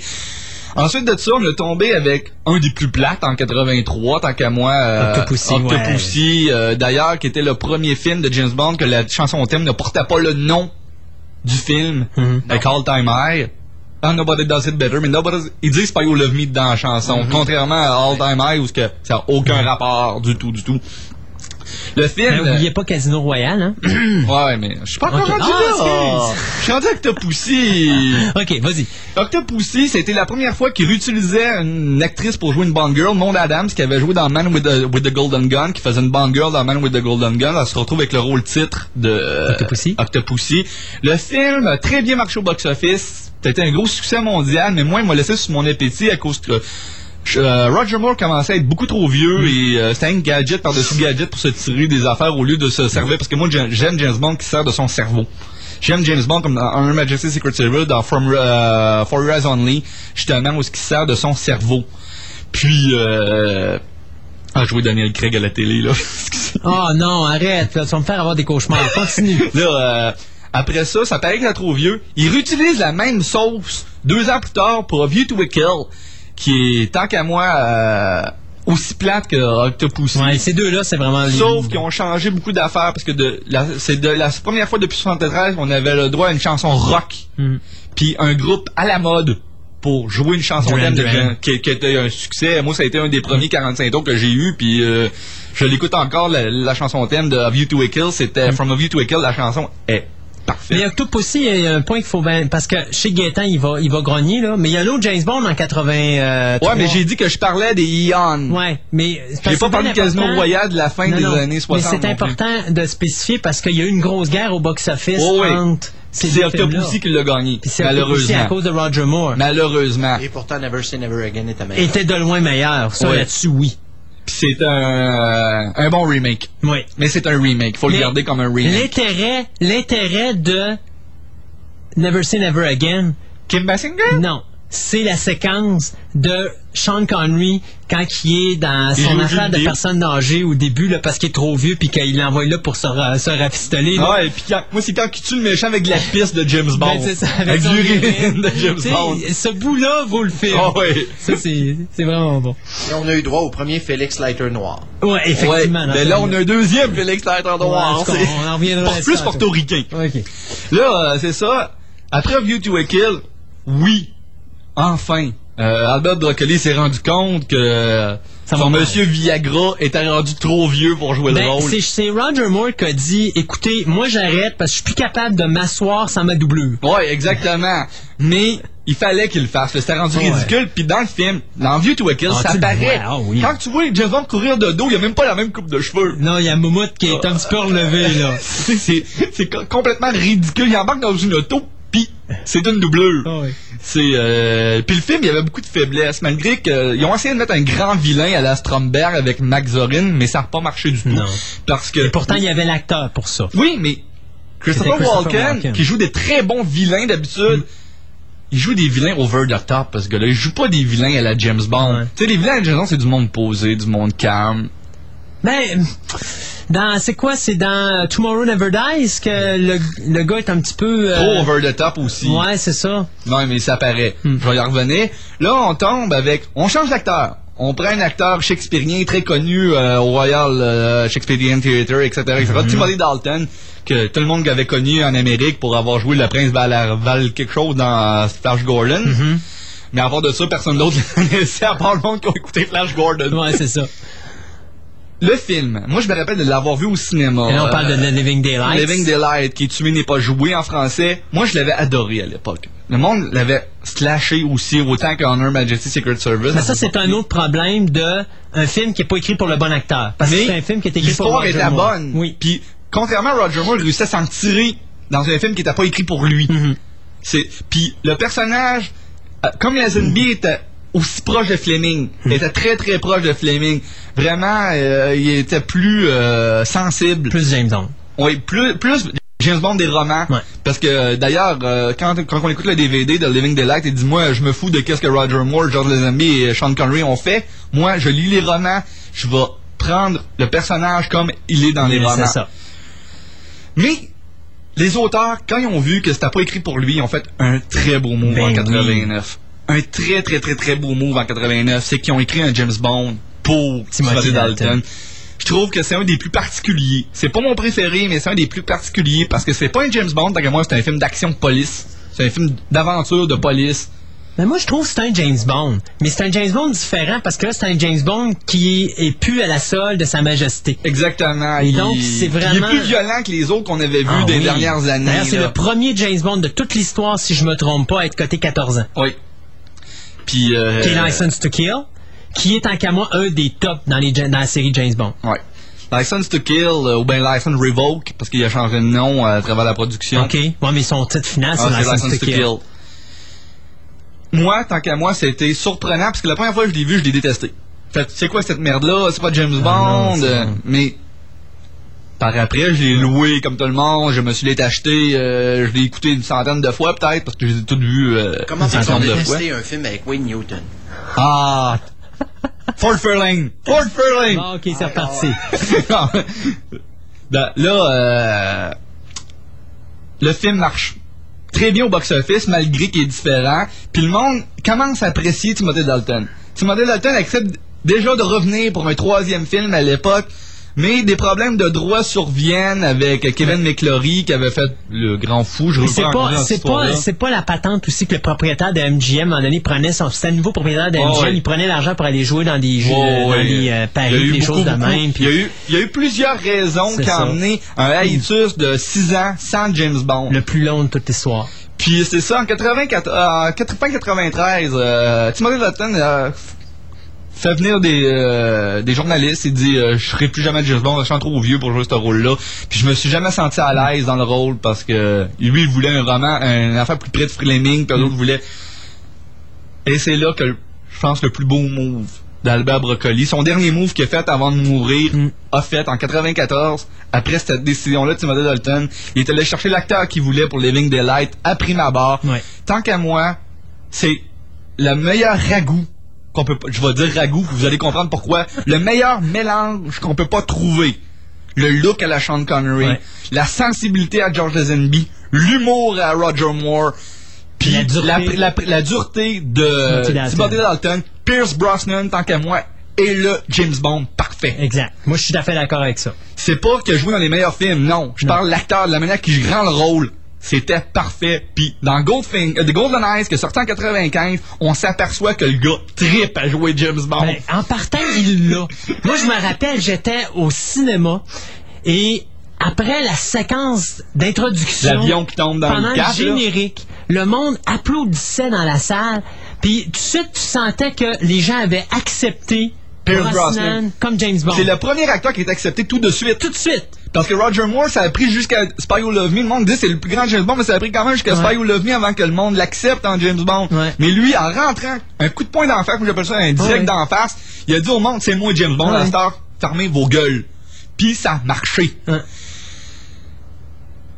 Ensuite de ça, on est tombé avec un des plus plates en 83, tant qu'à moi. euh, Octopussy, Octopussy, euh, d'ailleurs, qui était le premier film de James Bond que la chanson thème ne portait pas le nom du film, Mhm. avec All Time High. Ah, Nobody Does It Better, mais nobody, ils disent pas You Love Me dans la chanson, Mhm. contrairement à All Time High où ça n'a aucun rapport du tout, du tout. Le film... N'oubliez pas Casino Royale, hein? <coughs> Ouais, mais je suis pas encore rendu Ah, là. excuse. Je suis rendu Octopussy. <laughs> ok, vas-y. Octopussy, c'était la première fois qu'il réutilisait une actrice pour jouer une Bond Girl, Maud Adams, qui avait joué dans Man with the, with the Golden Gun, qui faisait une Bond Girl dans Man with the Golden Gun. Elle se retrouve avec le rôle titre de euh, Octopussy. Octopussy. Le film a très bien marché au box-office. C'était un gros succès mondial, mais moi, il m'a laissé sur mon appétit à cause que euh, Roger Moore commençait à être beaucoup trop vieux et euh, c'était un gadget par-dessus gadget pour se tirer des affaires au lieu de se servir. Parce que moi, j'ai- j'aime James Bond qui sert de son cerveau. J'aime James Bond comme dans Her Majesty's Secret Service, dans From, euh, For Your Eyes Only, justement, où ce qui sert de son cerveau. Puis, euh, ah, jouer Daniel Craig à la télé, là. <laughs> Oh non, arrête, tu vas me faire avoir des cauchemars. Continue. <laughs> Là, euh, après ça, ça paraît qu'il est trop vieux. Il réutilise la même sauce deux ans plus tard pour A View to a Kill, qui est, tant qu'à moi, euh, aussi plate que Octopussy. Ouais, ces deux-là, c'est vraiment... Sauf qu'ils ont changé beaucoup d'affaires parce que de la- c'est de la première fois depuis 73 qu'on avait le droit à une chanson rock, Hmm. puis un groupe à la mode pour jouer une chanson thème. Jean- qui, qui était un succès. Moi, ça a été un des premiers 45 tours que j'ai eu, puis euh, je l'écoute encore la, la chanson thème de A View to a Kill. C'était From A View to a Kill. La chanson est parfaite. Mais Octopussy, il y a un point qu'il faut bien... Parce que chez Gaétan, il va, il va grogner, là. Mais il y a un autre James Bond en 80... Ouais, mais j'ai dit que je parlais des Ion. Ouais, mais... J'ai pas parlé de Casino. Royale de la fin Non, des non, années 60. Mais c'est plus. important de spécifier parce qu'il y a eu une grosse guerre au box-office Oh, oui. entre ces C'est. Octopussy qui l'a gagné. Puis c'est Malheureusement. à cause de Roger Moore. Malheureusement. Et pourtant, Never Say Never Again était meilleur. Était de loin meilleur. Ça, Ouais. là-dessus, oui. C'est un, un bon remake. Oui. Mais c'est un remake. Faut le garder comme un remake. L'intérêt, l'intérêt de Never Say Never Again. Kim Basinger? Non. C'est la séquence de Sean Connery quand il est dans Il son affaire de Deep. personne âgée au début là, parce qu'il est trop vieux puis qu'il l'envoie là pour se, ra- se rafistoler. Ah, et puis quand- moi, c'est quand il tue le méchant avec de la piste de James Bond. Ben, c'est ça, avec son l'urine urine. de James Bond. Ce bout-là vaut le film. Ah ouais. Ça, c'est vraiment bon. Et on a eu droit au premier Félix Leiter noir. Ouais, effectivement. Ouais, mais là, on a un deuxième Félix Leiter Ouais, Noir. c'est- on en reviendra Pour- plus portoricain. OK. Là, euh, c'est ça. Après View to a Kill, oui, enfin, euh, Albert Broccoli s'est rendu compte que Ça son monsieur Viagra était rendu trop vieux pour jouer le Ben, rôle. c'est- Roger Moore qui a dit écoutez, moi j'arrête parce que je suis plus capable de m'asseoir sans ma doublure. Ouais, exactement. Mais il fallait qu'il le fasse. C'était rendu Ouais. ridicule. Puis dans le film, dans View to a Kill, Ah, ça paraît. vois, ah oui. Quand tu vois James Bond courir de dos, il a même pas la même coupe de cheveux. Non, il y a Moumout qui est un petit peu relevé, là. <laughs> C'est- c'est c'est co- complètement ridicule. Il embarque dans une auto, c'est une doublure. Ah ouais. C'est euh, puis le film, il y avait beaucoup de faiblesses, malgré qu'ils ont essayé de mettre un grand vilain à la Stromberg avec Max Zorin, mais ça n'a pas marché du tout. Non. Parce que Et pourtant, il y avait l'acteur pour ça. oui, mais Christopher, Walken, Walken. qui joue des très bons vilains d'habitude. Il joue des vilains over the top parce que là, il joue pas des vilains à la James Bond. Ouais. Tu sais, les vilains à la James Bond, c'est du monde posé, du monde calme. Ben, dans, c'est quoi? C'est dans Tomorrow Never Dies que le, le gars est un petit peu... euh, Trop over the top aussi. Ouais, c'est ça. Non, mais ça paraît. Hmm. Je vais y revenir. Là, on tombe avec... On change d'acteur. On prend un acteur shakespearien très connu euh, au Royal euh, Shakespearean Theatre, etc. etc. Hmm. Timothy Dalton, que tout le monde avait connu en Amérique pour avoir joué le prince Val, Val quelque chose dans euh, Flash Gordon. Hmm. Mais à part de ça, personne d'autre <laughs> connaissait à part le monde qui a écouté Flash Gordon. Ouais, c'est ça. Le film, moi je me rappelle de l'avoir vu au cinéma. Et là, on parle de Euh, The Living Daylights. Living Daylight, qui est tué n'est pas joué en français. Moi, je l'avais adoré à l'époque. Le monde l'avait slashé aussi, autant qu'Honor Majesty Secret Service. Mais ça, c'est un autre problème de un film qui n'est pas écrit pour le bon acteur. Parce que Mais c'est un film qui est écrit pour L'histoire Roger était Moore. bonne. Oui. Puis, contrairement à Roger Moore, il réussissait à s'en tirer dans un film qui n'était pas écrit pour lui. Mm-hmm. C'est puis le personnage, euh, comme Lazenby était aussi proche de Fleming, il était très très proche de Fleming. Vraiment, euh, il était plus euh, sensible. Plus James Bond. Oui, plus plus James Bond des romans. Parce que d'ailleurs, euh, quand, quand on écoute le DVD de Living Daylight, il dit moi, je me fous de qu'est-ce que Roger Moore, George Lazenby et Sean Connery ont fait. Moi, je lis les romans, je vais prendre le personnage comme il est dans les romans. c'est ça. Mais les auteurs, quand ils ont vu que c'était pas écrit pour lui, ils ont fait un très beau move Ben en oui. 89. Un très très très très beau move en 89, c'est qu'ils ont écrit un James Bond pour Timothy Dalton. Dalton. Je trouve que c'est un des plus particuliers. C'est pas mon préféré, mais c'est un des plus particuliers parce que c'est pas un James Bond, tant que moi c'est un film d'action de police. C'est un film d'aventure de police. Mais moi, je trouve que c'est un James Bond. Mais c'est un James Bond différent parce que là, c'est un James Bond qui est, est plus à la solde de sa majesté. Exactement. Et Il- donc, c'est vraiment... Il est plus violent que les autres qu'on avait vus Ah des oui. dernières années. D'ailleurs, c'est le premier James Bond de toute l'histoire, si je me trompe pas, à être coté 14 ans. Oui. Puis. Euh, Qui est License to Kill, qui est, tant qu'à moi, un des tops dans, les, dans la série James Bond. Ouais. License to Kill euh, ou bien License Revoke parce qu'il a changé de nom euh, à travers la production. OK. Ouais, mais son titre final, c'est Ah, c'est License, to Kill. Moi, tant qu'à moi, c'était surprenant parce que la première fois que je l'ai vu, je l'ai détesté. Fait, c'est quoi cette merde-là? C'est pas James Ah, non, Bond. euh, ça. mais par après, je l'ai loué comme tout le monde. Je me suis les acheté. euh, je l'ai écouté une centaine de fois peut-être parce que je les ai toutes vues euh, Comment une centaine de fois. détesté un film avec Wayne Newton? Ah! Ford Fairlane! Ford Fairlane! Ah, OK, c'est reparti. <laughs> Ben, là, euh, le film marche très bien au box-office, malgré qu'il est différent. Puis le monde commence à apprécier Timothy Dalton. Timothy Dalton accepte déjà de revenir pour un troisième film à l'époque, mais des problèmes de droit surviennent avec Kevin McClory qui avait fait le grand fou. Je c'est pas, c'est pas, c'est pas la patente aussi que le propriétaire de MGM, à un donné, prenait son, c'était un nouveau propriétaire de MGM, ouais. il prenait l'argent pour aller jouer dans des jeux, Ouais, dans les euh, paris, des choses de même. Il y, a eu, il y a eu plusieurs raisons qui ont amené un hiatus de 6 ans sans James Bond. Le plus long de toute l'histoire. Puis c'est ça, en 84, euh, en 93, euh, Timothy Dalton euh, fait venir des, euh, des journalistes. Il dit euh, Je serai plus jamais James Bond, je suis trop vieux pour jouer ce rôle-là. Puis je me suis jamais senti à l'aise dans le rôle parce que lui, il voulait un roman, un affaire plus près de Fleming, puis l'autre voulait. Et c'est là que je pense le plus beau move d'Albert Broccoli. Son dernier move qu'il a fait avant de mourir, a fait en 94. Après cette décision-là, Timothy Dalton, il est allé chercher l'acteur qu'il voulait pour Living Daylight à prime abord. Tant qu'à moi, c'est le meilleur ragoût qu'on peut pas, je vais dire ragoût, vous allez comprendre pourquoi. Le meilleur mélange qu'on peut pas trouver. Le look à la Sean Connery, Ouais. la sensibilité à George Lazenby, l'humour à Roger Moore, puis La dureté. la- la dureté de Timothy Dalton. Pierce Brosnan, tant qu'à moi, et le James Bond parfait. Exact. Moi, je suis tout à fait d'accord avec ça. C'est pas a joué dans les meilleurs films, non. Je parle de l'acteur, de la manière qu'il rend le rôle. C'était parfait. Puis dans Goldfing, euh, The Golden Eyes, qui est sorti en 95, on s'aperçoit que le gars tripe à jouer James Bond. Ben, en partant, il l'a. Moi, je me rappelle, j'étais au cinéma et après la séquence d'introduction, L'avion qui tombe dans pendant le là. générique, le monde applaudissait dans la salle. Puis tout de suite, tu sentais que les gens avaient accepté Pierce Brosnan, comme James Bond. C'est le premier acteur qui est accepté tout de suite. Tout de suite. Parce que Roger Moore, ça a pris jusqu'à Spy Who Love Me. Le monde dit c'est le plus grand James Bond, mais ça a pris quand même jusqu'à Ouais. Spy Who Love Me avant que le monde l'accepte en James Bond. Ouais. Mais lui, en rentrant, un coup de poing d'en face, moi j'appelle ça un direct Ouais. d'en face, il a dit au monde, c'est moi James Bond, la star, fermez vos gueules. Puis ça a marché.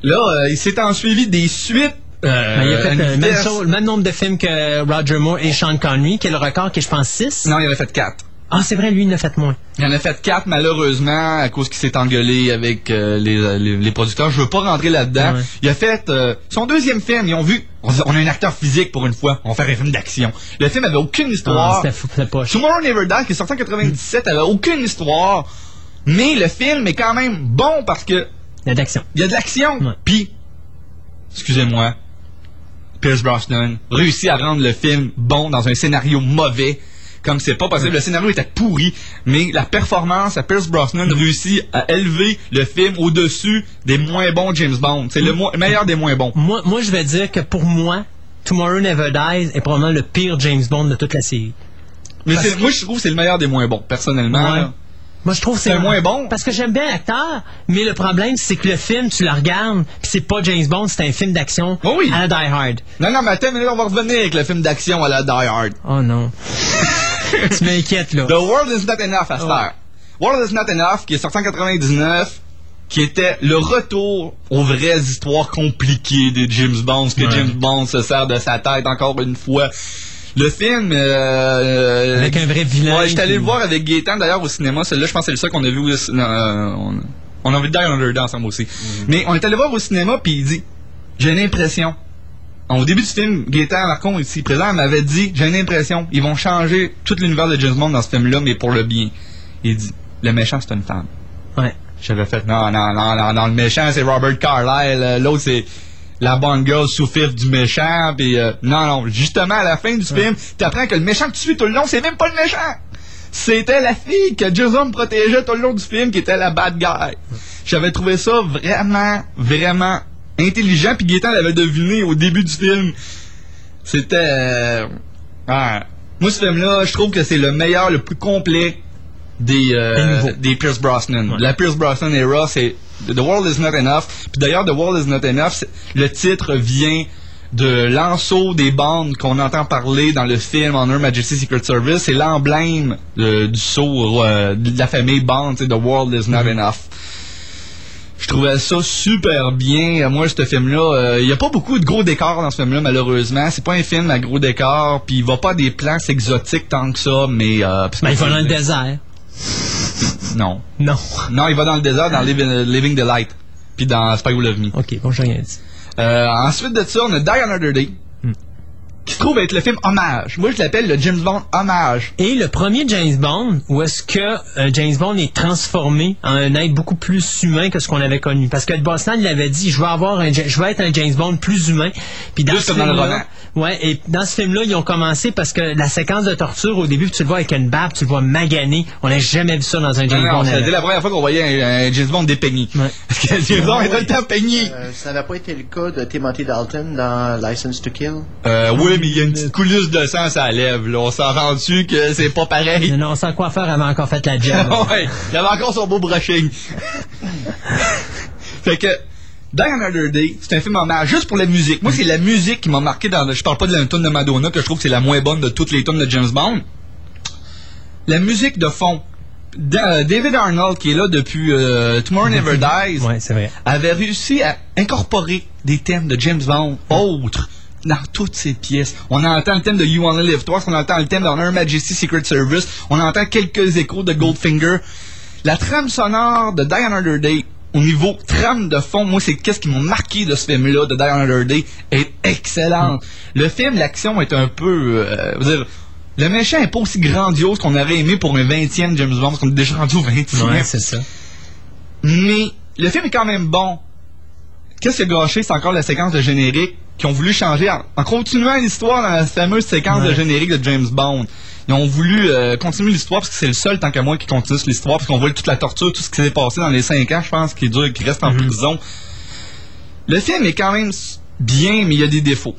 Là, euh, il s'est en suivi des suites. euh, Ben, il a fait euh, le même, le nombre de films que Roger Moore et Sean Connery, qui est le record, qui est, je pense, 6. Non, il en a fait quatre. Ah, c'est vrai, lui, il en a fait moins. Il en a fait quatre, malheureusement, à cause qu'il s'est engueulé avec euh, les, les- les producteurs. Je veux pas rentrer là-dedans. Ouais. Il a fait euh, son deuxième film. Ils ont vu, on, on a un acteur physique pour une fois. On va faire un film d'action. Le film avait aucune Ah, histoire. fou, c'était pas. Tomorrow Never Die, qui est sorti en 97, avait aucune histoire. Mais le film est quand même bon parce que Il y a d'action. il y a de l'action. Ouais. Puis, excusez-moi, Pierce Brosnan réussit à rendre le film bon dans un scénario mauvais. Comme c'est pas possible. Le scénario était pourri, mais la performance à Pierce Brosnan réussit à élever le film au-dessus des moins bons James Bond. C'est le mo- meilleur des moins bons. Moi, moi, je vais dire que pour moi, Tomorrow Never Dies est probablement le pire James Bond de toute la série. Mais moi, je trouve que c'est le meilleur des moins bons, personnellement. Ouais. Moi, je trouve que c'est moins bon. Parce que j'aime bien l'acteur, mais le problème, c'est que le film, tu le regardes, puis c'est pas James Bond, c'est un film d'action Oh oui. à la Die Hard. Non, non, mais attends, mais là, on va revenir avec le film d'action à la Die Hard. Oh non. <laughs> tu m'inquiètes, là. The World is Not Enough à cette heure. World is Not Enough, qui est sorti en 99, qui était le retour aux vraies histoires compliquées de James Bond, que Ouais. James Bond se sert de sa tête encore une fois. Le film... euh, Avec un vrai vilain. Ouais, j'étais allé le voir avec Gaétan d'ailleurs au cinéma. Celui-là, je pense que c'est le seul qu'on a vu. Au, euh, on, on a vu Die Another Day ensemble aussi. Mais on est allé voir au cinéma, puis il dit J'ai une impression. Au début du film, Gaétan Marcon, ici présent, m'avait dit J'ai une impression, ils vont changer tout l'univers de James Bond dans ce film-là, mais pour le bien. Il dit Le méchant, c'est une femme. Ouais. J'avais fait Non, non, non, non, non, le méchant, c'est Robert Carlyle. euh, L'autre, c'est la bonne girl sous fif du méchant. Puis, euh, non, non, justement, à la fin du film, t'apprends que le méchant que tu suis tout le long, c'est même pas le méchant. C'était la fille que Jason protégeait tout le long du film qui était la bad guy. J'avais trouvé ça vraiment, vraiment intelligent. Puis Gaétan l'avait deviné au début du film. C'était... euh, ouais. Moi, ce film-là, je trouve que c'est le meilleur, le plus complet des, euh, des Pierce Brosnan. La Pierce Brosnan era, c'est The World is Not Enough. Puis d'ailleurs, The World is Not Enough, le titre vient de l'anceau des bandes qu'on entend parler dans le film Honor Majesty Secret Service. C'est l'emblème euh, du sceau euh, de la famille Bond, The World is Not Enough. Je trouvais ça super bien. Euh, Moi, ce film-là, il n'y a pas beaucoup de gros décors dans ce film-là, malheureusement. C'est pas un film à gros décors, puis il va pas à des plans exotiques tant que ça, mais... Euh, Ben, il va dans le désert. Non. Non. Non, il va dans le désert, dans Living, Living the Light, puis dans Spy Who Loved Me. Ok, bon, j'ai rien dit. Euh, ensuite de ça, on a Die Another Day, qui se trouve être le film hommage. Moi, je l'appelle le James Bond hommage. Et le premier James Bond, où est-ce que euh, James Bond est transformé en un être beaucoup plus humain que ce qu'on avait connu? Parce que Boston, il avait dit, je veux avoir un, je veux être un James Bond plus humain. Puis dans Plus ce comme dans le film-là- roman. Ouais, et dans ce film-là, ils ont commencé parce que la séquence de torture au début, tu le vois avec une barbe, tu le vois magané. On n'a jamais vu ça dans un James non, Bond. c'était la première fois qu'on voyait un, un James Bond dépeigné. Parce que James Bond est tout le temps peigné. Euh, ça n'a pas été le cas de Timothy Dalton dans License to Kill? Euh, oui, mais il y a une petite coulisse de sang à la lèvre, là. On s'en rend dessus que c'est pas pareil. Non, non, sans quoi faire, avait encore fait la job. <laughs> ouais, il avait encore son beau brushing. <laughs> fait que, Die Another Day, c'est un film hommage juste pour la musique. Moi, c'est la musique qui m'a marqué dans le, je parle pas de la tune de Madonna, que je trouve que c'est la moins bonne de toutes les tunes de James Bond. La musique de fond. Da- David Arnold, qui est là depuis euh, Tomorrow Never Dies, Ouais, c'est vrai. avait réussi à incorporer des thèmes de James Bond autres dans toutes ses pièces. On entend le thème de You Wanna Live Twice, on entend le thème de Honor Majesty Secret Service, on entend quelques échos de Goldfinger. La trame sonore de Die Another Day, au niveau trame de fond, moi, c'est qu'est-ce qui m'a marqué de ce film-là, de Die Another Day, est excellente. Le film, l'action est un peu... euh, je veux dire, le méchant est pas aussi grandiose qu'on aurait aimé pour un 20e James Bond, parce qu'on est déjà rendu au 20e. Ouais, c'est ça. Mais le film est quand même bon. Qu'est-ce qui a gâché, c'est encore la séquence de générique qui ont voulu changer en, en continuant l'histoire dans la fameuse séquence de générique de James Bond. Ils ont voulu euh, continuer l'histoire parce que c'est le seul tant qu'à moi qui continue l'histoire parce qu'on voit toute la torture, tout ce qui s'est passé dans les cinq ans, je pense, qui dure, qui reste en prison. Le film est quand même bien, mais il y a des défauts.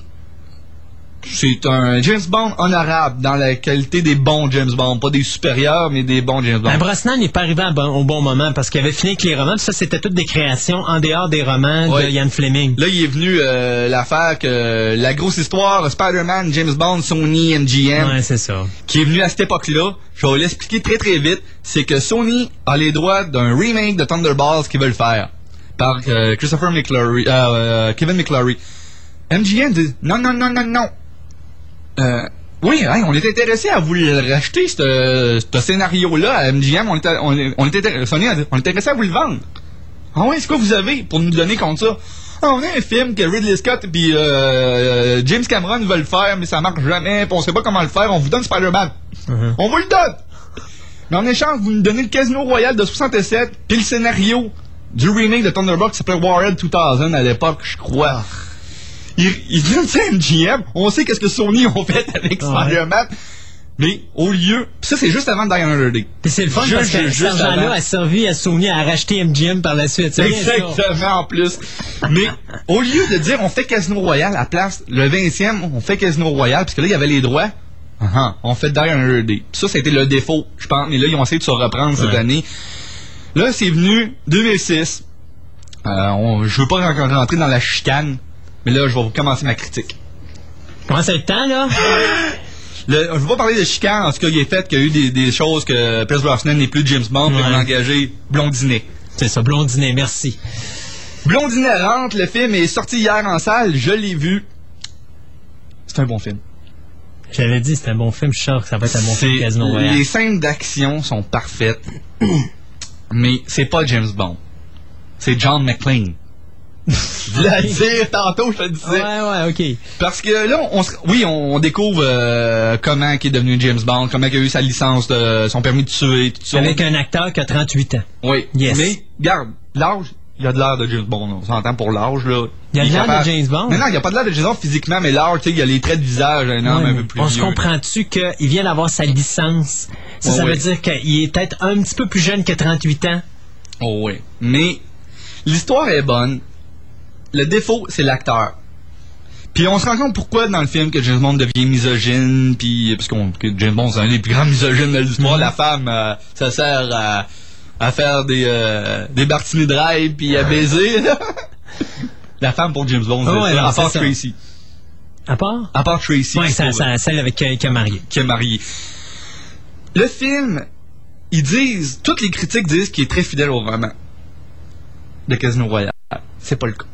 C'est un James Bond honorable dans la qualité des bons James Bond, pas des supérieurs, mais des bons James Bond. Ben, Brosnan n'est pas arrivé bon- au bon moment parce qu'il avait fini avec les romans. puis Ça, c'était toutes des créations en dehors des romans de. Ian Fleming. Là, il est venu euh, l'affaire que la grosse histoire Spider-Man, James Bond, Sony, MGM, Ouais, c'est ça. qui est venu à cette époque-là. Je vais vous l'expliquer très très vite. C'est que Sony a les droits d'un remake de Thunderbolts qu'ils veulent faire par euh, Christopher McClory, euh, euh, Kevin McClory. MGM dit non non non non non. Euh, oui, hein, on est intéressé à vous le racheter, ce ce scénario-là, à MGM. On est, on on Sony dit, on est intéressé à vous le vendre. Ah ouais, c'est quoi vous avez pour nous donner contre ça? Ah, on a un film que Ridley Scott et puis euh, euh, James Cameron veulent faire, mais ça marche jamais, puis on sait pas comment le faire, on vous donne Spider-Man. On vous le donne! Mais en échange, vous nous donnez le Casino Royal de 67, puis le scénario du remake de Thunderbolt qui s'appelait Warhead 2000 à l'époque, je crois. Ils, ils à MGM, on sait qu'est-ce que Sony ont fait avec Ouais. Spider-Man, mais au lieu... Ça, c'est juste avant Another Day. C'est le fun Juste- parce que cet argent-là a servi à Sony à racheter MGM par la suite. Exactement, en plus. Mais au lieu de dire on fait Casino Royal à la place, le 20e, on fait Casino Royal, parce que là, il y avait les droits. Uh-huh. On fait Another Day. Ça, c'était le défaut, je pense. Mais là, ils ont essayé de se reprendre cette année. Là, c'est venu 2006. Euh, on, je veux pas encore rentrer dans la chicane, mais là, je vais vous commencer ma critique. Comment ça être temps, là? <gasps> Le, je veux pas parler de chicane, en tout cas, il est fait qu'il y a eu des, des choses que Pierce Brosnan n'est plus James Bond, Ouais. on a engagé Blondinet. C'est ça, blondinet, merci. Blondinet rentre, le film est sorti hier en salle, je l'ai vu. C'est un bon film. J'avais dit, c'est un bon film, je suis sûr que ça va être un bon film Casino Royale. les scènes d'action sont parfaites, mais c'est pas James Bond. C'est John McClane. <laughs> le dire tantôt, je te disais. Ouais, ouais, ok. Parce que là, on, se- oui, on découvre euh, comment il est devenu James Bond, comment il a eu sa licence, de, son permis de tuer, tout ça. Avec un acteur qui a 38 ans. Oui. Yes. Mais, regarde, l'âge, il a de l'air de James Bond. On s'entend pour l'âge, là. Il a de l'air de James Bond? Mais non, il a pas de l'air de James Bond physiquement, mais l'âge, tu sais, il a les traits de visage un homme Ouais, un peu plus on se comprend-tu qu'il vient d'avoir sa licence? Ça, Ouais, ça veut ouais. dire qu'il est peut-être un petit peu plus jeune que 38 ans? Oh oui. Mais l'histoire est bonne. Le défaut, c'est l'acteur. Puis on se rend compte pourquoi dans le film que James Bond devient misogyne, puis parce qu'on que James Bond c'est un des plus grands misogynes de l'histoire. Mm-hmm. La femme, euh, ça sert à, à faire des euh, des Bartini Drive puis à baiser. <laughs> La femme pour James Bond, c'est Ah ouais, non, à part c'est ça. Tracy. À part? À part Tracy. Ouais, qui ça, pour- ça- celle avec qui qui a marié. qui est marié. Le film, ils disent, toutes les critiques disent qu'il est très fidèle au roman de Casino Royale. C'est pas le cas.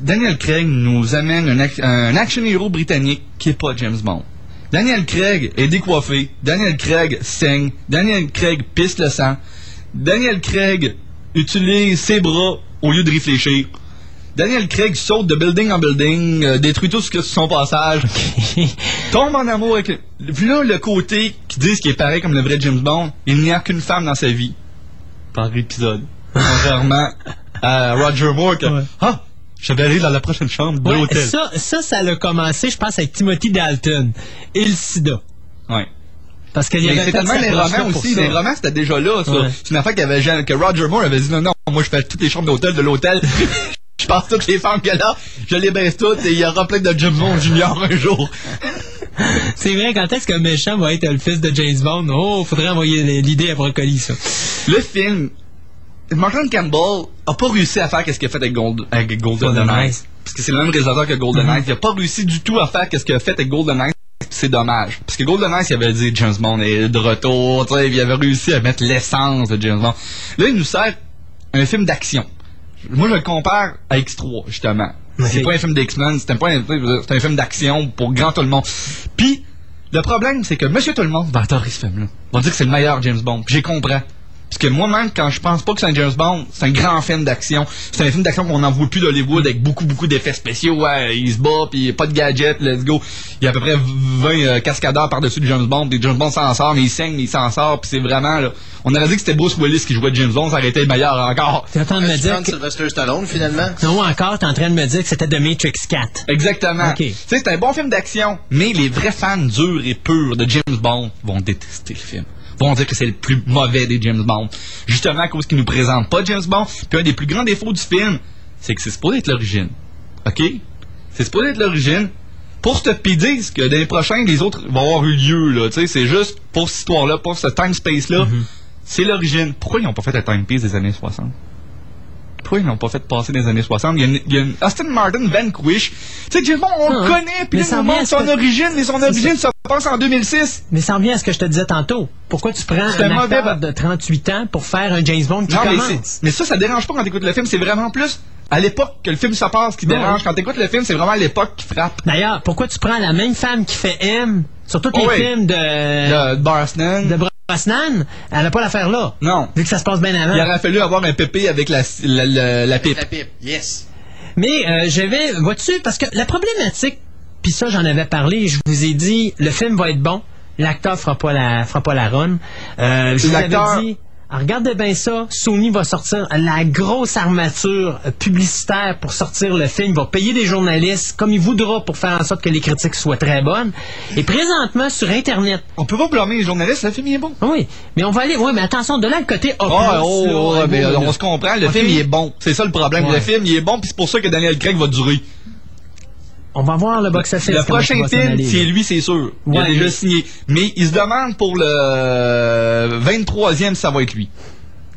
Daniel Craig nous amène un, ac- un action hero britannique qui est pas James Bond. Daniel Craig est décoiffé. Daniel Craig saigne. Daniel Craig pisse le sang. Daniel Craig utilise ses bras au lieu de réfléchir. Daniel Craig saute de building en building, euh, détruit tout ce que son passage, <laughs> tombe en amour avec... Le... Puis là, le côté qui disent qu'il est pareil comme le vrai James Bond, il n'y a qu'une femme dans sa vie. Par épisode. <laughs> Contrairement à Roger Moore que... Ah! Je vais aller dans la prochaine chambre de Ouais, l'hôtel. ça, ça, ça a commencé, je pense, avec Timothy Dalton et le sida. Ouais. Parce qu'il y avait c'est tellement les romans aussi. Les romans, c'était déjà là. Ouais. C'est une affaire qu'il avait, que Roger Moore avait dit non, non, moi je fais toutes les chambres d'hôtel de l'hôtel. <laughs> je passe toutes les femmes qu'il y a là, je les baisse toutes et il y aura plein de James Bond Junior un jour. <laughs> C'est vrai, quand est-ce qu'un méchant va être le fils de James Bond? Oh, faudrait envoyer l'idée à Brocoli, ça. Le film, Martin Campbell a pas réussi à faire ce qu'il a fait avec, Gold, avec Golden Golden Knight. Knight. Parce que c'est le même réalisateur que Golden Mhm. Knight. Il a pas réussi du tout à faire ce qu'il a fait avec Golden Knight. C'est dommage. Parce que Golden Knight, il avait dit James Bond est de retour. Il avait réussi à mettre l'essence de James Bond. Là, il nous sert un film d'action. Moi, je le compare à X3, justement. C'est Ok. pas un film d'X-Men, c'est un, c'est film d'action pour grand tout le monde. Puis, le problème, c'est que Monsieur Tout le monde va adorer ce film-là. Va dire que c'est le meilleur James Bond. J'ai compris. Parce que moi-même, quand je pense pas que c'est un James Bond, c'est un grand film d'action. C'est un film d'action qu'on n'en voit plus d'Hollywood avec beaucoup, beaucoup d'effets spéciaux. Ouais, il se bat, puis pas de gadgets, let's go. Il y a à peu près 20 euh, cascadeurs par-dessus de James Bond. Puis James Bond s'en sort, mais il saigne, mais il s'en sort. Puis c'est vraiment, là. On aurait dit que c'était Bruce Willis qui jouait James Bond, ça aurait été le meilleur encore. T'es en train de me dire que... Sylvester Stallone, finalement? Non, encore, t'es en train de me dire que c'était The Matrix 4. Exactement. Ok. Tu sais, c'est un bon film d'action, mais les vrais fans durs et purs de James Bond vont détester le film. Vont dire que c'est le plus mauvais des James Bond. Justement à cause qu'ils nous présentent pas James Bond. Puis un des plus grands défauts du film, c'est que c'est supposé être l'origine. OK? C'est supposé être l'origine. Pour te disent que dans les prochains, les autres vont avoir eu lieu, là. Tu sais, c'est juste pour cette histoire-là, pour ce time space-là. Mm-hmm. C'est l'origine. Pourquoi ils n'ont pas fait le time piece des années 60? Pourquoi ils n'ont pas fait passer des années 60? Il y a une, il y a une Aston Martin Vanquish. Tu sais, James Bond, on Ah, le connaît, puis mais ça il à montre son que- origine, mais son origine se passe en 2006. Mais ça revient à ce que je te disais tantôt. Pourquoi tu prends un un acteur de 38 ans pour faire un James Bond qui Non, mais, commence? c'est- mais ça, ça dérange pas quand t'écoutes le film. C'est vraiment plus à l'époque que le film se passe qui Ouais. dérange. Quand t'écoutes le film, c'est vraiment l'époque qui frappe. D'ailleurs, pourquoi tu prends la même femme qui fait M? Sur tous les Oh oui. films de, Le Barsnan. de Brosnan? Elle n'a pas l'affaire là. Non. Vu que ça se passe bien avant. Il aurait fallu avoir un pépé avec la, la, la, la pipe. La pipe, yes. Mais euh, je vais, vois-tu, parce que la problématique, puis ça j'en avais parlé, je vous ai dit, le film va être bon, l'acteur fera pas la, fera pas la run. Euh, je vous L'acteur- avais dit, ah, regardez bien ça, Sony va sortir la grosse armature publicitaire pour sortir le film, il va payer des journalistes comme il voudra pour faire en sorte que les critiques soient très bonnes. Et présentement sur Internet, On peut pas blâmer les journalistes, le film il est bon. oui, mais on va aller, oui, mais attention, de là le côté A+, Oh, oh, là, oh, mais, on se comprend, le film il est bon. C'est ça le problème. Ouais. Le film il est bon, puis c'est pour ça que Daniel Craig va durer. On va voir le box-office. Le comment ça prochain film, c'est lui, c'est sûr. Il a Ouais, déjà mais- signé. Mais il se demande pour le 23e si ça va être lui.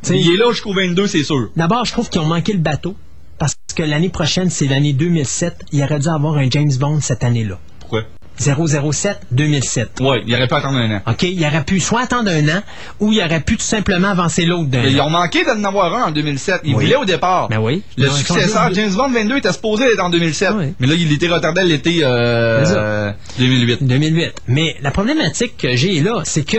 T'sais- il est là jusqu'au 22, c'est sûr. D'abord, je trouve qu'ils ont manqué le bateau. Parce que l'année prochaine, c'est l'année 2007. Il aurait dû avoir un James Bond cette année-là. Pourquoi? 007-2007. Ouais, il aurait pu attendre un an. OK? Il aurait pu soit attendre un an ou il aurait pu tout simplement avancer l'autre d'un ils ont manqué d'en avoir un en 2007. Ils Oui. voulaient au départ. Ben oui. Le successeur, James Bond 22, était supposé être en 2007. Oui. Mais là, il était retardé l'été euh, C'est ça. euh, 2008. 2008. Mais la problématique que j'ai là, c'est que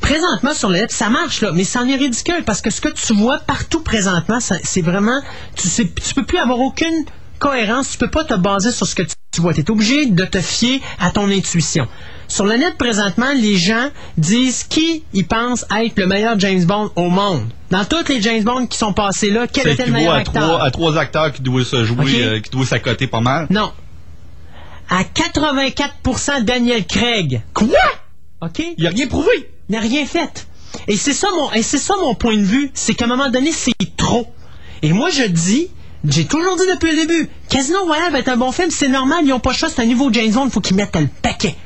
présentement sur le ça marche là, mais c'en est ridicule parce que ce que tu vois partout présentement, ça- c'est vraiment, tu sais, tu peux plus avoir aucune cohérence, tu peux pas te baser sur ce que tu, vois. Tu es obligé de te fier à ton intuition. Sur le net présentement, les gens disent qui ils pensent être le meilleur James Bond au monde. Dans tous les James Bond qui sont passés là, quel était le meilleur acteur? trois, à trois acteurs qui doivent se jouer, euh, qui doivent s'accoter pas mal. Non. À 84% Daniel Craig. Quoi? OK? Il a rien prouvé. Il n'a rien fait. Et c'est ça mon, et c'est ça mon point de vue. C'est qu'à un moment donné, c'est trop. Et moi, je dis, j'ai toujours dit depuis le début, Casino Royale va être un bon film, c'est normal, ils n'ont pas le choix, c'est un nouveau James Bond, il faut qu'ils mettent le paquet.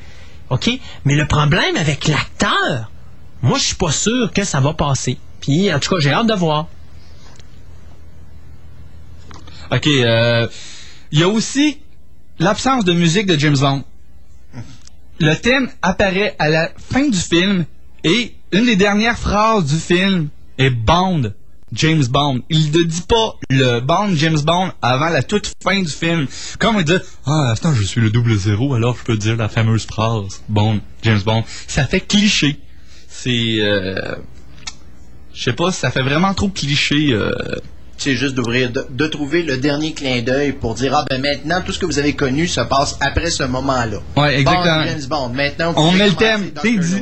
OK? Mais le problème avec l'acteur, moi, je suis pas sûr que ça va passer. Puis, en tout cas, j'ai hâte de voir. OK, euh, il y a aussi l'absence de musique de James Bond. Le thème apparaît à la fin du film et une des dernières phrases du film est Bond, James Bond. Il ne dit pas le Bond, James Bond avant la toute fin du film. Comme il dit Ah, attends, je suis le double zéro, alors je peux dire la fameuse phrase Bond, James Bond. Ça fait cliché. C'est. Euh, je sais pas, ça fait vraiment trop cliché. euh, C'est juste d'ouvrir, de, de trouver le dernier clin d'œil pour dire ah ben maintenant tout ce que vous avez connu se passe après ce moment-là. Ouais, exactement. Bond, James Bond. Maintenant vous on met le thème.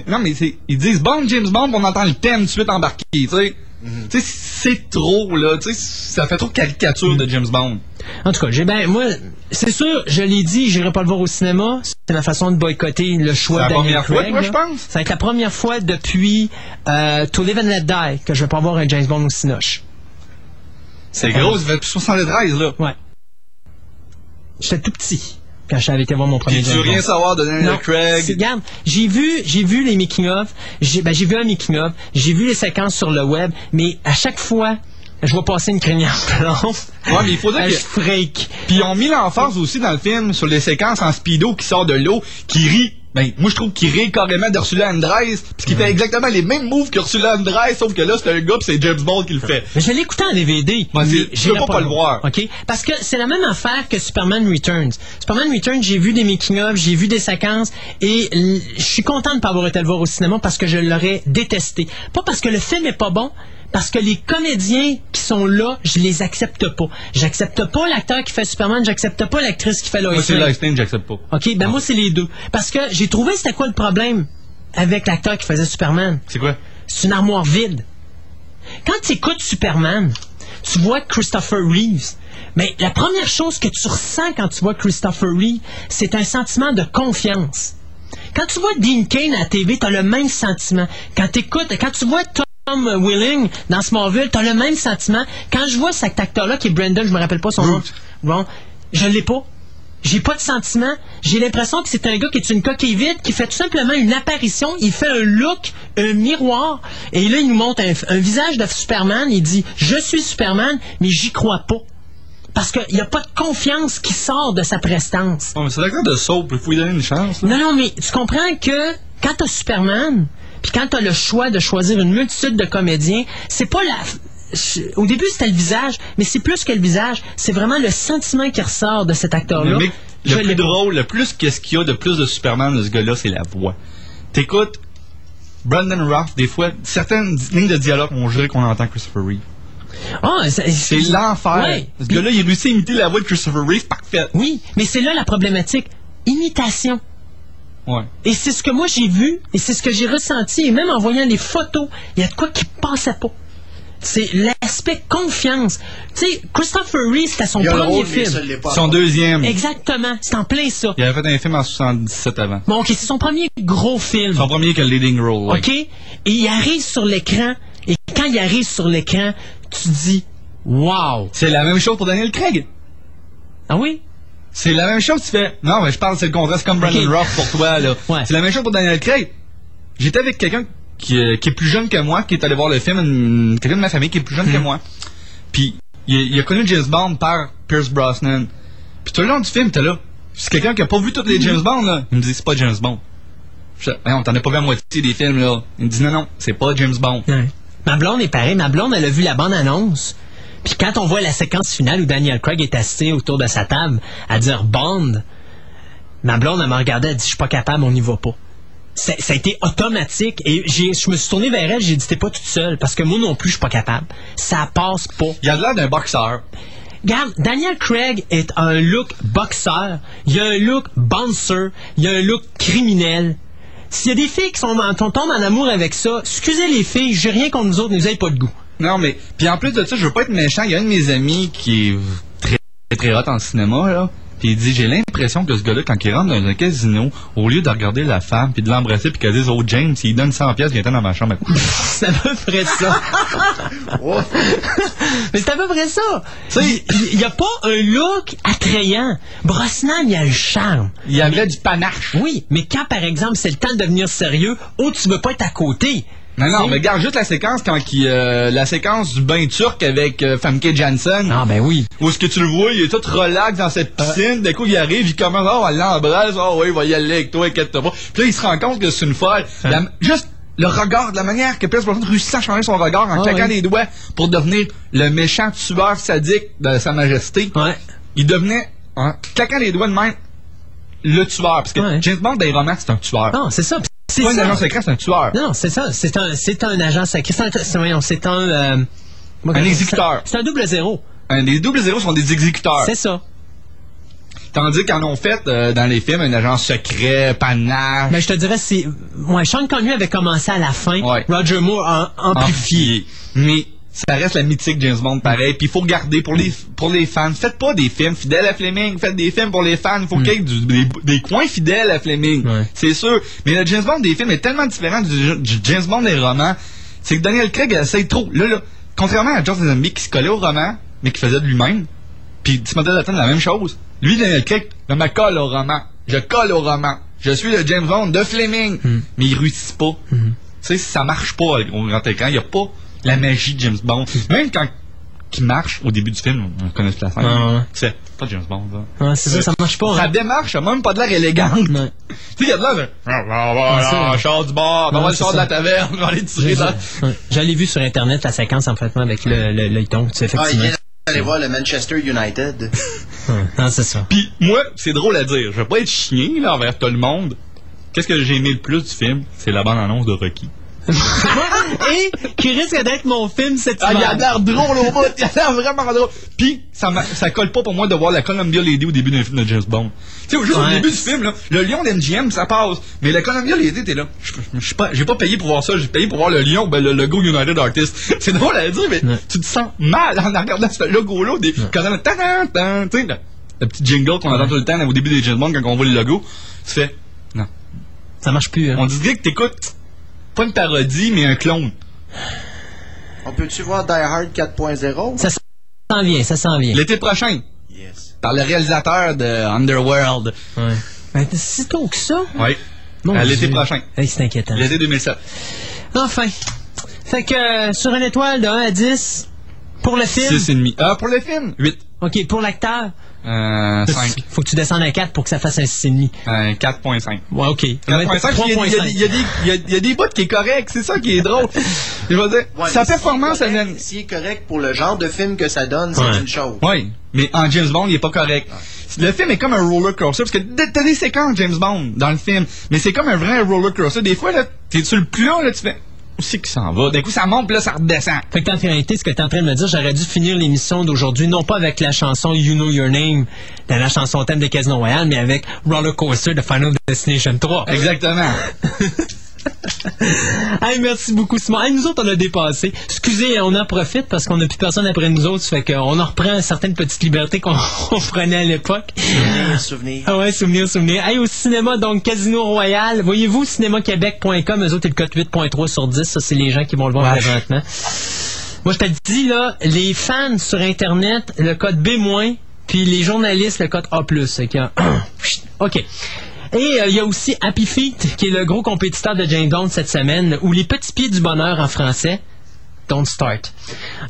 non, mais ils disent Bond, James Bond, on entend le thème tout de suite embarqué. Tu sais, Mhm. Sais, c'est trop, là. Ça fait trop caricature de James Bond. En tout cas, j'ai ben moi, c'est sûr, je l'ai dit, j'irai pas le voir au cinéma. C'est ma façon de boycotter le choix la de première fois, Craig, là. je pense? Ça va être la première fois depuis euh, To Live and Let Die que je vais pas voir un James Bond au cinoche. C'est gros, ça fait 73, là. Ouais. J'étais tout petit quand j'avais été voir mon premier James veux rien Bond. savoir de Daniel Non, Craig? Regarde, j'ai vu, j'ai vu les making of, j'ai ben, vu un making of, j'ai vu les séquences sur le web, mais à chaque fois, je vois passer une crinière <laughs> blanche. Ouais, mais il faut dire je que- freak. Puis ils ont mis l'emphase aussi dans le film sur les séquences en speedo qui sort de l'eau, qui rit. Ben, moi, je trouve qu'il rit carrément d'Ursula Andress, puis qu'il fait exactement les mêmes moves qu'Ursula Andress, sauf que là, c'est un gars, c'est James Bond qui le fait. Mais je l'ai écouté en DVD. C'est- mais peux pas pas le voir. OK? Parce que c'est la même affaire que Superman Returns. Superman Returns, j'ai vu des making-of, j'ai vu des séquences et je suis content de pas avoir été le voir au cinéma parce que je l'aurais détesté. Pas parce que le film est pas bon, parce que les comédiens qui sont là, je les accepte pas. J'accepte pas l'acteur qui fait Superman, j'accepte pas l'actrice qui fait Lois Moi, c'est. Lois Lane, j'accepte pas. OK, ben moi c'est les deux. Parce que j'ai trouvé c'était quoi le problème avec l'acteur qui faisait Superman? C'est quoi? C'est une armoire vide. Quand tu écoutes Superman, tu vois Christopher Reeves. Mais la première chose que tu ressens quand tu vois Christopher Reeves, c'est un sentiment de confiance. Quand tu vois Dean Kane à la TV, tu as le même sentiment. Quand, t'écoutes- quand tu vois Tom Willing dans Smallville, tu as le même sentiment. Quand je vois cet acteur-là qui est Brandon, je me rappelle pas son nom. Bon, je l'ai pas. J'ai pas de sentiment. J'ai l'impression que c'est un gars qui est une coquille vide, qui fait tout simplement une apparition. Il fait un look, un miroir. Et là, il nous montre un, un visage de Superman. Il dit Je suis Superman, mais j'y crois pas. Parce qu'il n'y a pas de confiance qui sort de sa prestance. Oh, mais c'est l'acteur de Soap, il faut lui donner une chance. là. Non, non, mais tu comprends que quand t'as Superman, puis quand t'as le choix de choisir une multitude de comédiens, c'est pas la. Au début, c'était le visage, mais c'est plus que le visage. C'est vraiment le sentiment qui ressort de cet acteur-là. Le, plus drôle, le plus qu'est-ce qu'il y a de plus de Superman de ce gars-là, c'est la voix. T'écoutes Brandon Routh, des fois, certaines lignes de dialogue, on dirait qu'on entend Christopher Reeve. Ah, c'est l'enfer. Ouais. Ce gars-là, il réussit à imiter la voix de Christopher Reeve parfaite. Oui, mais c'est là la problématique. Imitation. Ouais. Et c'est ce que moi j'ai vu, et c'est ce que j'ai ressenti, et même en voyant les photos, il y a de quoi qui passait pas. C'est l'aspect confiance. Tu sais, Christopher Reeve, c'était son premier film. Son deuxième. Exactement, c'est en plein ça. Il avait fait un film en 77 avant. Bon, ok, c'est son premier gros film. Son premier que le leading role. ouais. OK? Et il arrive sur l'écran, et quand il arrive sur l'écran, tu dis Wow! C'est la même chose pour Daniel Craig. Ah oui? C'est la même chose, tu fais. Non, mais je parle, c'est le contraire, c'est comme Brandon. Roth pour toi, là. C'est la même chose pour Daniel Craig. J'étais avec quelqu'un qui, euh, qui est plus jeune que moi, qui est allé voir le film, quelqu'un de ma famille qui est plus jeune que moi. Puis, il, a- il a connu James Bond par Pierce Brosnan. Puis tout le long du film, t'es là. C'est quelqu'un qui a pas vu tous les James Bond, là. Il me dit, c'est pas James Bond. Je dis, on t'en a pas vu la moitié des films, là. Il me dit, non, non, c'est pas James Bond. Ma blonde est pareil. Ma blonde, elle a vu la bande-annonce. Puis quand on voit la séquence finale où Daniel Craig est assis autour de sa table à dire Bond, ma blonde, elle m'a regardé, elle dit Je suis pas capable, on n'y va pas. Ça, ça a été automatique et j'ai- je me suis tourné vers elle, j'ai dit T'es pas toute seule parce que moi non plus, je suis pas capable. Ça passe pas. Il a l'air d'un boxeur. Regarde, Daniel Craig est un look boxeur, il a un look bouncer, il a un look criminel. S'il y a des filles qui sont en, tombent en amour avec ça, excusez les filles, j'ai rien contre nous autres, nous avez pas de goût. Non, mais. Puis en plus de ça, je veux pas être méchant. Il y a un de mes amis qui est très, très hot en cinéma, là. Puis il dit J'ai l'impression que ce gars-là, quand il rentre dans un casino, au lieu de regarder la femme, puis de l'embrasser, puis qu'elle dise Oh, James, il donne 100$, pièces, viens-t'en dans ma chambre. <laughs> C'est à peu près ça. <laughs> Mais c'est à peu près ça. Il n'y a pas un look attrayant. Brosnan, il a le charme. Il y avait du panache. Oui, mais quand, par exemple, c'est le temps de devenir sérieux, oh, tu veux pas être à côté. Non, non, mais regarde juste la séquence quand il, euh, la séquence du bain turc avec euh, Famke Janssen. Ah, ben oui. Où est-ce que tu le vois, il est tout relax dans cette piscine. D'un coup, il arrive, il commence, oh, elle l'embrasse, oh, oui, il va y aller avec toi, inquiète-toi pas. Puis là, il se rend compte que c'est une folle. La- juste le regard, de la manière que Pierce Brosnan réussit à changer son regard en Ah, claquant oui. les doigts pour devenir le méchant tueur sadique de Sa Majesté. Il devenait, en claquant les doigts de même, le tueur. Parce que James Bond, dans les romans, c'est un tueur. Non, c'est ça. C'est pas un agent secret, c'est un tueur. Non, c'est ça. C'est un, c'est un agent secret. C'est un, c'est, un, euh, Un exécuteur. C'est un double zéro. Un, les doubles zéros sont des exécuteurs. C'est ça. Tandis qu'en ont fait euh, dans les films un agent secret, panache. Mais je te dirais, c'est. Ouais, Sean Connery avait commencé à la fin. Roger Moore a amplifié. Mais ça reste la mythique James Bond pareil. Puis il faut regarder pour les pour les fans. Faites pas des films fidèles à Fleming. Faites des films pour les fans. Il faut qu'il y ait du- des, des coins fidèles à Fleming. C'est sûr. Mais le James Bond des films est tellement différent du, du James Bond des romans. C'est que Daniel Craig essaye trop. Là, là, contrairement à George Lazenby qui se collait au roman, mais qui faisait de lui-même. Puis Timothy Dalton la même chose. Lui, Daniel Craig, je me colle au roman. Je colle au roman. Je suis le James Bond de Fleming. Mais il réussit pas. Tu sais, ça marche pas au grand écran. Il n'y a pas la magie de James Bond. Même quand qui marche au début du film, on connaît toute la scène. Ah ouais. C'est pas James Bond, ça. Ouais, c'est ça, ça marche pas. Sa hein. démarche a même pas de l'air élégante. Tu sais, il y a de l'air de. Ah, ah, Ouais, c'est ah, ça. char du bar, on Ouais, va le de ça. la taverne, <laughs> on va aller tirer ouais. J'allais vu sur Internet la séquence en fait avec le, le, le ton. Tu sais, Ah, il effectivement. vient d'aller voir le Manchester United. <laughs> Ouais, non, c'est ça. Puis moi, c'est drôle à dire. Je vais pas être chien là envers tout le monde. Qu'est-ce que j'ai aimé le plus du film? C'est la bande-annonce de Rocky. Et qui risque d'être mon film cette Ah, il a l'air drôle au bout, il a l'air vraiment drôle. Puis, ça, ça colle pas pour moi de voir la Columbia Lady au début d'un film de James Bond. Tu sais, juste au début du film, là, le lion d'MGM, ça passe. Mais la Columbia Lady, t'es là. Suis pas, j'ai pas payé pour voir ça, j'ai payé pour voir le lion, ben, le logo United Artists. <laughs> C'est drôle à dire, mais tu te sens mal en regardant ce logo-là. Des, quand on a tu sais, le, le petit jingle qu'on entend tout le temps au début des James Bond quand on voit le logo, tu fais, non. Ça marche plus. hein. On dirait que t'écoutes pas une parodie, mais un clone. On peut-tu voir Die Hard 4.0? Ça s'en vient, ça s'en vient. L'été prochain. Par le réalisateur de Underworld. Ouais. Ben, c'est tôt que ça. Oui. L'été prochain. Hey, c'est inquiétant. L'été 2007. Enfin. Fait que euh, sur une étoile de 1 à 10, pour le film. 6 et demi. Ah, pour le film, 8. OK, pour l'acteur, Euh, 5. faut que tu descendes à 4 pour que ça fasse un 6,5. Euh, 4.5. Ouais, OK. 4.5, il y y a des- il y a des- il y a- il y a des bouts qui est correct, c'est ça qui est drôle. <laughs> Je veux dire, Ouais, sa performance, s'il est elle correct- S'il est correct pour le genre de film que ça donne, c'est Ouais. une chose. Oui, mais en James Bond, il est pas correct. Le film est comme un roller coaster parce que t'as des séquences James Bond dans le film, mais c'est comme un vrai roller coaster. Des fois, là, t'es sur le plan, là, tu fais où c'est qu'il s'en va. D'un coup, ça monte, puis là, ça redescend. Fait que en réalité, ce que tu es en train de me dire, j'aurais dû finir l'émission d'aujourd'hui, non pas avec la chanson You Know Your Name, dans la chanson thème de Casino Royale, mais avec Roller Coaster de Final Destination 3. Exactement. <laughs> <laughs> Hey, merci beaucoup, Simon. Hey, nous autres, on a dépassé. Excusez, on en profite parce qu'on n'a plus personne après nous autres. Ça fait qu'on en reprend certaines petites libertés qu'on <laughs> on prenait à l'époque. Souvenir, souvenir. Ah ouais, souvenir, souvenir. Hey, au cinéma, donc Casino Royal. Voyez-vous, cinémaquebec.com, eux autres, ils le code 8.3 sur 10. Ça, c'est les gens qui vont le voir Ouais. présentement. Moi, je te le dis, là, les fans sur Internet, le code B-, Puis les journalistes le cotent A+. Que, <clears throat> OK. Et euh, il y a aussi Happy Feet, qui est le gros compétiteur de James Bond cette semaine, ou Les Petits Pieds du Bonheur en français. Don't Start.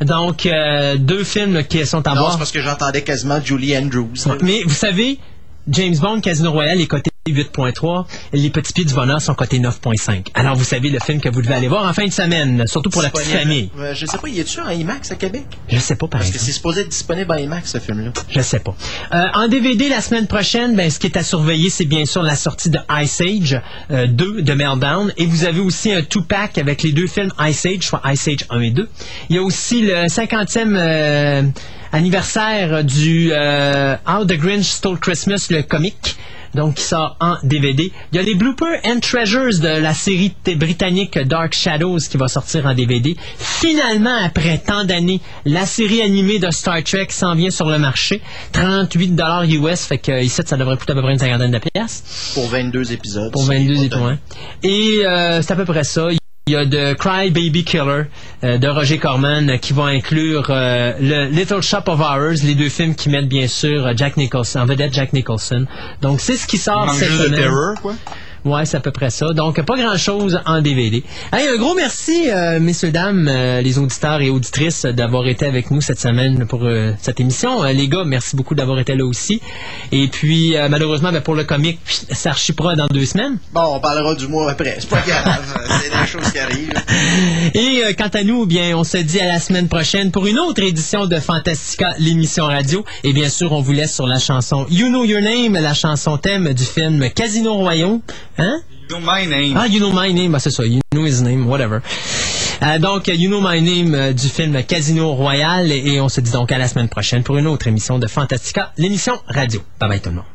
Donc, euh, deux films qui sont à Non, voir. c'est parce que j'entendais quasiment Julie Andrews. Mais vous savez, James Bond, Casino Royale est coté 8.3. Les Petits Pieds du Bonheur sont cotés 9.5. Alors, vous savez le film que vous devez aller voir en fin de semaine, surtout pour la petite famille. Euh, je sais pas, y a-tu un IMAX à Québec? Je sais pas, par Parce que c'est supposé être disponible en IMAX, ce film-là. Je sais pas. Euh, en DVD, la semaine prochaine, ben, ce qui est à surveiller, c'est bien sûr la sortie de Ice Age euh, 2 de Meltdown. Et vous avez aussi un two-pack avec les deux films Ice Age, soit Ice Age 1 et 2. Il y a aussi le 50e euh, anniversaire du euh, How the Grinch Stole Christmas, le comic. Donc, qui sort en DVD. Il y a les Bloopers and Treasures de la série britannique Dark Shadows qui va sortir en DVD. Finalement, après tant d'années, la série animée de Star Trek s'en vient sur le marché. 38 US, fait que ici, ça devrait coûter à peu près une cinquantaine de pièces. Pour 22 épisodes. Pour c'est 22 pas étoiles. Et euh, c'est à peu près ça. Il y a The Cry Baby Killer euh, de Roger Corman euh, qui va inclure euh, le Little Shop of Horrors, les deux films qui mettent bien sûr euh, Jack Nicholson, en vedette Jack Nicholson. Donc c'est ce qui sort cette de semaine. terror, quoi? Ouais, c'est à peu près ça. Donc, pas grand-chose en DVD. Hey, un gros merci, euh, messieurs, dames, euh, les auditeurs et auditrices, d'avoir été avec nous cette semaine pour euh, cette émission. Les gars, merci beaucoup d'avoir été là aussi. Et puis, malheureusement, ben, pour le comic, ça archipera dans deux semaines. Bon, on parlera du mois après. C'est pas <laughs> grave. c'est des choses qui arrivent. Et quant à nous, bien, on se dit à la semaine prochaine pour une autre édition de Fantastica, l'émission radio. Et bien sûr, on vous laisse sur la chanson You Know Your Name, la chanson thème du film Casino Royaume. Hein? You know my name. Ah, You Know My Name, bah, c'est ça, You Know His Name, whatever. Euh, donc, You Know My Name euh, du film Casino Royal. Et, et on se dit donc à la semaine prochaine pour une autre émission de Fantastica, l'émission radio. Bye bye tout le monde.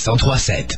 1037.